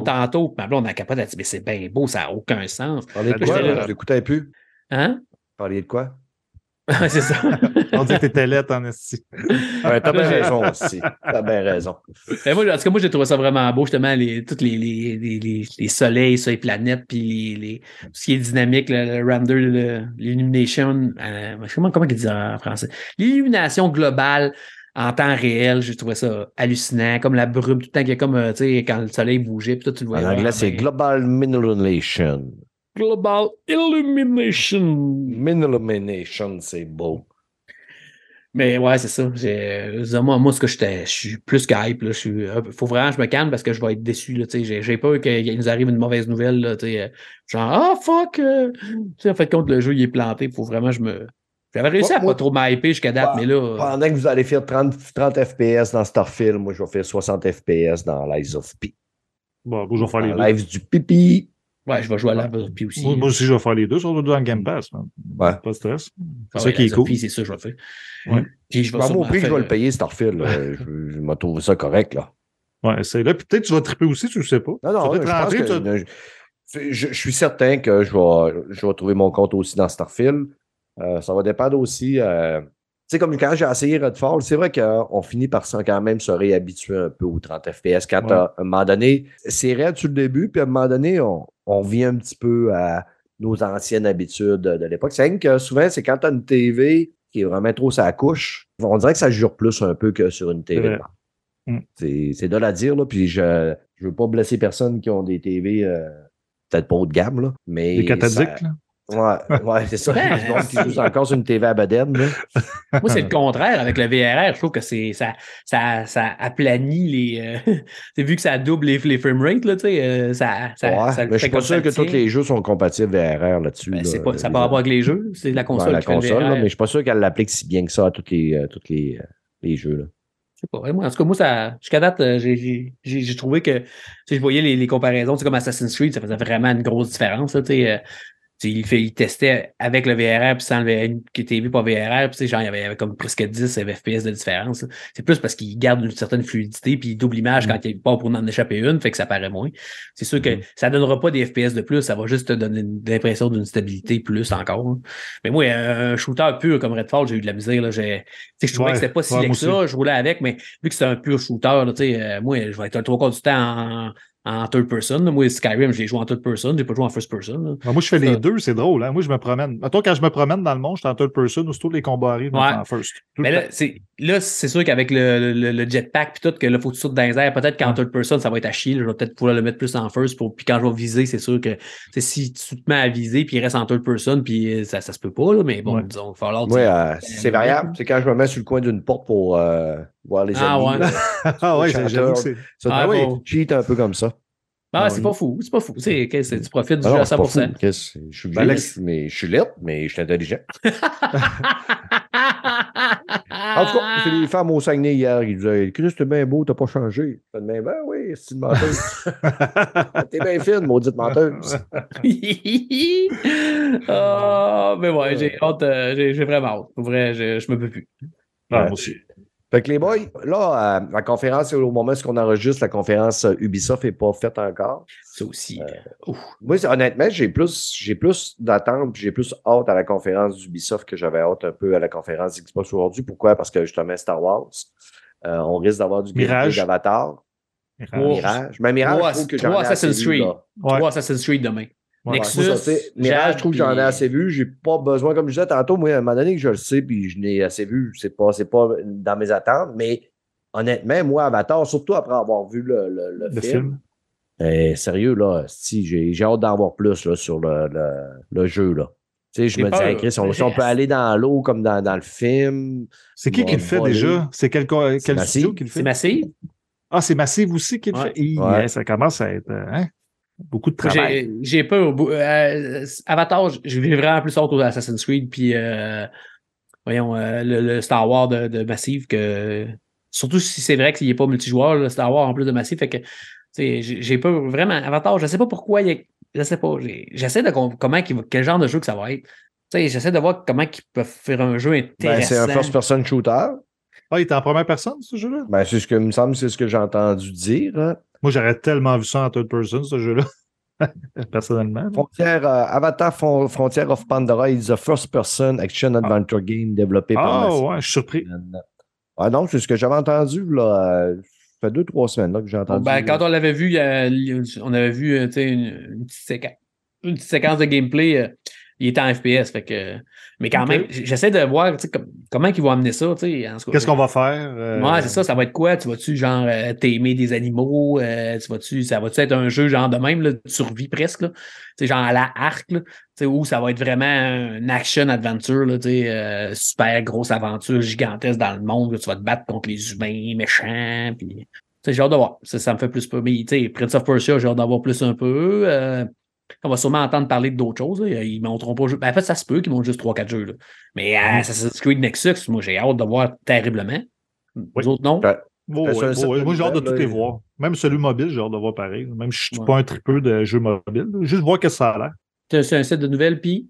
blonde tantôt, puis ma blonde a. Elle a dit, mais c'est bien beau, ça n'a aucun sens. Parlez de Ben, quoi, là? l'écoutais plus? Hein? Parlez de quoi? c'est ça. On dit que t'étais lettre en esti. Ouais, t'as bien raison aussi. T'as bien raison. Ben, moi, en tout cas, moi, j'ai trouvé ça vraiment beau, justement, les, tous les, les, les, les, les soleils, ça, les planètes, puis les, les, tout ce qui est dynamique, le, le render, l'illumination, euh, comment, comment il dit en français? L'illumination globale, en temps réel, j'ai trouvé ça hallucinant, comme la brume, tout le temps qu'il y a comme, euh, tu sais, quand le soleil bougeait, puis toi, tu le voyais. En anglais, c'est. Global Illumination. Global Illumination. Illumination, c'est beau. Mais ouais, c'est ça. Dire, Moi, moi, ce que je suis plus que hype. Là. Je suis, euh, faut vraiment que je me calme parce que je vais être déçu. Là, tu sais. j'ai, j'ai peur qu'il nous arrive une mauvaise nouvelle. Là, tu sais, euh, genre, ah fuck! euh. Tu sais, en fait, compte, le jeu il est planté. Faut vraiment que je me. J'avais réussi Moi- à moi- pas trop m'hyper jusqu'à date, Bah, mais là. euh, Pendant que vous allez faire 30, 30 FPS dans Starfield, moi, je vais faire 60 FPS dans Lives of P. Bon, moi, je vais faire les Dans deux. Lives du pipi. Ouais, je vais jouer à la puis aussi. Moi, moi aussi, je vais faire les deux, surtout dans le Game Pass. man. Ouais. Pas de stress. Ah C'est ouais, ça qui est Lies of cool. P, c'est ça, je vais le faire. Ouais. Puis je vais Bah, au prix que je faire, vais le payer, Starfield, là, je, je m'ai trouvé ça correct. Là. Ouais, c'est là. Puis peut-être que tu vas triper aussi, tu le sais pas. Non, non, je, pense que- tu je- je suis certain que je vais, je vais trouver mon compte aussi dans Starfield. Euh, ça va dépendre aussi. euh, tu sais, comme quand j'ai essayé Redfall, c'est vrai qu'on finit par quand même se réhabituer un peu aux 30 FPS. Quand Ouais. à un moment donné, c'est raide sur le début, puis à un moment donné, on, on vient un petit peu à nos anciennes habitudes de l'époque. C'est vrai que souvent, c'est quand tu as une TV qui est vraiment trop sa couche, on dirait que ça jure plus un peu que sur une TV. vrai. Mm. C'est de la dire, là, puis je ne veux pas blesser personne qui ont des TV euh, peut-être pas haut de gamme, là, mais. Les cathodiques, ça- là? Ouais, ouais c'est ça. Ben, Donc, qui jouent encore sur une TV à Baden. Là. Moi, c'est le contraire. Avec le VRR, je trouve que c'est ça, ça, ça aplanit les. euh, c'est vu que ça double les, les framerate, là, tu sais, euh, ça, ça, Ouais, ça mais je fait suis pas sûr que tous les jeux sont compatibles VRR là-dessus. Ben, là, pas, ça n'a pas avec les jeux, c'est la console la qui fait le console, là, VRR. mais je suis pas sûr qu'elle l'applique si bien que ça à tous les, euh, les, euh, les jeux. Là. Je sais pas. Moi, en tout cas, moi, ça, jusqu'à date, j'ai- trouvé que tu sais, je voyais les, les comparaisons, c'est comme Assassin's Creed, ça faisait vraiment une grosse différence. Là, tu tu sais, il, fait, il testait avec le VRR puis sans le VRR, qui était vu par VRR, puis tu sais, genre, il y avait, comme presque 10 FPS de différence. C'est plus parce qu'il garde une certaine fluidité, puis il double l'image quand il part pour en échapper une, fait que ça paraît moins. C'est sûr que Mhm. ça donnera pas des FPS de plus, ça va juste te donner l'impression d'une stabilité plus encore. hein. Mais moi, un shooter pur comme Redfall, j'ai eu de la misère. Là, j'ai- tu sais, je trouvais Ouais, que c'était pas si ouais, que ça, je roulais avec, mais vu que c'est un pur shooter, là, tu sais, euh, moi, je vais être un trois quarts du temps en, en third person. là. Moi, Skyrim, j'ai joué en third person, j'ai pas joué en first person. là. Ah, moi, je fais les deux, c'est drôle. Hein? Moi, je me promène. Mettons, quand je me promène dans le monde, je suis en third person, aussitôt les combats arrivent, Ouais. je suis en first. Tout Mais là, c'est, là, c'est sûr qu'avec le, le, le jetpack puis tout, que là, faut que tu sautes dans les airs. Peut-être qu'en Ouais. third person, ça va être à chier. là. Je vais peut-être pouvoir le mettre plus en first. Pour, puis quand je vais viser, c'est sûr que tu sais, si tu te mets à viser puis il reste en third person, puis euh, ça, ça se peut pas, là, mais bon, Ouais. disons, il va falloir. Oui, euh, c'est variable. C'est quand je me mets sur le coin d'une porte pour euh, voir les Ah, ennemis. ouais. ah ouais, chanteur. j'avoue que c'est. Ça, Ah, oui, bon. tu cheats un peu comme ça. Ah, Ah, c'est pas fou. C'est pas fou. Que tu profites du Ah jeu à c'est pas 100%. fou. Qu'est-ce- Je suis Ben, vieux, mais je suis lettre, mais je suis intelligent. En tout cas, c'est les femmes au Saguenay hier qui disaient Chris, t'es bien beau, t'as pas changé. Je dis, ben oui, c'est une menteuse. t'es bien fine, maudite menteuse. Ah, mais ouais, j'ai hâte, euh, j'ai, j'ai vraiment hâte. Pour vrai, je, je me peux plus. Ah, moi aussi. Fait que les boys, là, euh, la conférence, au moment où on enregistre, la conférence euh, Ubisoft n'est pas faite encore. Ça aussi. Euh, ouf. Moi, honnêtement, j'ai plus, j'ai plus d'attente, puis j'ai plus hâte à la conférence d'Ubisoft que j'avais hâte un peu à la conférence Xbox aujourd'hui. Pourquoi? Parce que justement, Star Wars, euh, on risque d'avoir du Mirage. d'Avatar. Mirage. Mirage. Mais Mirage, Trois- je trouve que j'en ai Assassin's vu, Creed. là. Ouais. Trois Assassin's Creed demain. Ouais. Nexus. Ça, Mirage, Jade, je trouve que j'en ai assez vu. J'ai pas besoin, comme je disais tantôt, moi, à un moment donné que je le sais, puis je n'ai assez vu. C'est pas, c'est pas dans mes attentes, mais honnêtement, moi, Avatar, surtout après avoir vu le, le- le Le film, film. eh, sérieux, là, si, j'ai, j'ai hâte d'en voir plus là, sur le, le, le jeu. Là. Tu sais, je me disais, Chris, on, si on peut aller dans l'eau comme dans, dans le film. C'est qui qui le fait déjà? C'est quel, quel Massive. studio qui le fait? C'est massif. Ah, c'est Massive aussi qui le Ouais. fait? Ouais. Ça commence à être euh, hein, beaucoup de travail. J'ai, peur. bout- euh, Avatar, j'ai vraiment plus hâte aux Assassin's Creed, puis euh, voyons, euh, le, le Star Wars de, de Massive que. Surtout si c'est vrai qu'il n'est pas multijoueur, le Star Wars en plus de Massive. Fait que j'ai peur vraiment. Avatar, je sais pas pourquoi il y a- Je sais pas. J'essaie de com- comment quel genre de jeu que ça va être. Tu sais, J'essaie de voir comment ils peuvent faire un jeu Ben, intéressant. c'est un first-person shooter. Ah, il est en première personne, ce jeu-là? Ben, c'est ce que me semble, c'est ce que j'ai entendu dire. hein. Moi, j'aurais tellement vu ça en third person, ce jeu-là. Personnellement. Frontière, euh, Avatar Fron- Frontier of Pandora is a first-person action adventure game développé par Ah, ouais, je suis surpris. Ah non, c'est ce que j'avais entendu, là. euh, Ça fait deux, trois semaines là, que j'ai entendu. Ben, quand on l'avait vu, il y a- on avait vu euh, une, une petite séquence, une petite séquence de gameplay. Euh, Il est en FPS, fait que. Mais quand même, j'essaie de voir comment ils vont amener ça. Qu'est-ce qu'on va faire? euh, Ouais, c'est ça, ça va être quoi? Tu vas-tu, genre, euh, t'aimer des animaux? euh, tu vas-tu, ça va-tu être un jeu, genre, de même, là, de survie presque, là? Genre à la arc, là, où ça va être vraiment un action-adventure, euh, super grosse aventure gigantesque dans le monde, là, tu vas te battre contre les humains méchants, puis... J'ai hâte de voir. Ça, ça me fait plus peur. Mais, Prince of Persia, j'ai hâte d'en voir plus un peu. Euh, on va sûrement entendre parler d'autres choses. là. Ils ne montreront pas. Ben, en fait, ça se peut qu'ils montrent juste 3-4 jeux. Là. Mais euh, Assassin's Creed Nexus, moi, j'ai hâte de voir terriblement. Les autres, non? Ouais. Ben, ouais, ouais. de Moi, j'ai hâte de tous les là, voir. Même celui mobile, j'ai hâte de voir pareil. Même si je suis Ouais. pas un tripeux de jeux mobiles. là. Juste voir que ça a l'air. C'est un site de nouvelles, puis?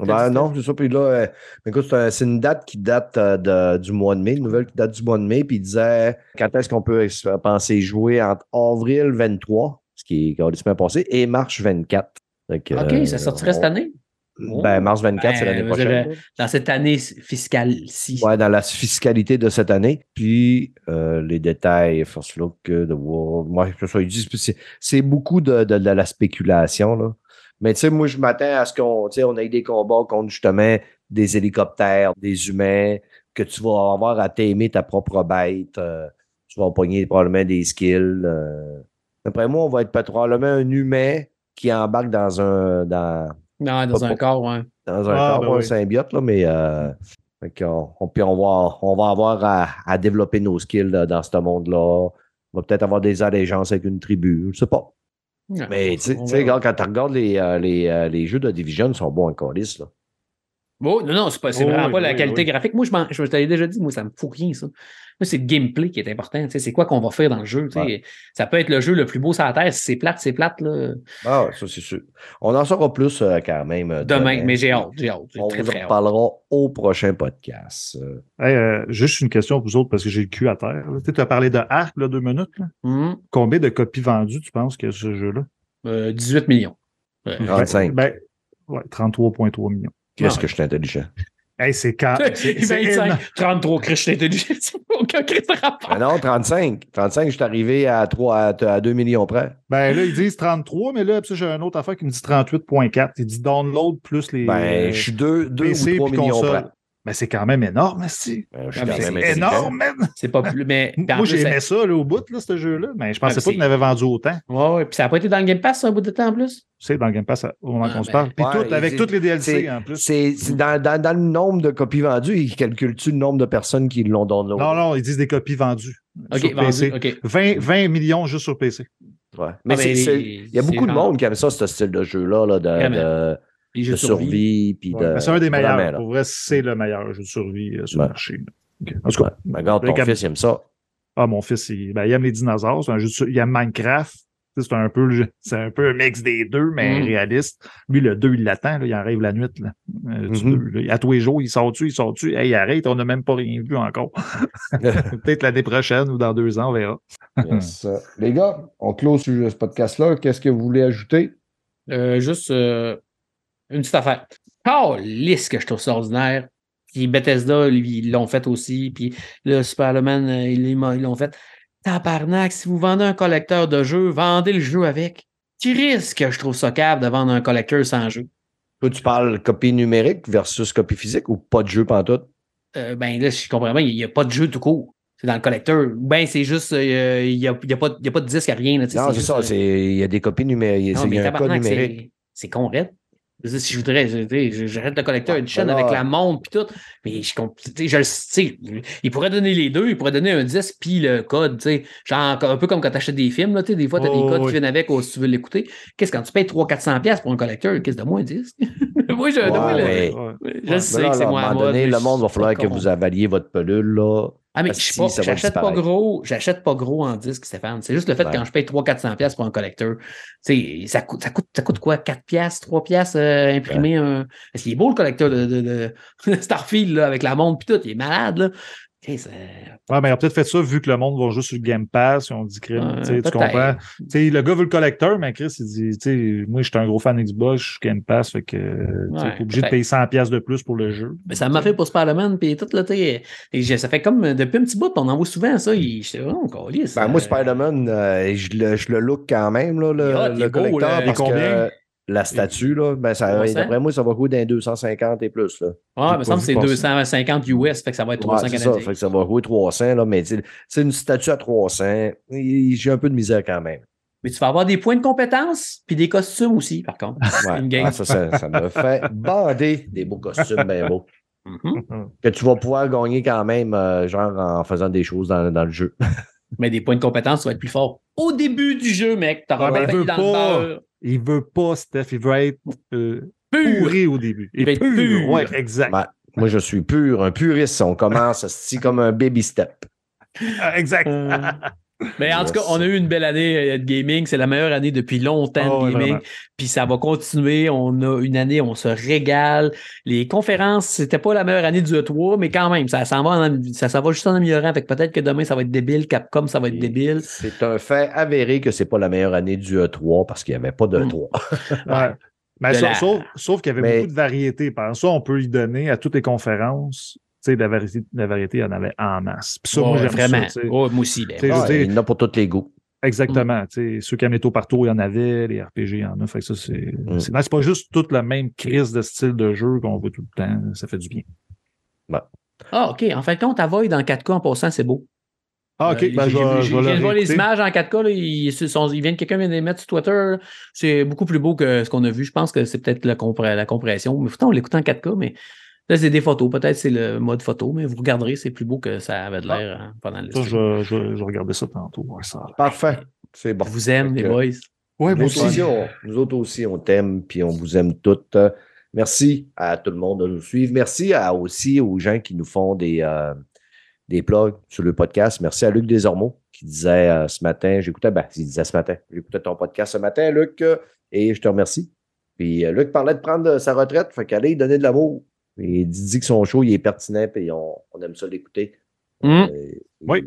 Ben non, c'est? ça. Puis là, euh, écoute, c'est un- c'est une date qui date euh, de- du mois de mai, une nouvelle qui date du mois de mai, puis il disait quand est-ce qu'on peut penser jouer entre avril 23, ce qui est complètement passé, et mars 24. Fait que, OK, euh, ça sortirait cette année? Ben, mars 24, c'est Ben, l'année prochaine. avez- Dans cette année fiscale-ci. Ouais, dans la fiscalité de cette année. Puis euh, les détails, First Look, de War. Moi, c'est ça, ils disent, c'est- beaucoup de, de- de la spéculation. Là. Mais tu sais, moi, je m'attends à ce qu'on on ait des combats contre justement des hélicoptères, des humains, que tu vas avoir à t'aimer ta propre bête. euh, tu vas pogner probablement des skills. euh. Après moi, on va être probablement un humain qui embarque dans un. Dans, Non, dans un corps, ouais. dans un Ah, corps, ben pas un oui. symbiote, là, mais euh, on, puis on, va, on va avoir à, à développer nos skills là, dans ce monde-là. On va peut-être avoir des allégeances avec une tribu, je sais pas. Ouais, Mais tu sais- quand tu regardes les, euh, les, euh, les jeux de Division, ils sont bons en colis. Là. Oh, non, non, c'est pas- c'est Oh, vraiment oui, pas la oui, qualité oui. graphique. Moi, je, m'en- je t'avais déjà dit, moi, ça me fout rien, ça. Moi, c'est le gameplay qui est important. tu sais, C'est quoi qu'on va faire dans le jeu. tu sais. Ouais. Ça peut être le jeu le plus beau sur la Terre. Si c'est plate, c'est plate. Là. Ah, ouais, ça, c'est sûr. On en saura plus euh, quand même. euh, Demain, mais j'ai hâte. J'ai hâte. J'ai On très, vous très en parlera au prochain podcast. Euh, Hey, euh, juste une question pour vous autres parce que j'ai le cul à terre. Tu as parlé de Arc, là, deux minutes. là. Hum, Combien de copies vendues, tu penses, que ce jeu-là? euh, 18 millions. Euh, 35. Ben, ouais, 33,3 millions. Qu'est-ce Ouais. que je suis intelligent? Hey, c'est quand. c'est- c'est 25, énorme. 33, Chris, je t'ai intelligent. C'est aucun Chris de rapport. Ah non, 35. 35, je suis arrivé à, 3, à, à 2 millions près. Ben là, ils disent 33, mais là, j'ai un autre affaire qui me dit 38,4. Il dit download plus les. Ben, je suis 2 PC ou 3 puis millions près. Ben, c'est quand même énorme, si. Ben, c'est. Énorme, man! C'est pas plus. Mais, Moi, plus, j'ai ça- aimé ça, là, au bout, là, ce jeu-là. Mais je pensais Ah, pas qu'il n'avait vendu autant. Ouais, ouais. Puis ça n'a pas été dans le Game Pass un bout de temps en plus? C'est dans le Game Pass au moment Ah, qu'on se ben, parle. Puis ouais, tout, avec toutes les DLC c'est- en plus. C'est dans, dans- dans le nombre de copies vendues, ils calculent-tu le nombre de personnes qui l'ont downloadé? Non, non, ils disent des copies vendues. OK, sur PC. vendu. OK. 20, 20 millions juste sur PC. Ouais. Mais Ah, il y a beaucoup de monde qui aime ça, ce style de jeu-là, là, de, Vraiment. de, Les de jeux de survie. survie. puis Ouais, de, mais c'est un des meilleurs. Pour vrai, c'est le meilleur jeu de survie euh, sur le marché. En tout cas. Mais regarde, ton fils, il aime ça. ah, mon fils, il, ben, il aime les dinosaures. C'est un jeu de il aime Minecraft. C'est un peu le c'est un peu un mix des deux, mais Mm. réaliste. Lui, le 2, il l'attend, là, il arrive la nuit. Là, euh, Mhm. deux, là. À tous les jours, il sort-tu, il sort-tu? Hey, arrête, on n'a même pas rien vu encore. Peut-être l'année prochaine ou dans deux ans, on verra. Yes. Euh, Les gars, on close sur ce podcast-là. Qu'est-ce que vous voulez ajouter? Euh, juste euh, une petite affaire. Oh, lisse que je trouve ça ordinaire. Puis Bethesda, lui, ils l'ont fait aussi. Puis le Superman, euh, ils l'ont fait. Tabarnak, si vous vendez un collecteur de jeux, vendez le jeu avec. Qui risque que je trouve ça cave de vendre un collecteur sans jeu? Toi, tu parles copie numérique versus copie physique ou pas de jeu pantoute? Euh, ben là, je comprends bien, il n'y a pas de jeu tout court. C'est dans le collecteur. Ben, c'est juste, euh, il n'y a, y a, pas- y a pas de disque, rien. Là, Non, c'est ça. euh, Il y a des copies numériques. Il y a un code numérique. c'est- c'est con, raide. Dire, Si je voudrais, j'arrête le collecteur Ah, edition ben là- avec la montre puis tout, mais je je le sais, il pourrait donner les deux, il pourrait donner un disque puis le code, tu sais, genre un peu comme quand tu achètes des films, là, des fois, tu as Oh, des codes oui. qui viennent avec ou si tu veux l'écouter. Qu'est-ce quand tu payes 300-400$ piastres pour un collecteur, qu'est-ce de moins un disque? Moi, je, Ouais, moi, le- mais- Ouais. je Ouais. sais là, que c'est là, moi à un moment donné, mode, le monde va falloir que vous avaliez votre pelule, là. Ah, mais je pas, va j'achète pas gros, j'achète pas gros en disque, Stéphane. C'est juste le fait Ouais. que quand je paye 300-400$ piastres pour un collecteur, ça coûte, ça coûte, ça coûte quoi? 4 piastres, 3 piastres, euh, imprimer un. Parce qu'il est beau le collecteur de, de, Starfield, là, avec la montre pis tout, il est malade, là. Sais, Ouais, mais il a peut-être fait ça vu que le monde va juste sur le Game Pass. On dit crime. Ouais, tu sais, comprends? Tu sais, le gars veut le collecteur, mais Chris, il dit, tu sais, moi, je suis un gros fan Xbox, je suis Game Pass, fait que, tu sais, Ouais, t'es obligé de payer 100 pièces de plus pour le jeu. Mais ça m'a fait pour Spider-Man, puis tout, là, tu sais. et je- Ça fait comme depuis un petit bout, on en voit souvent ça. Il, j'étais vraiment calisse. Ben, moi, euh, Spider-Man, euh, je, le, je le look quand même, là, le, le est beau, collecteur. là. parce Il est combien? que la statue, là, ben ça, 300. d'après moi, ça va coûter dans 250 et plus. Là. Ah, il me semble que c'est vu passer. 250 US, fait que ça va être 300 Ouais, c'est ça, Canadiens. fait que ça va jouer 300, là, mais tu sais, c'est une statue à 300. et J'ai un peu de misère quand même. Mais tu vas avoir des points de compétence, puis des costumes aussi, par contre. Ouais, Une game. ouais, ça, ça, ça me fait bander des beaux costumes bien beaux. Mhm. Que tu vas pouvoir gagner quand même, euh, genre en faisant des choses dans, dans le jeu. Mais des points de compétence, tu vas être plus fort. Au début du jeu, mec, t'auras Ouais, mais pas dans pas. le beurre. Il veut pas, Steph. Il veut être euh, Pur. pourri au début. Il veut être pur. Ouais, exact. Ouais, moi, je suis pur, un puriste. On commence sti, comme un baby step. Ah, exact. Mais en tout cas, on a eu une belle année euh, de gaming. C'est la meilleure année depuis longtemps Oh, de ouais, gaming. vraiment. Puis ça va continuer. On a une année, on se régale. Les conférences, c'était pas la meilleure année du E3, mais quand même, ça s'en va, en- ça, ça va juste en améliorant. Fait que peut-être que demain, ça va être débile. Capcom, ça va être Et débile. C'est un fait avéré que c'est pas la meilleure année du E3 parce qu'il n'y avait pas de Mm. E3. Ouais. Mais sauf, la- sauf- sauf qu'il y avait Mais- beaucoup de variété. Par ça, on peut y donner à toutes les conférences. Sais, de la variété, de la variété, il y en avait en masse. Puis ça, moi, j'aime vraiment. ça. Ouais, moi aussi. ben, je Ah, dire- il y en a pour tous les goûts. Exactement. Ceux qui aiment les taux partout, il y en avait. Les RPG, il y en a. Fait que ça, c'est. Mm. C'est non, c'est pas juste toute la même crise de style de jeu qu'on voit tout le temps. Ça fait du bien. Ah, OK. En fin de compte, Avoid en 4K en passant, c'est beau. Ah, OK. Euh, ben, j'ai- je vais- le voir les images en 4K. Là, ils, se sont- ils viennent, quelqu'un vient de les mettre sur Twitter. là. C'est beaucoup plus beau que ce qu'on a vu. Je pense que c'est peut-être la, compré- la compression. Mais pourtant, on l'écoute en 4K, mais là, c'est des photos. Peut-être c'est le mode photo, mais vous regarderez, c'est plus beau que ça avait de l'air hein, pendant le Ça, je, je, je regardais ça tantôt. Ouais, ça. Parfait. C'est bon. Je vous aime, les boys. Aussi, on- nous autres aussi, on t'aime, puis on vous aime toutes. Merci à tout le monde de nous suivre. Merci à, aussi aux gens qui nous font des, euh, des plugs sur le podcast. Merci à Luc Desormeaux qui disait euh, ce matin, j'écoutais, ben, il disait ce matin, j'écoutais ton podcast ce matin, Luc, euh, et je te remercie. Puis euh, Luc parlait de prendre sa retraite, fait qu'aller donner de l'amour. Et il dit que son show, il est pertinent, puis on, on aime ça l'écouter. Hum, Euh, Oui.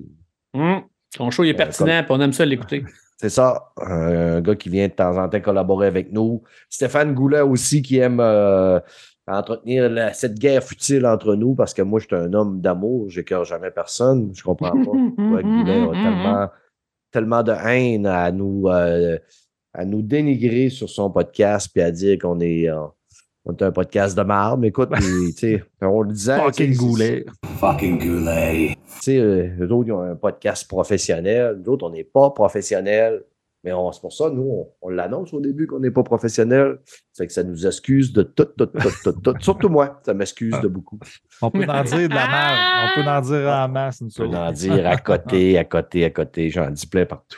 hum. Ton show il est Euh, pertinent, puis on aime ça l'écouter. C'est ça, un gars qui vient de temps en temps collaborer avec nous. Stéphane Goulet aussi qui aime euh, entretenir la- cette guerre futile entre nous parce que moi, je suis un homme d'amour, j'écœure jamais personne, je comprends pas. Ouais, Goulet a tellement, tellement de haine à nous, euh, à nous dénigrer sur son podcast puis à dire qu'on est, euh, on est un podcast de marde. Mais écoute, puis, tu sais, on le disait. Fucking goulet. Fucking goulet. tu sais, eux autres, ils ont un podcast professionnel. Nous autres, on n'est pas professionnels. Mais on- c'est pour ça, nous, on, on l'annonce au début qu'on n'est pas professionnel. C'est que ça nous excuse de tout, tout, tout, tout, tout. Surtout moi, ça m'excuse de beaucoup. On peut en dire de la merde. On peut en dire en masse. Nous peux autres. en dire à côté, à côté, à côté. J'en dis plein partout.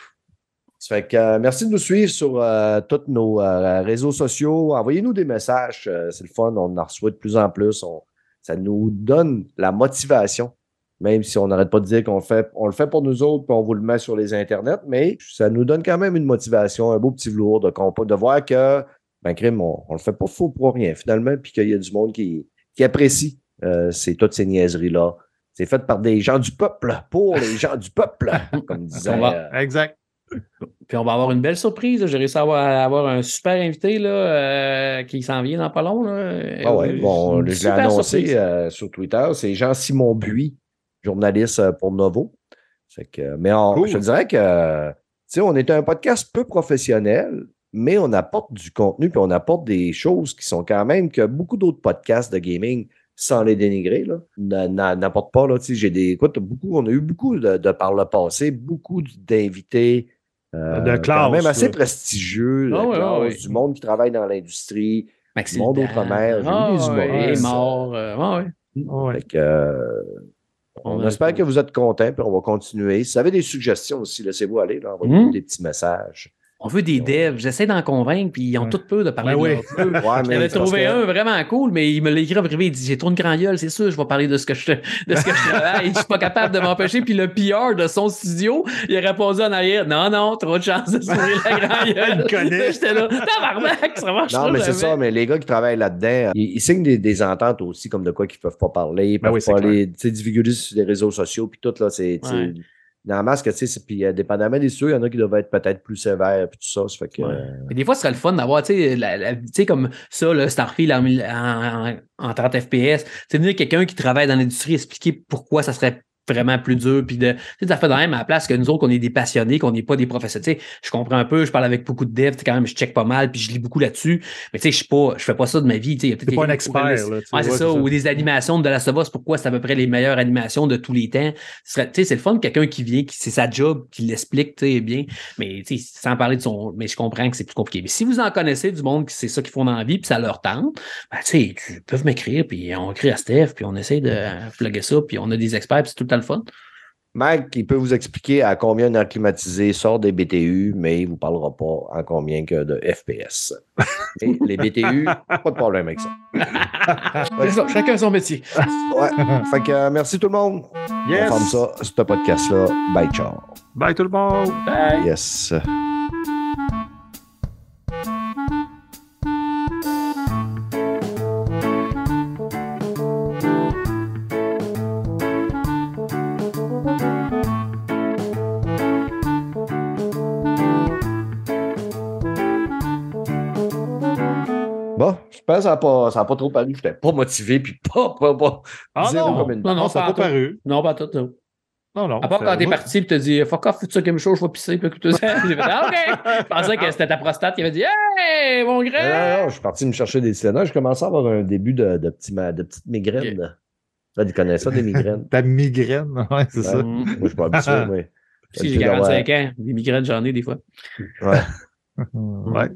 Ça fait que euh, merci de nous suivre sur euh, tous nos euh, réseaux sociaux. Envoyez-nous des messages. euh, c'est le fun. On en reçoit de plus en plus. On- ça nous donne la motivation. Même si on n'arrête pas de dire qu'on le fait, on le fait pour nous autres, puis on vous le met sur les internets, mais ça nous donne quand même une motivation, un beau petit velours de, de voir que, ben, crime, on, on le fait pas faux pour rien, finalement, puis qu'il y a du monde qui, qui apprécie euh, toutes ces niaiseries-là. C'est fait par des gens du peuple, pour les gens du peuple, comme disait. Euh, Exact. Puis on va avoir une belle surprise. J'ai réussi à avoir, à avoir un super invité là, euh, qui s'en vient dans pas long. Là. Ah ouais, Euh, bon, je l'ai super annoncé euh, sur Twitter. C'est Jean-Simon Buis, journaliste pour Novo. Fait que, mais on- Cool. je te dirais que, tu sais, on est un podcast peu professionnel, mais on apporte du contenu puis on apporte des choses qui sont quand même que beaucoup d'autres podcasts de gaming, sans les dénigrer, là, n'a- n'a- n'apportent pas. Là, j'ai des, écoute, beaucoup, on a eu beaucoup de, de par le passé, beaucoup d'invités. Euh, De quand même assez là. prestigieux, de ouais, classe, ouais. du monde qui travaille dans l'industrie. Maxime Monde outre-mer, Ah, des humoristes, est mort. euh, ah que, euh, on, espère que vous êtes contents, puis on va continuer. Si vous avez des suggestions aussi, laissez-vous aller, là, envoyez-nous Hmm. des petits messages. On veut des devs. J'essaie d'en convaincre, puis ils ont Ouais. tout peur de parler Ben de oui. leur jeu. Ouais, J'en mais avais c'est parce trouvé que- un vraiment cool, mais il me l'a écrit en privé. Il dit J'ai trop une grand gueule, c'est sûr, je vais parler de ce que je, de ce que je travaille. Je suis pas capable de m'empêcher. Puis le PR de son studio, il a répondu en arrière Non, non, trop de chance de s'ouvrir la grand gueule. Il connaît. J'étais là Tabarnak, ça marche Non, mais c'est ça, mais les gars qui travaillent là-dedans, ils, ils signent des, des ententes aussi, comme de quoi qu'ils peuvent pas parler, ils Ben peuvent oui, c'est pas sais, divulguer sur les réseaux sociaux, puis tout, là, c'est. Tu sais. Dans la masque, tu sais, c'est- puis euh, dépendamment des studios, il y en a qui doivent être peut-être plus sévères, puis tout ça. Ça fait que. Ouais. euh, Mais des fois, ce serait le fun d'avoir, tu sais, la- la- tu sais, comme ça, là, Starfield en, en, en- en 30 FPS. C'est venir quelqu'un qui travaille dans l'industrie expliquer pourquoi ça serait vraiment plus dur. Puis de, tu sais, ça fait de même à la place que nous autres, qu'on est des passionnés, qu'on n'est pas des professionnels. Tu sais, je comprends un peu, je parle avec beaucoup de devs, tu sais, quand même, je check pas mal, puis je lis beaucoup là-dessus. Mais tu sais, je suis pas, je fais pas ça de ma vie. Tu sais, T'es pas un expert, là, tu Ouais, c'est ça, ou des animations de la Savas, pourquoi c'est à peu près les meilleures animations de tous les temps? Tu sais, c'est le fun, quelqu'un qui vient, qui c'est sa job, qui l'explique, tu sais, bien. Mais tu sais, sans parler de son. Mais je comprends que c'est plus compliqué. Mais si vous en connaissez du monde qui c'est ça qu'ils font dans la vie, puis ça leur tente, ben, tu sais, tu peux m'écrire, puis on écrit à Steph, puis on essaie de flaguer ça, puis on a des experts, puis tout le temps le fun. Mike, il peut vous expliquer à combien un air climatisé sort des BTU, mais il ne vous parlera pas en combien que de FPS. Les BTU, pas de problème avec ça. Chacun son métier. Ouais. Fait que euh, merci tout le monde. Yes. On ferme ça, ce podcast-là. Bye, ciao. Bye tout le monde. Bye. Yes. Ça n'a pas, ça a pas trop paru. Je n'étais pas motivé, puis pas, pas, pas. Ah Zéro non, comme une- Non, non, ça n'a pas tout. paru. Non, pas tout. non. Non, non. À part ça- quand t'es parti et t'as dit fuck off, fous ça quelque chose, je vais pisser. Puis que tu J'ai fait ah, OK. Je pensais que c'était ta prostate qui avait dit Hey, mon Non, non, grand. non, je suis parti me chercher des cylindres. Je commençais à avoir un début de, de, petits ma- de petites migraines. Là, tu connais ça, des migraines? Ta migraine, ouais, c'est ça. Ouais. Moi, je suis pas habitué, mais. Si j'ai 45 ans, des migraines, j'en ai des fois. Ouais. Ouais.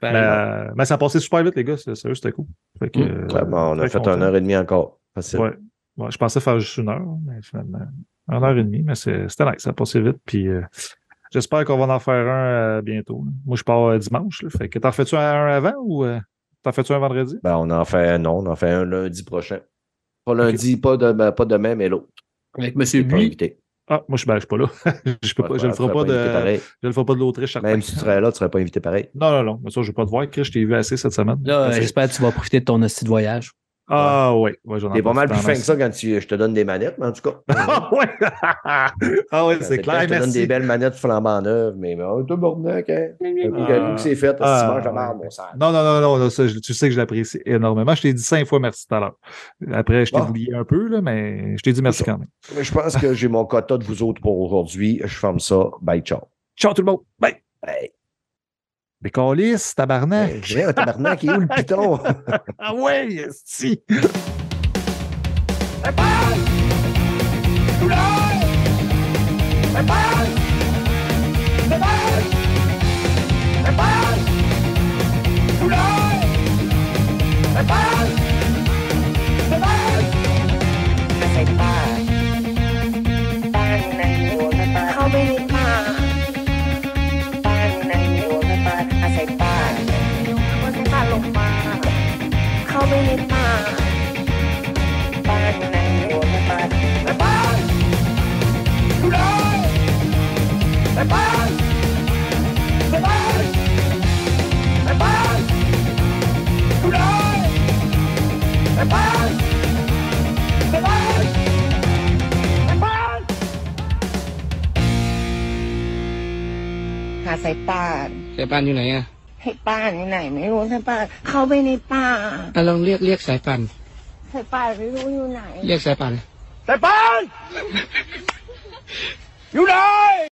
Ben, Mais, euh, mais ça a passé super vite, les gars. c'est- Sérieux, c'était cool. Fait que, Mm. euh, Ouais, bon, on a fait content. une heure et demie encore. Facile. Ouais. Ouais, je pensais faire juste une heure, mais finalement, une heure et demie, mais c'était nice, ça a passé vite. Puis euh, j'espère qu'on va en faire un euh, bientôt. là. Moi, je pars euh, dimanche. Là, fait que t'en fais-tu un, un avant ou euh, t'en fais-tu un vendredi? Ben, on en fait non, on en fait un lundi prochain. Pas lundi, pas, de, ben, pas demain, mais l'autre. avec M. Buis. Ah, moi, je, je suis pas là. je, peux pas, je le ferai pas, de, je le ferai pas de l'Autriche. Même si tu serais là, tu serais pas invité pareil. Non, non, non. Mais ça, je vais pas te voir. Chris, je t'ai vu assez cette semaine. Là, j'espère que tu vas profiter de ton hostie de voyage. Ah, ouais. ouais j'en ai T'es pas mal plus fin que ça quand tu, je te donne des manettes, mais en tout cas. Ah, ouais. ah, ouais, c'est clair. Je te donne Merci. des belles manettes flambant neuves, mais oh, Bordeaux, hein? Ah. que c'est fait, Ah. si merde, mon sang. Non, non, non, non, ça, tu sais que je l'apprécie énormément. Je t'ai dit cinq fois merci tout à l'heure. Après, je t'ai Bon. oublié un peu, là, mais je t'ai dit merci quand même. Mais je pense que j'ai mon quota de vous autres pour aujourd'hui. Je ferme ça. Bye, ciao. Ciao tout le monde. Bye. Bye. Mais calice, tabarnak. Je viens, un tabarnak, il est où le piton? Ah ouais, si. เหนในป่าในป่าในป่าหาสายป่านสายป่านอยู่ไหนอะให้ป้านไหน ไม่รู้สายป่านเข้าไปในป่าอะลองเรียกเรียกสายป่านสายป่านไม่รู้อยู่ไหน เรียกสายป่านสายป่านอยู่ไหน